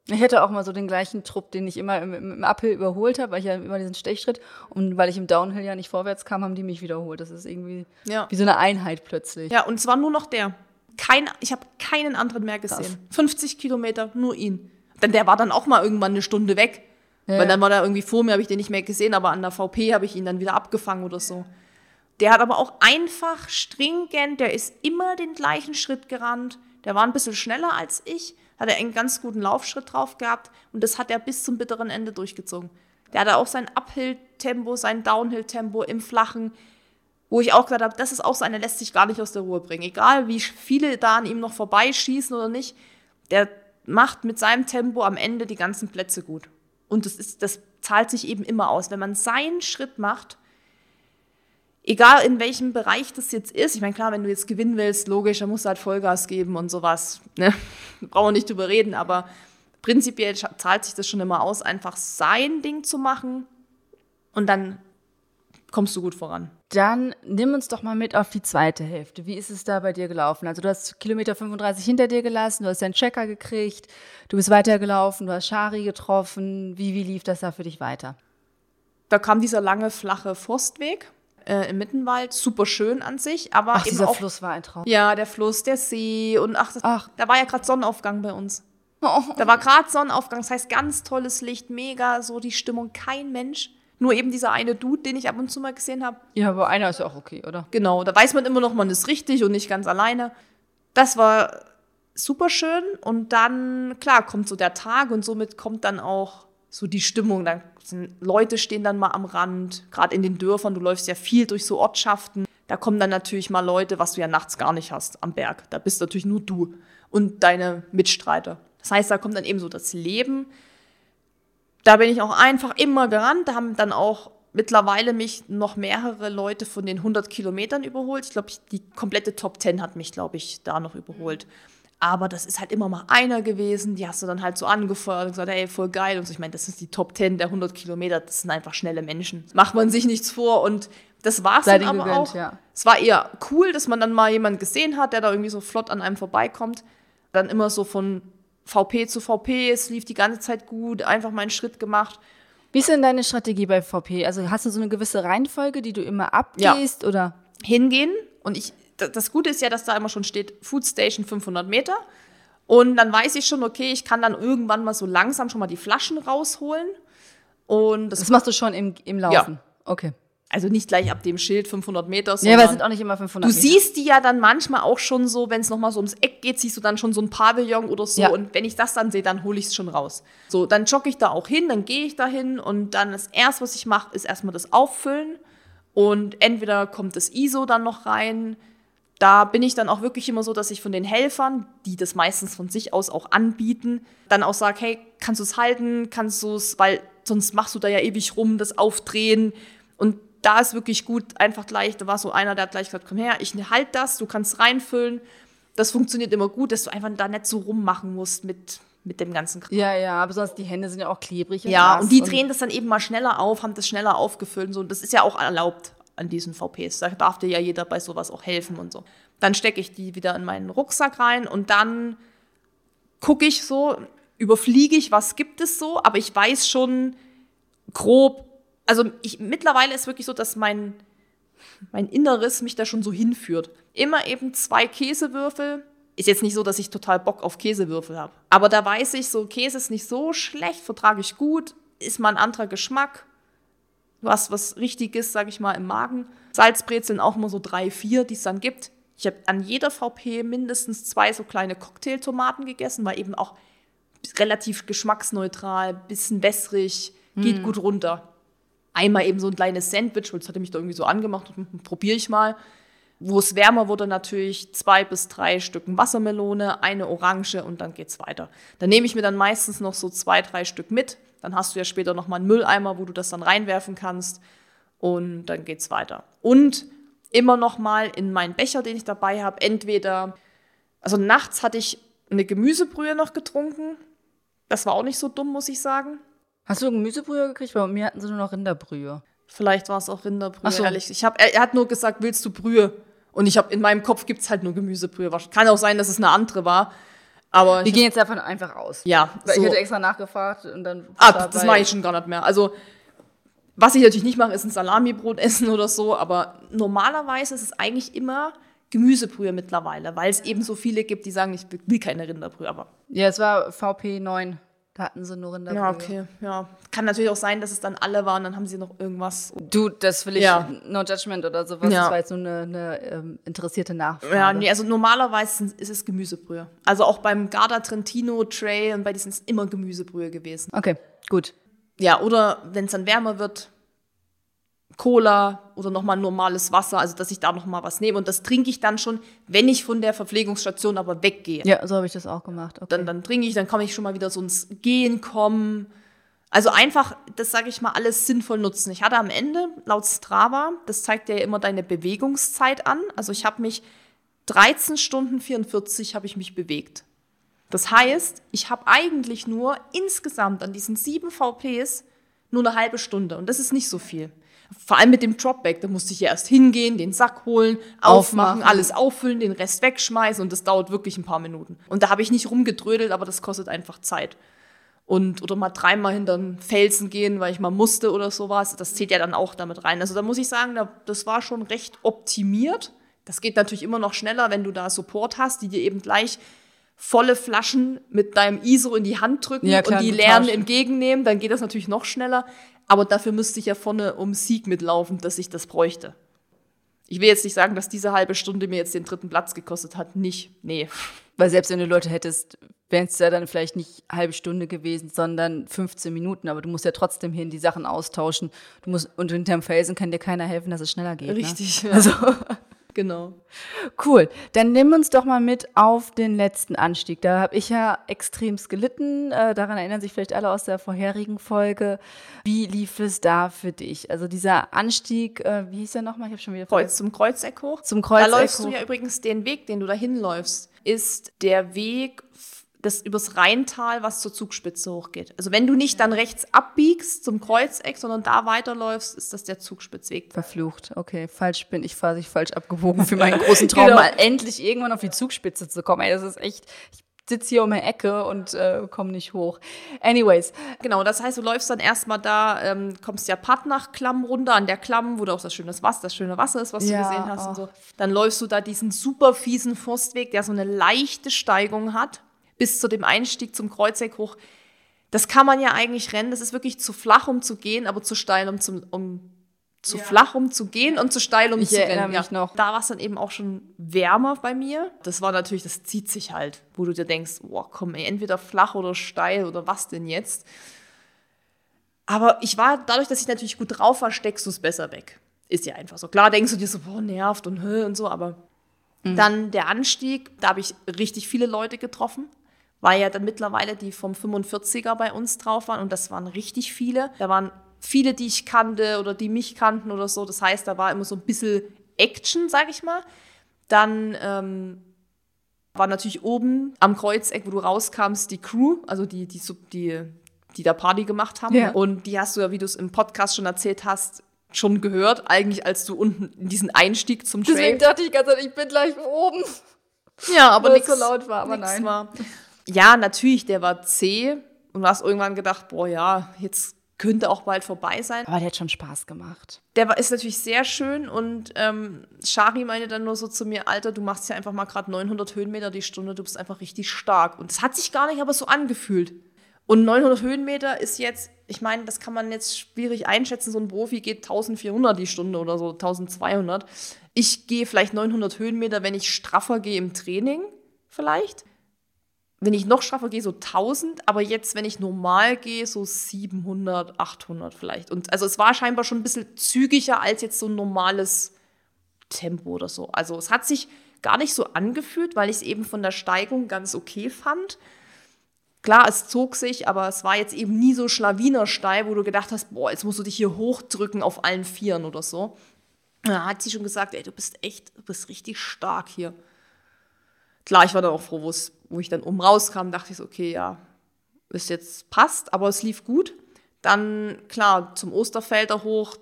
Ich hätte auch mal so den gleichen Trupp, den ich immer im, im, Uphill überholt habe, weil ich ja immer diesen Stechschritt und weil ich im Downhill ja nicht vorwärts kam, haben die mich wiederholt. Das ist irgendwie Ja. wie so eine Einheit plötzlich. Ja, und zwar nur noch der. Kein, ich habe keinen anderen mehr gesehen. 50 Kilometer, nur ihn. Denn der war dann auch mal irgendwann eine Stunde weg. Ja. Weil dann war der irgendwie vor mir, habe ich den nicht mehr gesehen, aber an der VP habe ich ihn dann wieder abgefangen oder so. Der hat aber auch einfach stringent, der ist immer den gleichen Schritt gerannt. Der war ein bisschen schneller als ich, hat er einen ganz guten Laufschritt drauf gehabt und das hat er bis zum bitteren Ende durchgezogen. Der hatte auch sein Uphill-Tempo, sein Downhill-Tempo im Flachen, wo ich auch gesagt habe, das ist auch so einer, lässt sich gar nicht aus der Ruhe bringen. Egal, wie viele da an ihm noch vorbeischießen oder nicht, der macht mit seinem Tempo am Ende die ganzen Plätze gut. Und das, ist, das zahlt sich eben immer aus. Wenn man seinen Schritt macht, egal in welchem Bereich das jetzt ist, ich meine, klar, wenn du jetzt gewinnen willst, logisch, dann musst du halt Vollgas geben und sowas. Ne? Brauchen wir nicht drüber reden, aber prinzipiell zahlt sich das schon immer aus, einfach sein Ding zu machen und dann kommst du gut voran. Dann nimm uns doch mal mit auf die zweite Hälfte. Wie ist es da bei dir gelaufen? Also du hast Kilometer 35 hinter dir gelassen, du hast deinen Checker gekriegt, du bist weitergelaufen, du hast Shari getroffen. Wie, wie lief das da für dich weiter? Da kam dieser lange, flache Forstweg äh, im Mittenwald, super schön an sich, aber Ach, eben dieser auch Fluss war ein Traum. Ja, der Fluss, der See und ach, das, Ach. da war ja gerade Sonnenaufgang bei uns. Oh, Da war gerade Sonnenaufgang, das heißt ganz tolles Licht, mega so die Stimmung, kein Mensch. Nur eben dieser eine Dude, den ich ab und zu mal gesehen habe. Ja, aber einer ist ja auch okay, oder? Genau, da weiß man immer noch, man ist richtig und nicht ganz alleine. Das war super schön und dann, klar, kommt so der Tag und somit kommt dann auch so die Stimmung. Dann sind, Leute stehen dann mal am Rand, gerade in den Dörfern, du läufst ja viel durch so Ortschaften. Da kommen dann natürlich mal Leute, was du ja nachts gar nicht hast am Berg. Da bist natürlich nur du und deine Mitstreiter. Das heißt, da kommt dann eben so das Leben. Da bin ich auch einfach immer gerannt. Da haben dann auch mittlerweile mich noch mehrere Leute von den 100 Kilometern überholt. Ich glaube, die komplette Top 10 hat mich, glaube ich, da noch überholt. Aber das ist halt immer mal einer gewesen, die hast du dann halt so angefeuert und gesagt, ey, voll geil. Und so, ich meine, das ist die Top 10 der 100 Kilometer, das sind einfach schnelle Menschen. Macht man sich nichts vor und das war es dann aber gegönnt, auch. ja. Es war eher cool, dass man dann mal jemanden gesehen hat, der da irgendwie so flott an einem vorbeikommt. Dann immer so von VP zu VP, es lief die ganze Zeit gut, einfach meinen Schritt gemacht. Wie ist denn deine Strategie bei VP? Also hast du so eine gewisse Reihenfolge, die du immer abgehst oder? hingehen und ich, das Gute ist ja, dass da immer schon steht, Food Station 500 Meter und dann weiß ich schon, okay, ich kann dann irgendwann mal so langsam schon mal die Flaschen rausholen und das, Das machst du schon im, im Laufen? Okay. also nicht gleich ab dem Schild 500 Meter, Ja, aber es sind auch nicht immer 500 du Meter. siehst die ja dann manchmal auch schon so, wenn es nochmal so ums Eck geht, siehst du dann schon so ein Pavillon oder so Ja. und wenn ich das dann sehe, dann hole ich es schon raus. So, dann jogge ich da auch hin, dann gehe ich da hin und dann das erste, was ich mache, ist erstmal das Auffüllen und entweder kommt das ISO dann noch rein, da bin ich dann auch wirklich immer so, dass ich von den Helfern, die das meistens von sich aus auch anbieten, dann auch sage, hey, kannst du es halten, kannst du es, weil sonst machst du da ja ewig rum, das Aufdrehen. Und da ist wirklich gut, einfach gleich, da war so einer, der hat gleich gesagt, komm her, ich halt das, du kannst reinfüllen. Das funktioniert immer gut, dass du einfach da nicht so rummachen musst mit, mit dem ganzen Kram. Ja, ja, aber sonst die Hände sind ja auch klebrig. Ja, und die und drehen das dann eben mal schneller auf, haben das schneller aufgefüllt und so. Und das ist ja auch erlaubt an diesen VPs. Da darf dir ja jeder bei sowas auch helfen und so. Dann stecke ich die wieder in meinen Rucksack rein und dann gucke ich so, überfliege ich, was gibt es so, aber ich weiß schon grob, also ich, mittlerweile ist wirklich so, dass mein, mein Inneres mich da schon so hinführt. Immer eben zwei Käsewürfel. Ist jetzt nicht so, dass ich total Bock auf Käsewürfel habe. Aber da weiß ich so, Käse ist nicht so schlecht, vertrage ich gut, ist mal ein anderer Geschmack was, was richtig ist, sage ich mal, im Magen. Salzbrezeln auch immer so drei, vier, die es dann gibt. Ich habe an jeder VP mindestens zwei so kleine Cocktailtomaten gegessen, weil eben auch relativ geschmacksneutral, bisschen wässrig, geht mm. gut runter. Einmal eben so ein kleines Sandwich, weil das hatte mich da irgendwie so angemacht, probiere ich mal. Wo es wärmer wurde, natürlich zwei bis drei Stücken Wassermelone, eine Orange und dann geht's weiter. Dann nehme ich mir dann meistens noch so zwei, drei Stück mit, dann hast du ja später nochmal einen Mülleimer, wo du das dann reinwerfen kannst und dann geht's weiter. Und immer nochmal in meinen Becher, den ich dabei habe, entweder, also nachts hatte ich eine Gemüsebrühe noch getrunken. Das war auch nicht so dumm, muss ich sagen. Hast du Gemüsebrühe gekriegt? Bei mir hatten sie nur noch Rinderbrühe. Vielleicht war es auch Rinderbrühe, so. ehrlich. Ich hab, er, er, hat nur gesagt, willst du Brühe? Und ich habe in meinem Kopf gibt es halt nur Gemüsebrühe. Kann auch sein, dass es eine andere war. Aber wir gehen jetzt davon einfach aus. Ja. Weil so. ich hätte extra nachgefragt und dann. Ah, das mache ich schon gar nicht mehr. Also, was ich natürlich nicht mache, ist ein Salamibrot essen oder so, aber normalerweise ist es eigentlich immer Gemüsebrühe mittlerweile, weil es eben so viele gibt, die sagen, ich will keine Rinderbrühe, aber. Ja, es war VP 9. Da hatten sie nur Rinderbrühe. Ja, okay. Ja. Kann natürlich auch sein, dass es dann alle waren, dann haben sie noch irgendwas. Du, das will ich, ja. no judgment oder sowas. Ja. Das war jetzt nur eine, eine ähm, interessierte Nachfrage. Ja, nee, also normalerweise ist es Gemüsebrühe. Also auch beim Garda Trentino Tray und bei diesen ist immer Gemüsebrühe gewesen. Okay, gut. Ja, oder wenn es dann wärmer wird, Cola oder nochmal normales Wasser, also dass ich da nochmal was nehme. Und das trinke ich dann schon, wenn ich von der Verpflegungsstation aber weggehe. Ja, so habe ich das auch gemacht. Okay. Dann, dann trinke ich, dann kann ich schon mal wieder so ins Gehen kommen. Also einfach, das sage ich mal, alles sinnvoll nutzen. Ich hatte am Ende, laut Strava, das zeigt ja immer deine Bewegungszeit an. Also ich habe mich 13 Stunden 44 habe ich mich bewegt. Das heißt, ich habe eigentlich nur insgesamt an diesen sieben VPs nur eine halbe Stunde. Und das ist nicht so viel. Vor allem mit dem Dropback, da musste ich ja erst hingehen, den Sack holen, aufmachen, aufmachen, alles auffüllen, den Rest wegschmeißen und das dauert wirklich ein paar Minuten. Und da habe ich nicht rumgedrödelt, aber das kostet einfach Zeit. Und oder mal dreimal hinter den Felsen gehen, weil ich mal musste oder sowas, das zählt ja dann auch damit rein. Also da muss ich sagen, das war schon recht optimiert. Das geht natürlich immer noch schneller, wenn du da Support hast, die dir eben gleich volle Flaschen mit deinem ISO in die Hand drücken ja, klar, und die leeren entgegennehmen, dann geht das natürlich noch schneller. Aber dafür müsste ich ja vorne um Sieg mitlaufen, dass ich das bräuchte. Ich will jetzt nicht sagen, dass diese halbe Stunde mir jetzt den dritten Platz gekostet hat. Nicht. Nee. Weil selbst wenn du Leute hättest, wären es ja dann vielleicht nicht eine halbe Stunde gewesen, sondern 15 Minuten. Aber du musst ja trotzdem hin die Sachen austauschen. Du musst, und hinterm Felsen kann dir keiner helfen, dass es schneller geht. Ne? Richtig. Ne? Ja. Also. Genau. Cool. Dann nimm uns doch mal mit auf den letzten Anstieg. Da habe ich ja extremst gelitten. Äh, daran erinnern sich vielleicht alle aus der vorherigen Folge. Wie lief es da für dich? Also dieser Anstieg, äh, wie hieß der nochmal? Ich habe schon wieder Kreuz, zum Kreuzeck hoch. Zum Kreuzeck Da läufst hoch. du ja übrigens den Weg, den du da hinläufst, ist der Weg das übers Rheintal, was zur Zugspitze hochgeht. Also wenn du nicht dann rechts abbiegst zum Kreuzeck, sondern da weiterläufst, ist das der Zugspitzweg. Verflucht. Okay, falsch bin ich quasi falsch abgewogen für meinen großen Traum, genau. mal endlich irgendwann auf die Zugspitze zu kommen. Ey, das ist echt, ich sitze hier um die Ecke und äh, komme nicht hoch. Anyways. Genau, das heißt, du läufst dann erstmal da, ähm, kommst ja Patt nach Klamm runter, an der Klamm, wo du auch das schöne Wasser, das schöne Wasser ist, was ja, du gesehen hast oh. und so. Dann läufst du da diesen super fiesen Forstweg, der so eine leichte Steigung hat bis zu dem Einstieg zum Kreuzeck hoch. Das kann man ja eigentlich rennen. Das ist wirklich zu flach, um zu gehen, aber zu steil, um, zum, um zu ja. flach, um zu gehen und zu steil, um ich zu rennen. Mich ja. noch. Da war es dann eben auch schon wärmer bei mir. Das war natürlich, das zieht sich halt, wo du dir denkst, boah, komm, ey, entweder flach oder steil oder was denn jetzt? Aber ich war, dadurch, dass ich natürlich gut drauf war, steckst du es besser weg. Ist ja einfach so. Klar denkst du dir so, boah, nervt und und so, aber Mhm. Dann der Anstieg, da habe ich richtig viele Leute getroffen, weil ja dann mittlerweile die vom 45er bei uns drauf waren und das waren richtig viele. Da waren viele, die ich kannte oder die mich kannten oder so. Das heißt, da war immer so ein bisschen Action, sag ich mal. Dann ähm, war natürlich oben am Kreuzeck, wo du rauskamst, die Crew, also die, die, die, die da Party gemacht haben. Ja. Und die hast du ja, wie du es im Podcast schon erzählt hast, schon gehört, eigentlich als du unten in diesen Einstieg zum Trail. Deswegen dachte ich ganz ich bin gleich oben. Ja, aber nichts so laut war, aber nein. War. Ja, natürlich, der war zäh und du hast irgendwann gedacht, boah, ja, jetzt könnte auch bald vorbei sein. Aber der hat schon Spaß gemacht. Der war, ist natürlich sehr schön und ähm, Shari meinte dann nur so zu mir, Alter, du machst ja einfach mal gerade 900 Höhenmeter die Stunde, du bist einfach richtig stark. Und es hat sich gar nicht aber so angefühlt. Und 900 Höhenmeter ist jetzt, ich meine, das kann man jetzt schwierig einschätzen, so ein Profi geht 1400 die Stunde oder so, 1200. Ich gehe vielleicht 900 Höhenmeter, wenn ich straffer gehe im Training, vielleicht wenn ich noch straffer gehe, so 1000, aber jetzt, wenn ich normal gehe, so 700, 800 vielleicht. Und also es war scheinbar schon ein bisschen zügiger als jetzt so ein normales Tempo oder so. Also es hat sich gar nicht so angefühlt, weil ich es eben von der Steigung ganz okay fand. Klar, es zog sich, aber es war jetzt eben nie so schlawinersteil, wo du gedacht hast, boah, jetzt musst du dich hier hochdrücken auf allen Vieren oder so. Da hat sie schon gesagt, ey, du bist echt, du bist richtig stark hier. Klar, ich war dann auch froh, wo ich dann oben rauskam, dachte ich so, okay, ja, ist jetzt passt, aber es lief gut. Dann, klar, zum Osterfelder hoch,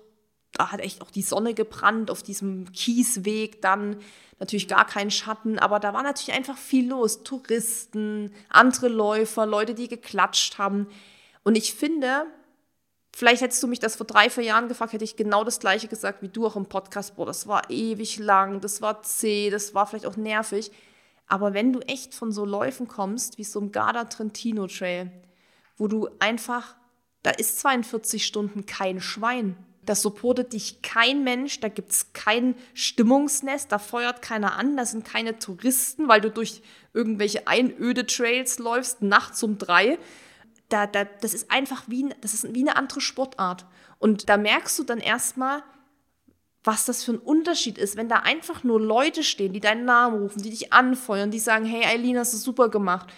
da hat echt auch die Sonne gebrannt auf diesem Kiesweg, dann natürlich gar kein Schatten, aber da war natürlich einfach viel los. Touristen, andere Läufer, Leute, die geklatscht haben. Und ich finde, vielleicht hättest du mich das vor drei, vier Jahren gefragt, hätte ich genau das Gleiche gesagt wie du auch im Podcast. Boah, das war ewig lang, das war zäh, das war vielleicht auch nervig. Aber wenn du echt von so Läufen kommst, wie so ein Garda Trentino Trail, wo du einfach, da ist 42 Stunden kein Schwein. Da supportet dich kein Mensch, da gibt es kein Stimmungsnest, da feuert keiner an, da sind keine Touristen, weil du durch irgendwelche einöde Trails läufst, nachts um drei. Da, da, das ist einfach wie, das ist wie eine andere Sportart. Und da merkst du dann erstmal, was das für ein Unterschied ist, wenn da einfach nur Leute stehen, die deinen Namen rufen, die dich anfeuern, die sagen, hey Eileen, hast du super gemacht.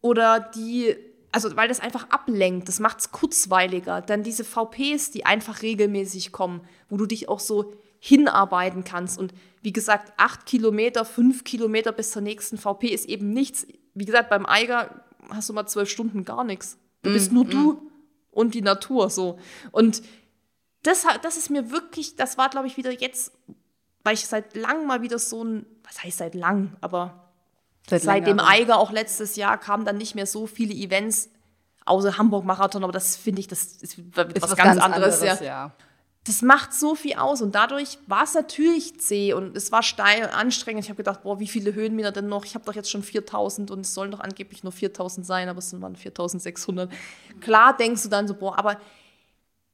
Oder die, also weil das einfach ablenkt, das macht es kurzweiliger. Dann diese VPs, die einfach regelmäßig kommen, wo du dich auch so hinarbeiten kannst. Und wie gesagt, acht Kilometer, fünf Kilometer bis zur nächsten VP ist eben nichts. Wie gesagt, beim Eiger hast du mal zwölf Stunden gar nichts. Du mm, bist nur mm. du und die Natur so. Und das, das ist mir wirklich, das war, glaube ich, wieder jetzt, weil ich seit langem mal wieder so ein, was heißt seit lang, aber seit, seit dem Eiger auch letztes Jahr kamen dann nicht mehr so viele Events, außer Hamburg-Marathon, aber das finde ich, das ist, ist was, was, ganz, ganz anderes. anderes ja. ja. Das macht so viel aus und dadurch war es natürlich zäh und es war steil und anstrengend. Ich habe gedacht, boah, wie viele Höhenmeter denn noch? Ich habe doch jetzt schon 4000 und es sollen doch angeblich nur 4000 sein, aber es waren 4600. Klar denkst du dann so, boah, aber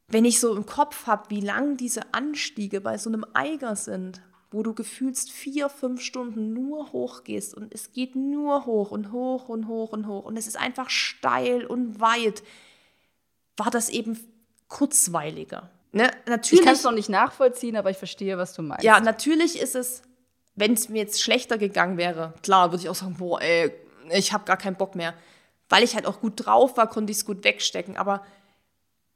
wenn ich so im Kopf habe, wie lang diese Anstiege bei so einem Eiger sind, wo du gefühlst vier, fünf Stunden nur hochgehst und es geht nur hoch und hoch und hoch und hoch und es ist einfach steil und weit, war das eben kurzweiliger. Ne? Natürlich, ich kann es noch nicht nachvollziehen, aber ich verstehe, was du meinst. Ja, natürlich ist es, wenn es mir jetzt schlechter gegangen wäre, klar, würde ich auch sagen, boah, ey, ich habe gar keinen Bock mehr. Weil ich halt auch gut drauf war, konnte ich es gut wegstecken. Aber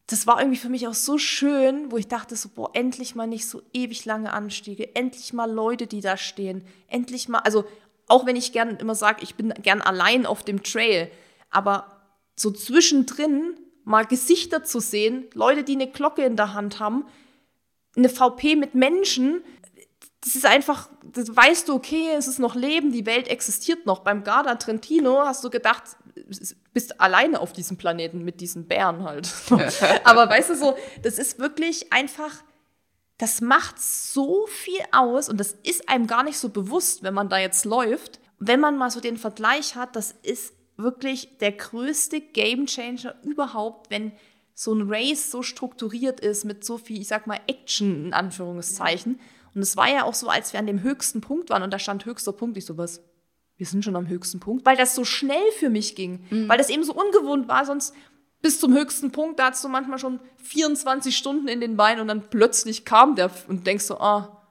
das war irgendwie für mich auch so schön, wo ich dachte so, boah, endlich mal nicht so ewig lange Anstiege, endlich mal Leute, die da stehen, endlich mal, also auch wenn ich gern immer sage, ich bin gern allein auf dem Trail, aber so zwischendrin mal Gesichter zu sehen, Leute, die eine Glocke in der Hand haben, eine VP mit Menschen, das ist einfach, das weißt du, okay, es ist noch Leben, die Welt existiert noch. Beim Garda Trentino hast du gedacht, bist alleine auf diesem Planeten mit diesen Bären halt. Aber weißt du so, das ist wirklich einfach, das macht so viel aus und das ist einem gar nicht so bewusst, wenn man da jetzt läuft. Wenn man mal so den Vergleich hat, das ist wirklich der größte Gamechanger überhaupt, wenn so ein Race so strukturiert ist mit so viel, ich sag mal, Action in Anführungszeichen. Und es war ja auch so, als wir an dem höchsten Punkt waren und da stand höchster Punkt, ich so was, wir sind schon am höchsten Punkt, weil das so schnell für mich ging, mhm. weil das eben so ungewohnt war, sonst bis zum höchsten Punkt, da hast du manchmal schon 24 Stunden in den Beinen und dann plötzlich kam der und denkst so, ah,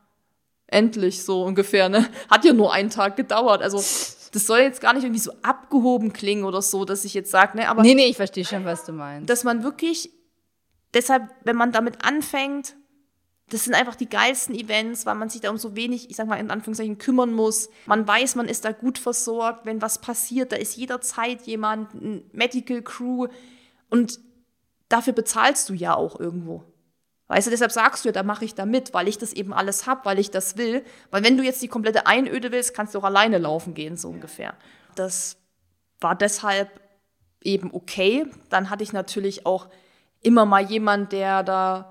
endlich so ungefähr, ne? Hat ja nur einen Tag gedauert. Also das soll jetzt gar nicht irgendwie so abgehoben klingen oder so, dass ich jetzt sage, ne, aber. Nee, nee, ich verstehe schon, was du meinst. Dass man wirklich, deshalb, wenn man damit anfängt, das sind einfach die geilsten Events, weil man sich da um so wenig, ich sag mal in Anführungszeichen, kümmern muss. Man weiß, man ist da gut versorgt. Wenn was passiert, da ist jederzeit jemand, ein Medical Crew. Und dafür bezahlst du ja auch irgendwo. Weißt du, deshalb sagst du ja, da mache ich da mit, weil ich das eben alles habe, weil ich das will. Weil wenn du jetzt die komplette Einöde willst, kannst du auch alleine laufen gehen, so ungefähr. Das war deshalb eben okay. Dann hatte ich natürlich auch immer mal jemand, der da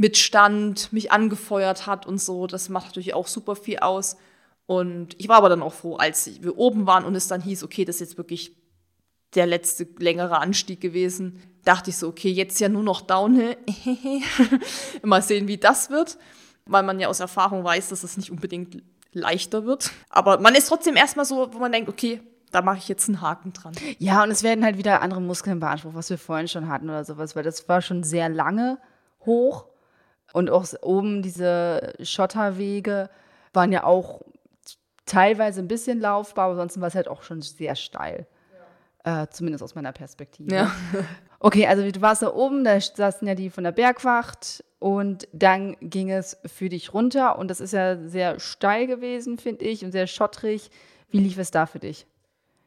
mitstand, mich angefeuert hat und so. Das macht natürlich auch super viel aus. Und ich war aber dann auch froh, als wir oben waren und es dann hieß, okay, das ist jetzt wirklich der letzte längere Anstieg gewesen. Dachte ich so, okay, jetzt ja nur noch Downhill. Mal sehen, wie das wird, weil man ja aus Erfahrung weiß, dass es nicht unbedingt leichter wird. Aber man ist trotzdem erstmal so, wo man denkt, okay, da mache ich jetzt einen Haken dran. Ja, und es werden halt wieder andere Muskeln beansprucht, was wir vorhin schon hatten oder sowas, weil das war schon sehr lange hoch. Und auch oben diese Schotterwege waren ja auch teilweise ein bisschen laufbar, aber ansonsten war es halt auch schon sehr steil. Äh, zumindest aus meiner Perspektive. Ja. Okay, also du warst da oben, da saßen ja die von der Bergwacht und dann ging es für dich runter und das ist ja sehr steil gewesen, finde ich, und sehr schottrig. Wie lief es da für dich?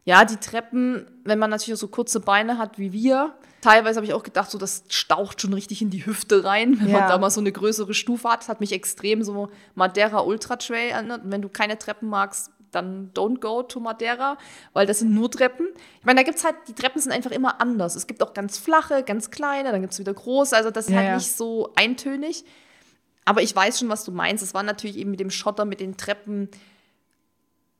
Ja, die Treppen, wenn man natürlich so kurze Beine hat wie wir, teilweise habe ich auch gedacht, so das staucht schon richtig in die Hüfte rein, wenn Ja. man da mal so eine größere Stufe hat. Das hat mich extrem so Madeira Ultra Trail erinnert. Und wenn du keine Treppen magst, dann don't go to Madeira, weil das sind nur Treppen. Ich meine, da gibt's halt, die Treppen sind einfach immer anders. Es gibt auch ganz flache, ganz kleine, dann gibt's wieder große. Also das ist Ja, halt ja. nicht so eintönig. Aber ich weiß schon, was du meinst. Es war natürlich eben mit dem Schotter, mit den Treppen.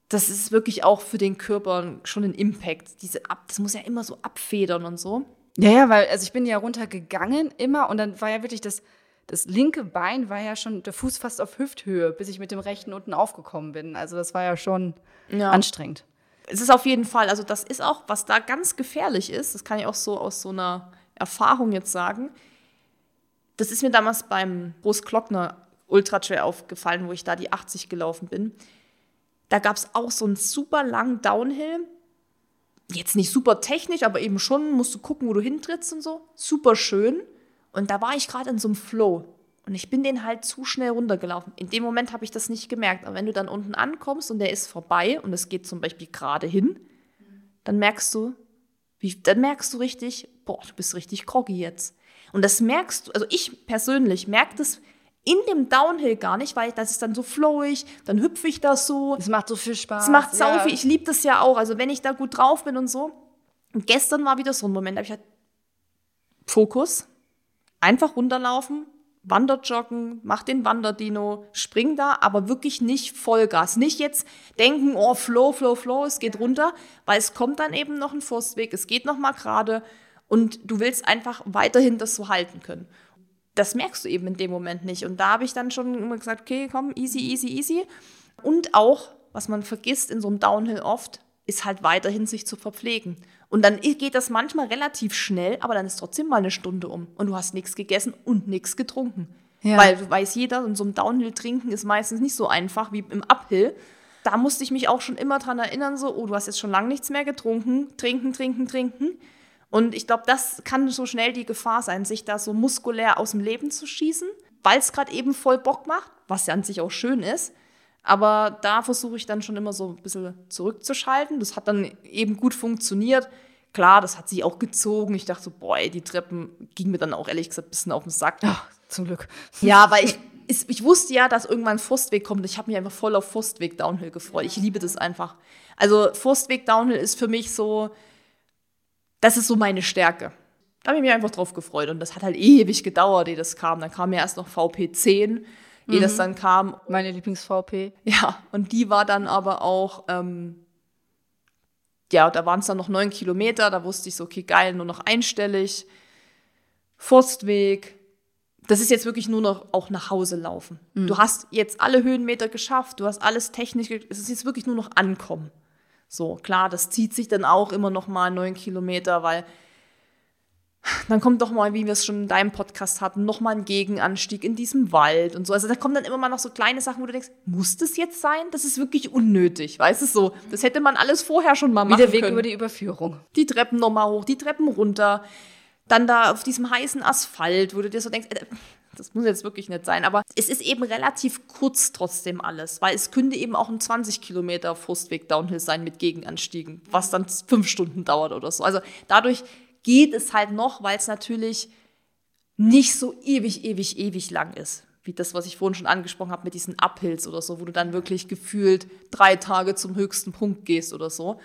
Das ist wirklich auch für den Körper schon ein Impact. Diese ab, das muss ja immer so abfedern und so. Ja, ja, weil also ich bin ja runtergegangen immer und dann war ja wirklich das, das linke Bein war ja schon der Fuß fast auf Hüfthöhe, bis ich mit dem rechten unten aufgekommen bin. Also das war ja schon Ja. anstrengend. Es ist auf jeden Fall, also das ist auch, was da ganz gefährlich ist, das kann ich auch so aus so einer Erfahrung jetzt sagen. Das ist mir damals beim Großglockner Ultra Trail aufgefallen, wo ich da die 80 gelaufen bin. Da gab es auch so einen super langen Downhill. Jetzt nicht super technisch, aber eben schon musst du gucken, wo du hintrittst und so. Super schön. Und da war ich gerade in so einem Flow. Und ich bin den halt zu schnell runtergelaufen. In dem Moment habe ich das nicht gemerkt. Aber wenn du dann unten ankommst und der ist vorbei und es geht zum Beispiel gerade hin, dann merkst du, wie, dann merkst du richtig, boah, du bist richtig groggy jetzt. Und das merkst du, also ich persönlich merke das in dem Downhill gar nicht, weil das ist dann so flowig, dann hüpfe ich da so. Es macht so viel Spaß. Es macht sau ja. viel. Ich liebe das ja auch. Also wenn ich da gut drauf bin und so. Und gestern war wieder so ein Moment, da habe ich halt Fokus, einfach runterlaufen, Wanderjoggen, mach den Wanderdino, spring da, aber wirklich nicht Vollgas. Nicht jetzt denken, oh, Flow, Flow, Flow, es geht runter, weil es kommt dann eben noch ein Forstweg, es geht noch mal gerade und du willst einfach weiterhin das so halten können. Das merkst du eben in dem Moment nicht. Und da habe ich dann schon immer gesagt, okay, komm, easy, easy, easy. Und auch, was man vergisst in so einem Downhill oft, ist halt weiterhin sich zu verpflegen. Und dann geht das manchmal relativ schnell, aber dann ist trotzdem mal eine Stunde um und du hast nichts gegessen und nichts getrunken. Ja. Weil du weiß jeder, in so einem Downhill trinken ist meistens nicht so einfach wie im Uphill. Da musste ich mich auch schon immer dran erinnern, so, oh, du hast jetzt schon lange nichts mehr getrunken, trinken, trinken, trinken. Und ich glaube, das kann so schnell die Gefahr sein, sich da so muskulär aus dem Leben zu schießen, weil es gerade eben voll Bock macht, was ja an sich auch schön ist. Aber da versuche ich dann schon immer so ein bisschen zurückzuschalten. Das hat dann eben gut funktioniert. Klar, das hat sich auch gezogen. Ich dachte so, boah, ey, die Treppen ging mir dann auch ehrlich gesagt ein bisschen auf den Sack. Ach, zum Glück. Ja, weil ich, ist, ich wusste ja, dass irgendwann ein Forstweg kommt. Ich habe mich einfach voll auf Forstweg Downhill gefreut. Ich liebe das einfach. Also Forstweg Downhill ist für mich so, das ist so meine Stärke. Da habe ich mich einfach drauf gefreut. Und das hat halt ewig gedauert, ehe das kam. Dann kam ja erst noch VP10, ehe das dann kam. Meine Lieblings-VP. Ja, und die war dann aber auch, ähm, ja, da waren es dann noch neun Kilometer, da wusste ich so, okay, geil, nur noch einstellig. Forstweg. Das ist jetzt wirklich nur noch auch nach Hause laufen. Du hast jetzt alle Höhenmeter geschafft, du hast alles technisch, es ist jetzt wirklich nur noch ankommen. So, klar, das zieht sich dann auch immer noch mal neun Kilometer, weil dann kommt doch mal, wie wir es schon in deinem Podcast hatten, noch mal ein Gegenanstieg in diesem Wald und so. Also da kommen dann immer mal noch so kleine Sachen, wo du denkst, muss das jetzt sein? Das ist wirklich unnötig, weißt du so. Das hätte man alles vorher schon mal machen Wie der Weg können. über die Überführung. die Treppen nochmal hoch, die Treppen runter, dann da auf diesem heißen Asphalt, wo du dir so denkst, äh, das muss jetzt wirklich nicht sein. Aber es ist eben relativ kurz trotzdem alles, weil es könnte eben auch ein 20 Kilometer Frustweg Downhill sein mit Gegenanstiegen, was dann fünf Stunden dauert oder so. Also dadurch geht es halt noch, weil es natürlich nicht so ewig, ewig, ewig lang ist. Wie das, was ich vorhin schon angesprochen habe mit diesen Uphills oder so, wo du dann wirklich gefühlt drei Tage zum höchsten Punkt gehst oder so.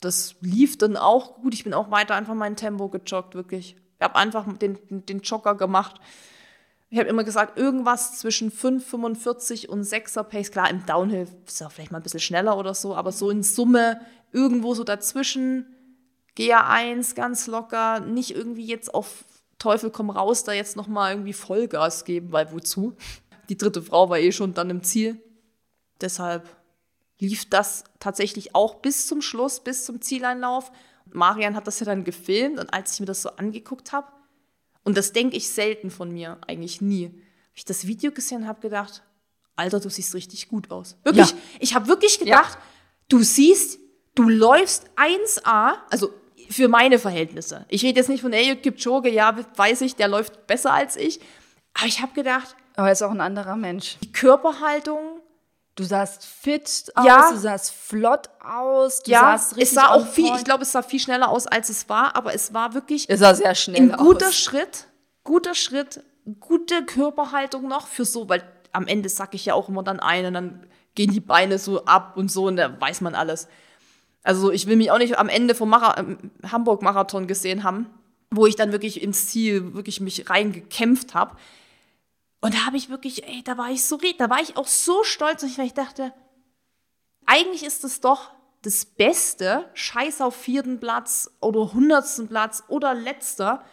Das lief dann auch gut. Ich bin auch weiter einfach mein Tempo gejoggt, wirklich. Ich habe einfach den, den Jogger gemacht. Ich habe immer gesagt, irgendwas zwischen 5,45 und 6er Pace. Klar, im Downhill ist ja vielleicht mal ein bisschen schneller oder so, aber so in Summe irgendwo so dazwischen. GA1 ganz locker, nicht irgendwie jetzt auf Teufel komm raus, da jetzt nochmal irgendwie Vollgas geben, weil wozu? Die dritte Frau war eh schon dann im Ziel. Deshalb lief das tatsächlich auch bis zum Schluss, bis zum Zieleinlauf. Marian hat das ja dann gefilmt und als ich mir das so angeguckt habe, und das denke ich selten von mir, eigentlich nie, habe ich das Video gesehen habe gedacht, Alter, du siehst richtig gut aus. Wirklich, Ja. ich habe wirklich gedacht, du siehst, du läufst 1A, also für meine Verhältnisse. Ich rede jetzt nicht von Eliud Kipchoge, ja, weiß ich, der läuft besser als ich. Aber ich habe gedacht, Aber er ist auch ein anderer Mensch. die Körperhaltung, Du sahst fit aus, Ja. du sahst flott aus, du ja, sahst es richtig sah on auch viel, ich glaube, es sah viel schneller aus, als es war, aber es war wirklich Es sah sehr schnell ein guter aus. Schritt, guter Schritt, gute Körperhaltung noch für so, weil am Ende sacke ich ja auch immer dann ein und dann gehen die Beine so ab und so und da weiß man alles. Also ich will mich auch nicht am Ende vom ähm, Hamburg-Marathon gesehen haben, wo ich dann wirklich ins Ziel wirklich mich reingekämpft habe. Und da habe ich wirklich, ey, da war ich so, da war ich auch so stolz, weil ich dachte, eigentlich ist es doch das Beste, scheiß auf vierten Platz oder hundertsten Platz oder letzter,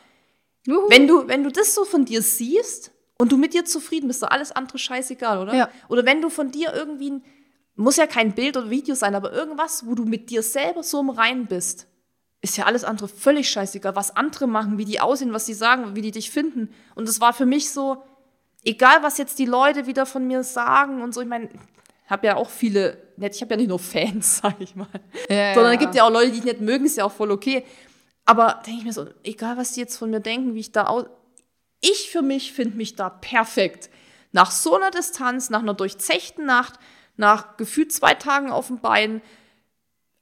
Juhu. wenn du, wenn du das so von dir siehst und du mit dir zufrieden bist, so alles andere scheißegal, oder? Ja. Oder wenn du von dir irgendwie, ein, muss ja kein Bild oder Video sein, aber irgendwas, wo du mit dir selber so im Rein bist, ist ja alles andere völlig scheißegal, was andere machen, wie die aussehen, was sie sagen, wie die dich finden. Und es war für mich so, egal was jetzt die Leute wieder von mir sagen und so, ich meine, ich habe ja auch viele, ich habe ja nicht nur Fans, sag ich mal, Ja, sondern ja. es gibt ja auch Leute, die ich nicht mögen, ist ja auch voll okay. Aber denke ich mir so, egal was die jetzt von mir denken, wie ich da aus. Ich für mich finde mich da perfekt. Nach so einer Distanz, nach einer durchzechten Nacht, nach gefühlt zwei Tagen auf dem Bein.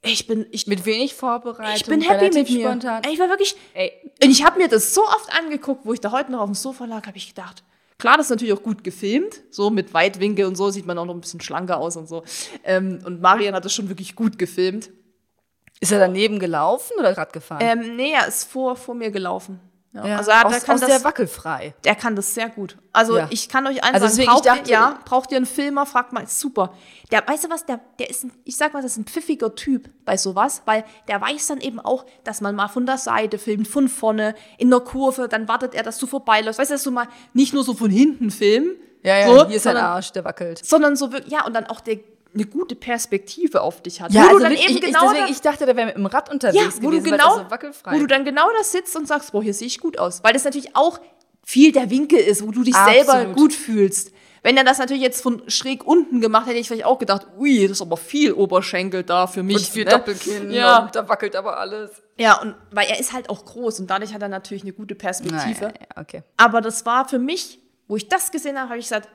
Ich bin, ich, Mit wenig Vorbereitung. ich bin happy mit mir. Spontan. Ich war wirklich, Ey, ich habe mir das so oft angeguckt, wo ich da heute noch auf dem Sofa lag, habe ich gedacht, klar, das ist natürlich auch gut gefilmt, so mit Weitwinkel und so sieht man auch noch ein bisschen schlanker aus und so. Ähm, und Marian hat das schon wirklich gut gefilmt. ist er daneben gelaufen oder gerade gefahren? Ähm, nee, er ist vor, vor mir gelaufen. Ja. ja. Also er, aus, der, kann aus das, der wackelfrei. der kann das sehr gut. Also Ja. ich kann euch allen Also sagen, deswegen, braucht, ich dachte- ihr, ja, braucht ihr einen Filmer, fragt mal, ist super. Der, weißt du was, der, der ist ein, ich sag mal, das ist ein pfiffiger Typ bei sowas, weil der weiß dann eben auch, dass man mal von der Seite filmt, von vorne, in der Kurve, dann wartet er, dass du vorbeiläufst. Weißt du, dass du mal nicht nur so von hinten filmen, Ja, ja, so, hier ist ein sondern, Arsch, der wackelt. sondern so wirklich, ja, und dann auch der, eine gute Perspektive auf dich hat. Ja, wo also du dann wirklich, eben ich, genau deswegen, da- ich dachte, der wäre mit dem Rad ja, unterwegs wo du gewesen, weil genau, das so wackelfrei. wo du dann genau da sitzt und sagst, boah, hier sehe ich gut aus. Weil das natürlich auch viel der Winkel ist, wo du dich Absolut. selber gut fühlst. Wenn er das natürlich jetzt von schräg unten gemacht hätte, ich vielleicht auch gedacht, ui, das ist aber viel Oberschenkel da für mich. und viel ne? Doppelkinn Ja. da wackelt aber alles. ja, und weil er ist halt auch groß und dadurch hat er natürlich eine gute Perspektive. Naja, ja, okay. Aber das war für mich, wo ich das gesehen habe, habe ich gesagt,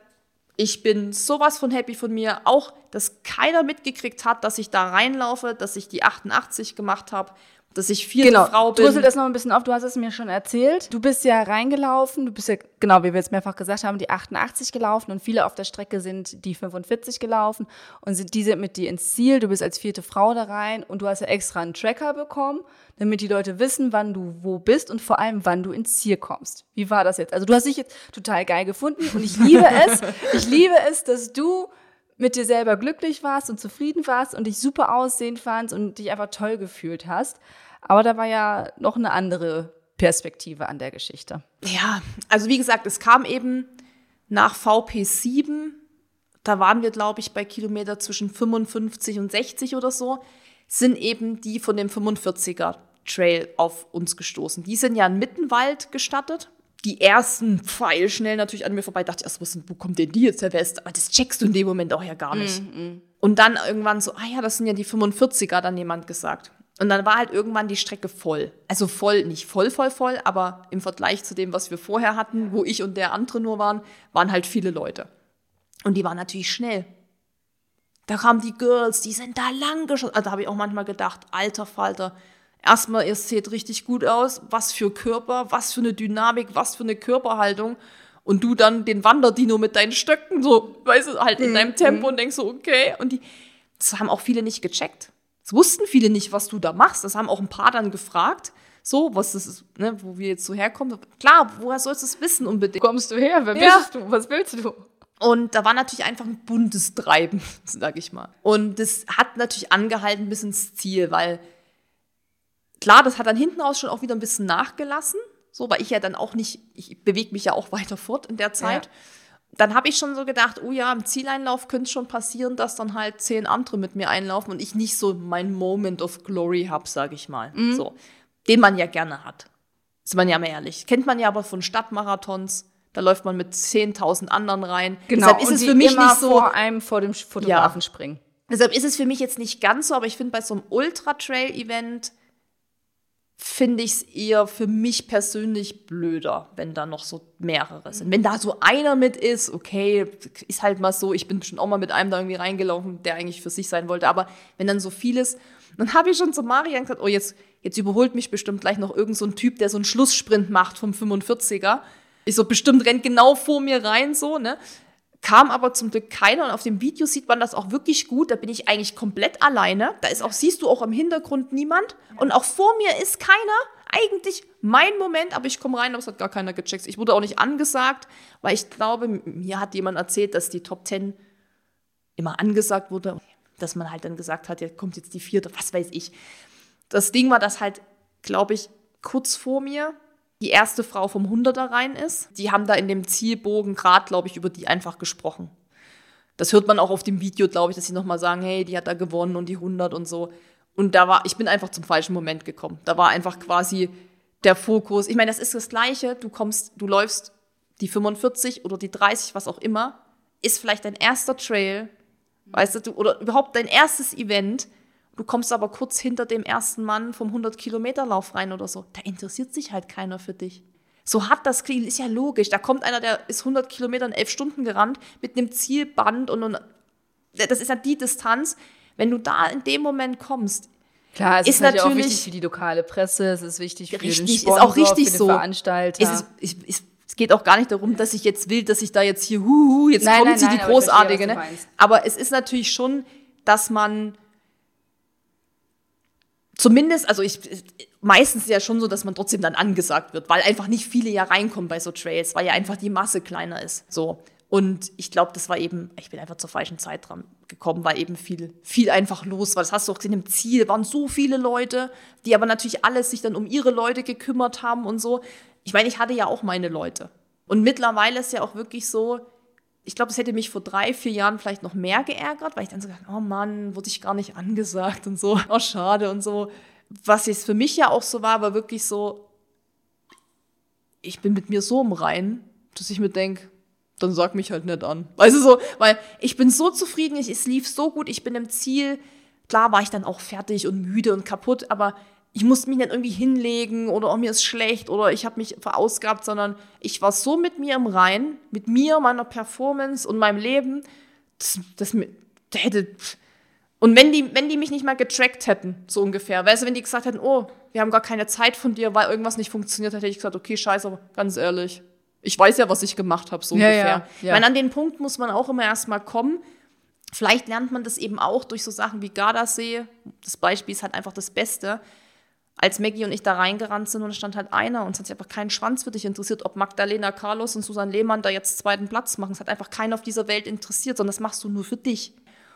ich bin sowas von happy von mir. Auch, dass keiner mitgekriegt hat, dass ich da reinlaufe, dass ich die 88 gemacht habe, dass ich vierte Genau, Frau bin. drösel das noch ein bisschen auf. Du hast es mir schon erzählt. Du bist ja reingelaufen. Du bist ja, genau, wie wir jetzt mehrfach gesagt haben, die 88 gelaufen und viele auf der Strecke sind die 45 gelaufen und sind die sind mit dir ins Ziel. Du bist als vierte Frau da rein und du hast ja extra einen Tracker bekommen, damit die Leute wissen, wann du wo bist und vor allem, wann du ins Ziel kommst. Wie war das jetzt? Also du hast dich jetzt total geil gefunden und ich liebe es. Ich liebe es, dass du mit dir selber glücklich warst und zufrieden warst und dich super aussehen fandst und dich einfach toll gefühlt hast. Aber da war ja noch eine andere Perspektive an der Geschichte. Ja, also wie gesagt, es kam eben nach VP7, da waren wir, glaube ich, bei Kilometer zwischen 55 und 60 oder so, sind eben die von dem 45er Trail auf uns gestoßen. Die sind ja in Mittenwald gestartet. Die ersten pfeilschnell natürlich an mir vorbei. Dachte ich erst, was, wo kommt denn die jetzt her? Wer ist, aber das checkst du in dem Moment auch ja gar nicht. Mhm. Und dann irgendwann so, ah ja, das sind ja die 45er, dann jemand gesagt. Und dann war halt irgendwann die Strecke voll. Also voll, nicht voll, voll, voll, aber im Vergleich zu dem, was wir vorher hatten, wo ich und der andere nur waren, waren halt viele Leute. Und die waren natürlich schnell. Da kamen die Girls, die sind da lang geschossen. Also da habe ich auch manchmal gedacht, alter Falter, erstmal, ihr seht richtig gut aus, was für Körper, was für eine Dynamik, was für eine Körperhaltung. Und du dann den Wanderdino mit deinen Stöcken, so, weißt du, halt in deinem Tempo und denkst so, okay. Und die, das haben auch viele nicht gecheckt. Das wussten viele nicht, was du da machst. Das haben auch ein paar dann gefragt. So, was das ist, ne, wo wir jetzt so herkommen. Klar, woher sollst du es wissen unbedingt? Wo kommst du her? Wer Ja. bist du? Was willst du? Und da war natürlich einfach ein buntes Treiben, sag ich mal. Und das hat natürlich angehalten bis ins Ziel, weil klar, das hat dann hinten raus schon auch wieder ein bisschen nachgelassen. So, weil ich ja dann auch nicht, ich bewege mich ja auch weiter fort in der Zeit. Ja. Dann habe ich schon so gedacht, oh ja, im Zieleinlauf könnte es schon passieren, dass dann halt zehn andere mit mir einlaufen und ich nicht so mein Moment of Glory habe, sage ich mal. So, den man ja gerne hat. Ist man ja mal ehrlich. Kennt man ja aber von Stadtmarathons. Da läuft man mit 10.000 anderen rein. Deshalb ist Genau. und es für mich nicht so. vor einem vor dem Fotografen springen. Deshalb ist es für mich jetzt nicht ganz so, aber ich finde, bei so einem Ultra-Trail-Event finde ich es eher für mich persönlich blöder, wenn da noch so mehrere sind. Wenn da so einer mit ist, okay, ist halt mal so, ich bin schon auch mal mit einem da irgendwie reingelaufen, der eigentlich für sich sein wollte, aber wenn dann so vieles, dann habe ich schon zu Marian gesagt, oh, jetzt, jetzt überholt mich bestimmt gleich noch irgend so Typ, der so einen Schlusssprint macht vom 45er. Ich so, bestimmt rennt genau vor mir rein, so, ne? Kam aber zum Glück keiner und auf dem Video sieht man das auch wirklich gut. Da bin ich eigentlich komplett alleine. Da ist auch, siehst du auch im Hintergrund niemand. Und auch vor mir ist keiner. Eigentlich mein Moment, aber ich komme rein, aber es hat gar keiner gecheckt. Ich wurde auch nicht angesagt, weil ich glaube, mir hat jemand erzählt, dass die Top 10 immer angesagt wurde, dass man halt dann gesagt hat, ja, kommt jetzt die vierte, was weiß ich. Das Ding war, dass halt, glaube ich, kurz vor mir die erste Frau vom 100er rein ist. Die haben da in dem Zielbogen gerade, glaube ich, über die einfach gesprochen. Das hört man auch auf dem Video, glaube ich, dass sie nochmal sagen, hey, die hat da gewonnen und die 100 und so. Und da war, ich bin einfach zum falschen Moment gekommen. Da war einfach quasi der Fokus. Ich meine, das ist das Gleiche. Du kommst, du läufst die 45 oder die 30, was auch immer, ist vielleicht dein erster Trail, weißt du, du, oder überhaupt dein erstes Event. Du kommst aber kurz hinter dem ersten Mann vom 100-Kilometer-Lauf rein oder so. Da interessiert sich halt keiner für dich. So hart das klingt, ist ja logisch. Da kommt einer, der ist 100 Kilometer in 11 Stunden gerannt mit einem Zielband und, und das ist ja die Distanz. Wenn du da in dem Moment kommst, Klar, es Ist ist, natürlich auch wichtig für die lokale Presse, es ist wichtig für Richtig, den ist Sponsor, auch richtig für den so. Veranstalter. ist es, ich, ich, es geht auch gar nicht darum, dass ich jetzt will, dass ich da jetzt hier, huhu, jetzt Nein, kommt nein, sie, nein, die aber Großartige. du Ne? Aber es ist natürlich schon, dass man zumindest, also ich, meistens ist ja schon so, dass man trotzdem dann angesagt wird, weil einfach nicht viele ja reinkommen bei so Trails, weil ja einfach die Masse kleiner ist. So. Und ich glaube, das war eben, ich bin einfach zur falschen Zeit dran gekommen, weil eben viel, viel einfach los war. Das hast du auch gesehen, im Ziel waren so viele Leute, die aber natürlich alles sich dann um ihre Leute gekümmert haben und so. Ich meine, ich hatte ja auch meine Leute. Und mittlerweile ist ja auch wirklich so, ich glaube, es hätte mich vor drei, vier Jahren vielleicht noch mehr geärgert, weil ich dann so gedacht, oh Mann, wurde ich gar nicht angesagt und so, oh schade und so. Was jetzt für mich ja auch so war, war wirklich so, ich bin mit mir so im Reinen, dass ich mir denke, dann sag mich halt nicht an. Weißt du so, weil ich bin so zufrieden, ich, es lief so gut, ich bin im Ziel. Klar war ich dann auch fertig und müde und kaputt, aber ich musste mich nicht irgendwie hinlegen oder oh, mir ist schlecht oder ich habe mich verausgabt, sondern ich war so mit mir im Rein, mit mir, meiner Performance und meinem Leben, das, das hätte. Und wenn die, wenn die mich nicht mal getrackt hätten, so ungefähr, weißt du, wenn die gesagt hätten, oh, wir haben gar keine Zeit von dir, weil irgendwas nicht funktioniert hat, hätte ich gesagt, okay, scheiße, aber ganz ehrlich, ich weiß ja, was ich gemacht habe, so Ja, ungefähr. ja, ja. Ich meine, an den Punkt muss man auch immer erstmal kommen. Vielleicht lernt man das eben auch durch so Sachen wie Gardasee. Das Beispiel ist halt einfach das Beste. Als Maggie und ich da reingerannt sind und es stand halt einer und es hat sich einfach keinen Schwanz für dich interessiert, ob Magdalena Carlos und Susan Lehmann da jetzt zweiten Platz machen. Es hat einfach keinen auf dieser Welt interessiert, sondern das machst du nur für dich.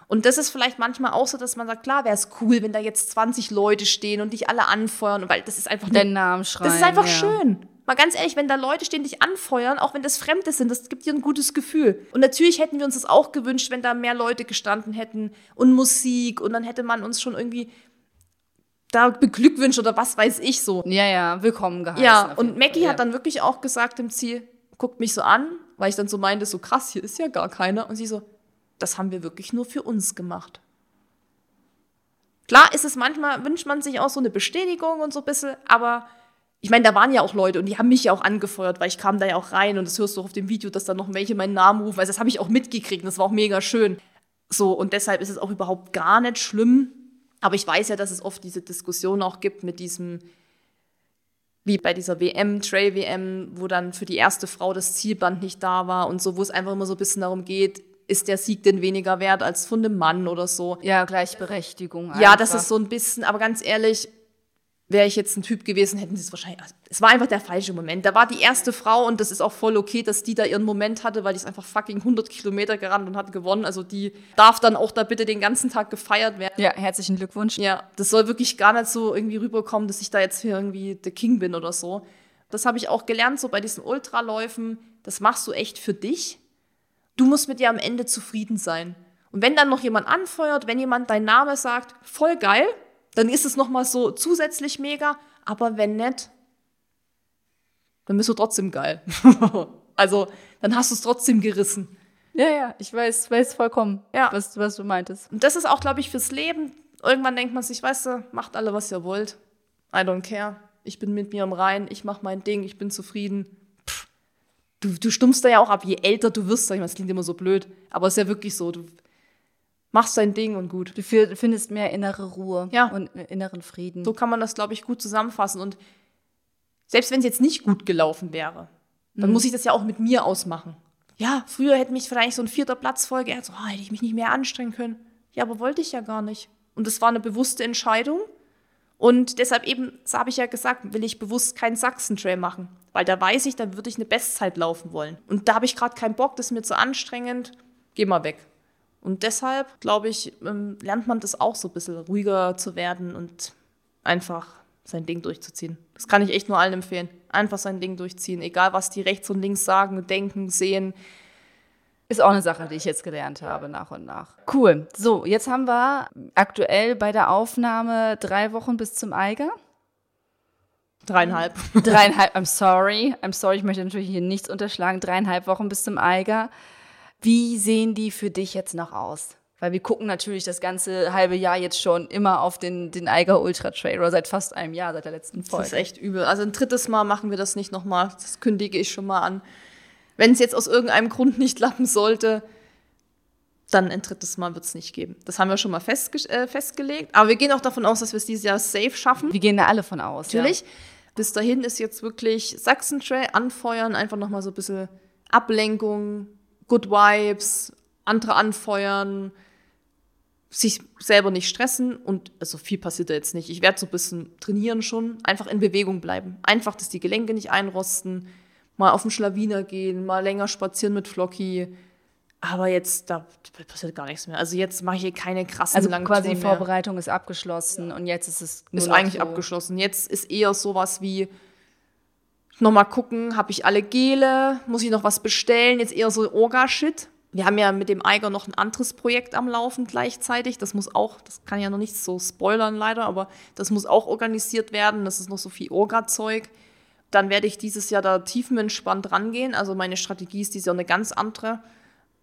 Und das ist vielleicht manchmal auch so, dass man sagt, klar wäre es cool, wenn da jetzt 20 Leute stehen und dich alle anfeuern, weil das ist einfach Deinen Namen schreien. das ist einfach ja. schön. Mal ganz ehrlich, wenn da Leute stehen, dich anfeuern, auch wenn das Fremde sind, das gibt dir ein gutes Gefühl. Und natürlich hätten wir uns das auch gewünscht, wenn da mehr Leute gestanden hätten und Musik und dann hätte man uns schon irgendwie da beglückwünscht oder was weiß ich so. Ja, ja, willkommen geheißen. Ja, und Maggie Fall, hat dann wirklich auch gesagt im Ziel, guckt mich so an, weil ich dann so meinte, so krass, hier ist ja gar keiner. Und sie so, das haben wir wirklich nur für uns gemacht. Klar ist es manchmal, wünscht man sich auch so eine Bestätigung und so ein bisschen, aber ich meine, da waren ja auch Leute und die haben mich ja auch angefeuert, weil ich kam da ja auch rein und das hörst du auch auf dem Video, dass dann noch welche meinen Namen rufen. Also das habe ich auch mitgekriegt und das war auch mega schön. So, und deshalb ist es auch überhaupt gar nicht schlimm. Aber ich weiß ja, dass es oft diese Diskussion auch gibt mit diesem, wie bei dieser WM, Trail-WM, wo dann für die erste Frau das Zielband nicht da war und so, wo es einfach immer so ein bisschen darum geht, ist der Sieg denn weniger wert als von dem Mann oder so. Ja, Gleichberechtigung. Ja, einfach. das ist so ein bisschen, aber ganz ehrlich, wäre ich jetzt ein Typ gewesen, hätten sie es wahrscheinlich. Also, es war einfach der falsche Moment. Da war die erste Frau und das ist auch voll okay, dass die da ihren Moment hatte, weil die ist einfach fucking 100 Kilometer gerannt und hat gewonnen. Also die darf dann auch da bitte den ganzen Tag gefeiert werden. Ja, herzlichen Glückwunsch. Ja, das soll wirklich gar nicht so irgendwie rüberkommen, dass ich da jetzt hier irgendwie der King bin oder so. Das habe ich auch gelernt, so bei diesen Ultraläufen. Das machst du echt für dich. Du musst mit dir am Ende zufrieden sein. Und wenn dann noch jemand anfeuert, wenn jemand deinen Namen sagt, voll geil, dann ist es nochmal so zusätzlich mega. Aber wenn nicht, dann bist du trotzdem geil. also, dann hast du es trotzdem gerissen. Ja, ja, ich weiß, weiß vollkommen, Ja. was, was du meintest. Und das ist auch, glaube ich, fürs Leben. Irgendwann denkt man sich, weißt du, macht alle, was ihr wollt. I don't care. Ich bin mit mir im Rein, ich mache mein Ding, ich bin zufrieden. Pff. Du, du stummst da ja auch ab, je älter du wirst, sag ich mal, das klingt immer so blöd, aber es ist ja wirklich so, du machst dein Ding und gut. Du findest mehr innere Ruhe Ja. und inneren Frieden. So kann man das, glaube ich, gut zusammenfassen. Und selbst wenn es jetzt nicht gut gelaufen wäre, dann muss ich das ja auch mit mir ausmachen. Ja, früher hätte mich vielleicht so ein vierter Platz voll so, ah, hätte ich mich nicht mehr anstrengen können. Ja, aber wollte ich ja gar nicht. Und das war eine bewusste Entscheidung. Und deshalb eben, das habe ich ja gesagt, will ich bewusst keinen Sachsen-Trail machen. Weil da weiß ich, da würde ich eine Bestzeit laufen wollen. Und da habe ich gerade keinen Bock, das ist mir zu anstrengend. Geh mal weg. Und deshalb, glaube ich, ähm, lernt man das auch so ein bisschen ruhiger zu werden und einfach sein Ding durchzuziehen. Das kann ich echt nur allen empfehlen. Einfach sein Ding durchziehen. Egal, was die rechts und links sagen, denken, sehen. Ist auch eine Sache, die ich jetzt gelernt habe, nach und nach. Cool. So, jetzt haben wir aktuell bei der Aufnahme drei Wochen bis zum Eiger. Dreieinhalb. Dreieinhalb, I'm sorry. I'm sorry, ich möchte natürlich hier nichts unterschlagen. Dreieinhalb Wochen bis zum Eiger. Wie sehen die für dich jetzt noch aus? Weil wir gucken natürlich das ganze halbe Jahr jetzt schon immer auf den, den Eiger Ultra Trail oder seit fast einem Jahr, seit der letzten Folge. Das ist echt übel. Also ein drittes Mal machen wir das nicht nochmal. Das kündige ich schon mal an. Wenn es jetzt aus irgendeinem Grund nicht klappen sollte, dann ein drittes Mal wird es nicht geben. Das haben wir schon mal festge äh, festgelegt. Aber wir gehen auch davon aus, dass wir es dieses Jahr safe schaffen. wir gehen da alle von aus. Natürlich. Bis dahin ist jetzt wirklich Sachsen-Trail anfeuern, einfach nochmal so ein bisschen Ablenkung, Good Vibes, andere anfeuern, sich selber nicht stressen und also viel passiert da jetzt nicht. Ich werde so ein bisschen trainieren schon, einfach in Bewegung bleiben. Einfach, dass die Gelenke nicht einrosten, mal auf den Schlawiner gehen, mal länger spazieren mit Flocky. Aber jetzt, da passiert gar nichts mehr. Also jetzt mache ich hier keine krassen Also langen quasi die Vorbereitung ist abgeschlossen und jetzt ist es ist eigentlich so. abgeschlossen. Jetzt ist eher sowas wie nochmal gucken, habe ich alle Gele, muss ich noch was bestellen, jetzt eher so Orga-Shit. Wir haben ja mit dem Eiger noch ein anderes Projekt am Laufen gleichzeitig. Das muss auch, das kann ja noch nicht so spoilern leider, aber das muss auch organisiert werden. Das ist noch so viel Orga-Zeug. Dann werde ich dieses Jahr da tiefenentspannt rangehen. Also meine Strategie ist dieses Jahr eine ganz andere.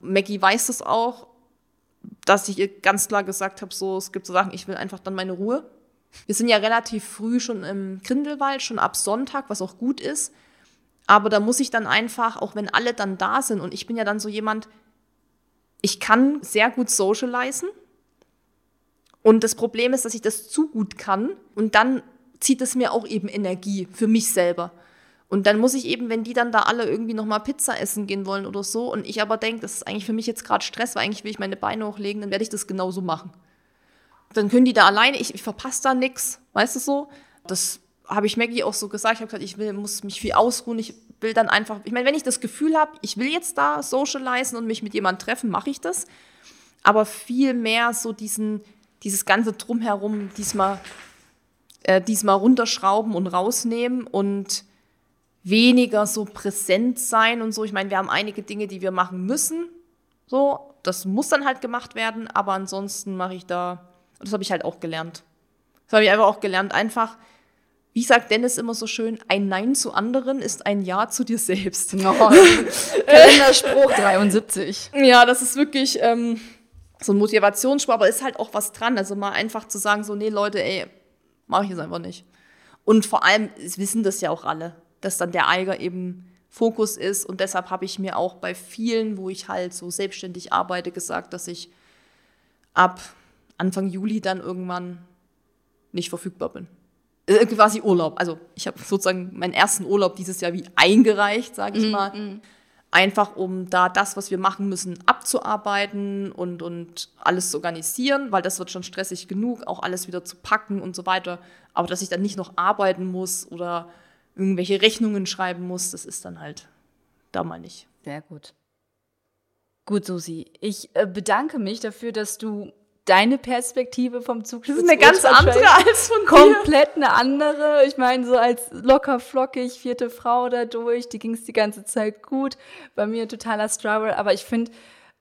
Maggie weiß das auch, dass ich ihr ganz klar gesagt habe, so, es gibt so Sachen, ich will einfach dann meine Ruhe. Wir sind ja relativ früh schon im Grindelwald, schon ab Sonntag, was auch gut ist. Aber da muss ich dann einfach, auch wenn alle dann da sind, und ich bin ja dann so jemand, ich kann sehr gut socialisen. Und das Problem ist, dass ich das zu gut kann. Und dann zieht es mir auch eben Energie für mich selber. Und dann muss ich eben, wenn die dann da alle irgendwie nochmal Pizza essen gehen wollen oder so, und ich aber denke, das ist eigentlich für mich jetzt gerade Stress, weil eigentlich will ich meine Beine hochlegen, dann werde ich das genauso machen dann können die da alleine, ich, ich verpasse da nichts, weißt du so? Das habe ich Maggie auch so gesagt. Ich habe gesagt, ich will, muss mich viel ausruhen. Ich will dann einfach, ich meine, wenn ich das Gefühl habe, ich will jetzt da socialisen und mich mit jemandem treffen, mache ich das. Aber viel mehr so diesen, dieses ganze Drumherum diesmal, äh, diesmal runterschrauben und rausnehmen und weniger so präsent sein und so. Ich meine, wir haben einige Dinge, die wir machen müssen. So, das muss dann halt gemacht werden, aber ansonsten mache ich da, und das habe ich halt auch gelernt. Das habe ich einfach auch gelernt. Einfach, wie sagt Dennis immer so schön, ein Nein zu anderen ist ein Ja zu dir selbst. Oh, Kalenderspruch 73. Ja, das ist wirklich ähm, so ein Motivationsspruch, aber ist halt auch was dran. Also mal einfach zu sagen, so, nee, Leute, ey, mache ich jetzt einfach nicht. Und vor allem wissen das ja auch alle, dass dann der Eiger eben Fokus ist. Und deshalb habe ich mir auch bei vielen, wo ich halt so selbstständig arbeite, gesagt, dass ich ab Anfang Juli dann irgendwann nicht verfügbar bin. Äh, quasi Urlaub. Also ich habe sozusagen meinen ersten Urlaub dieses Jahr wie eingereicht, sage ich mm, mal. Mm. Einfach um da das, was wir machen müssen, abzuarbeiten und, und alles zu organisieren, weil das wird schon stressig genug, auch alles wieder zu packen und so weiter. Aber dass ich dann nicht noch arbeiten muss oder irgendwelche Rechnungen schreiben muss, das ist dann halt da mal nicht. Sehr gut. Gut, Susi. Ich äh, bedanke mich dafür, dass du deine Perspektive vom Zugspitz. Das ist eine ganz andere als von Komplett eine andere. Ich meine, so als locker flockig vierte Frau dadurch, die ging es die ganze Zeit gut. Bei mir totaler Struggle. Aber ich finde,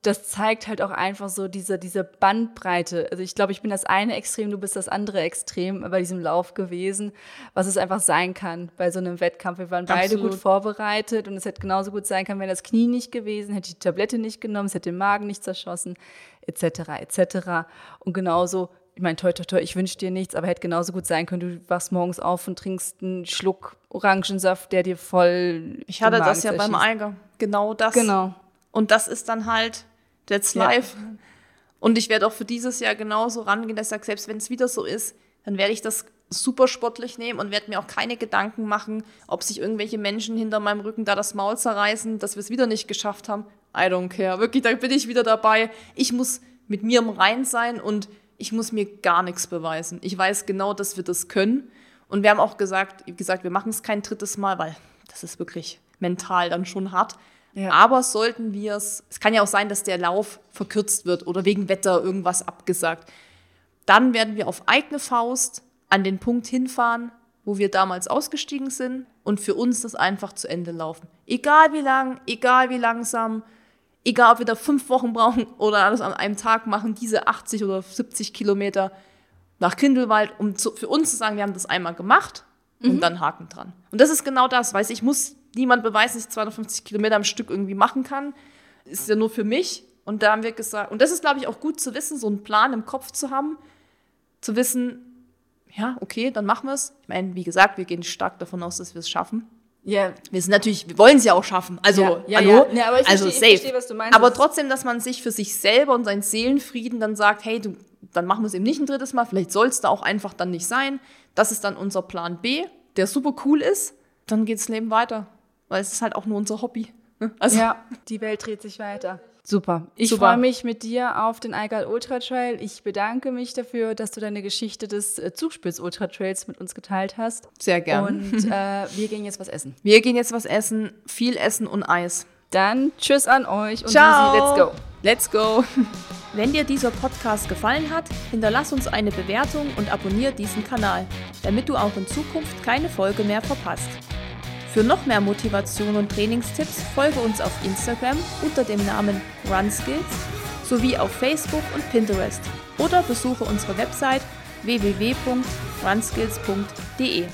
das zeigt halt auch einfach so diese, diese Bandbreite. Also ich glaube, ich bin das eine Extrem, du bist das andere Extrem bei diesem Lauf gewesen, was es einfach sein kann bei so einem Wettkampf. Wir waren beide Absolut. gut vorbereitet und es hätte genauso gut sein können, wenn das Knie nicht gewesen, hätte ich die Tablette nicht genommen, es hätte den Magen nicht zerschossen, etc., etc. Und genauso ich meine, toi, toi, toi, ich wünsche dir nichts, aber hätte genauso gut sein können, du wachst morgens auf und trinkst einen Schluck Orangensaft, der dir voll. Ich hatte das ja beim Eiger. Genau das. Genau. Und das ist dann halt, that's life. Ja. Und ich werde auch für dieses Jahr genauso rangehen, dass ich sage, selbst wenn es wieder so ist, dann werde ich das super sportlich nehmen und werde mir auch keine Gedanken machen, ob sich irgendwelche Menschen hinter meinem Rücken da das Maul zerreißen, dass wir es wieder nicht geschafft haben. I don't care. Wirklich, da bin ich wieder dabei. Ich muss mit mir im Rein sein und ich muss mir gar nichts beweisen. Ich weiß genau, dass wir das können. Und wir haben auch gesagt, wie gesagt, wir machen es kein drittes Mal, weil das ist wirklich mental dann schon hart. Ja. Aber sollten wir es, es kann ja auch sein, dass der Lauf verkürzt wird oder wegen Wetter irgendwas abgesagt, dann werden wir auf eigene Faust an den Punkt hinfahren, wo wir damals ausgestiegen sind und für uns das einfach zu Ende laufen. Egal wie lang, egal wie langsam, egal ob wir da fünf Wochen brauchen oder alles an einem Tag machen, diese 80 oder 70 Kilometer nach Kindelwald, um zu, für uns zu sagen, wir haben das einmal gemacht und mhm. dann Haken dran. Und das ist genau das, weiß ich muss niemand beweist, dass ich 250 Kilometer am Stück irgendwie machen kann. Ist ja nur für mich. Und da haben wir gesagt, und das ist, glaube ich, auch gut zu wissen, so einen Plan im Kopf zu haben, zu wissen, ja, okay, dann machen wir es. Ich meine, wie gesagt, wir gehen stark davon aus, dass wir es schaffen. Ja. Wir sind natürlich, wir wollen es ja auch schaffen. Also, ja, ja, hallo? Ja. ja aber ich also verstehe. Ich verstehe, was du meinst. Aber trotzdem, dass man sich für sich selber und seinen Seelenfrieden dann sagt, hey, du, dann machen wir es eben nicht ein drittes Mal, vielleicht soll es da auch einfach dann nicht sein. Das ist dann unser Plan B, der super cool ist. Dann geht das Leben weiter weil es ist halt auch nur unser Hobby. Ne? Also ja, die Welt dreht sich weiter. Super. Ich freue mich mit dir auf den Eigal Ultra Trail. Ich bedanke mich dafür, dass du deine Geschichte des äh, Zugspitz Ultra Trails mit uns geteilt hast. Sehr gerne. Und äh, wir gehen jetzt was essen. Wir gehen jetzt was essen. Viel Essen und Eis. Dann tschüss an euch und Ciao. Easy, let's go. Let's go. Wenn dir dieser Podcast gefallen hat, hinterlass uns eine Bewertung und abonniere diesen Kanal, damit du auch in Zukunft keine Folge mehr verpasst. Für noch mehr Motivation und Trainingstipps folge uns auf Instagram unter dem Namen RunSkills sowie auf Facebook und Pinterest oder besuche unsere Website www.runskills.de.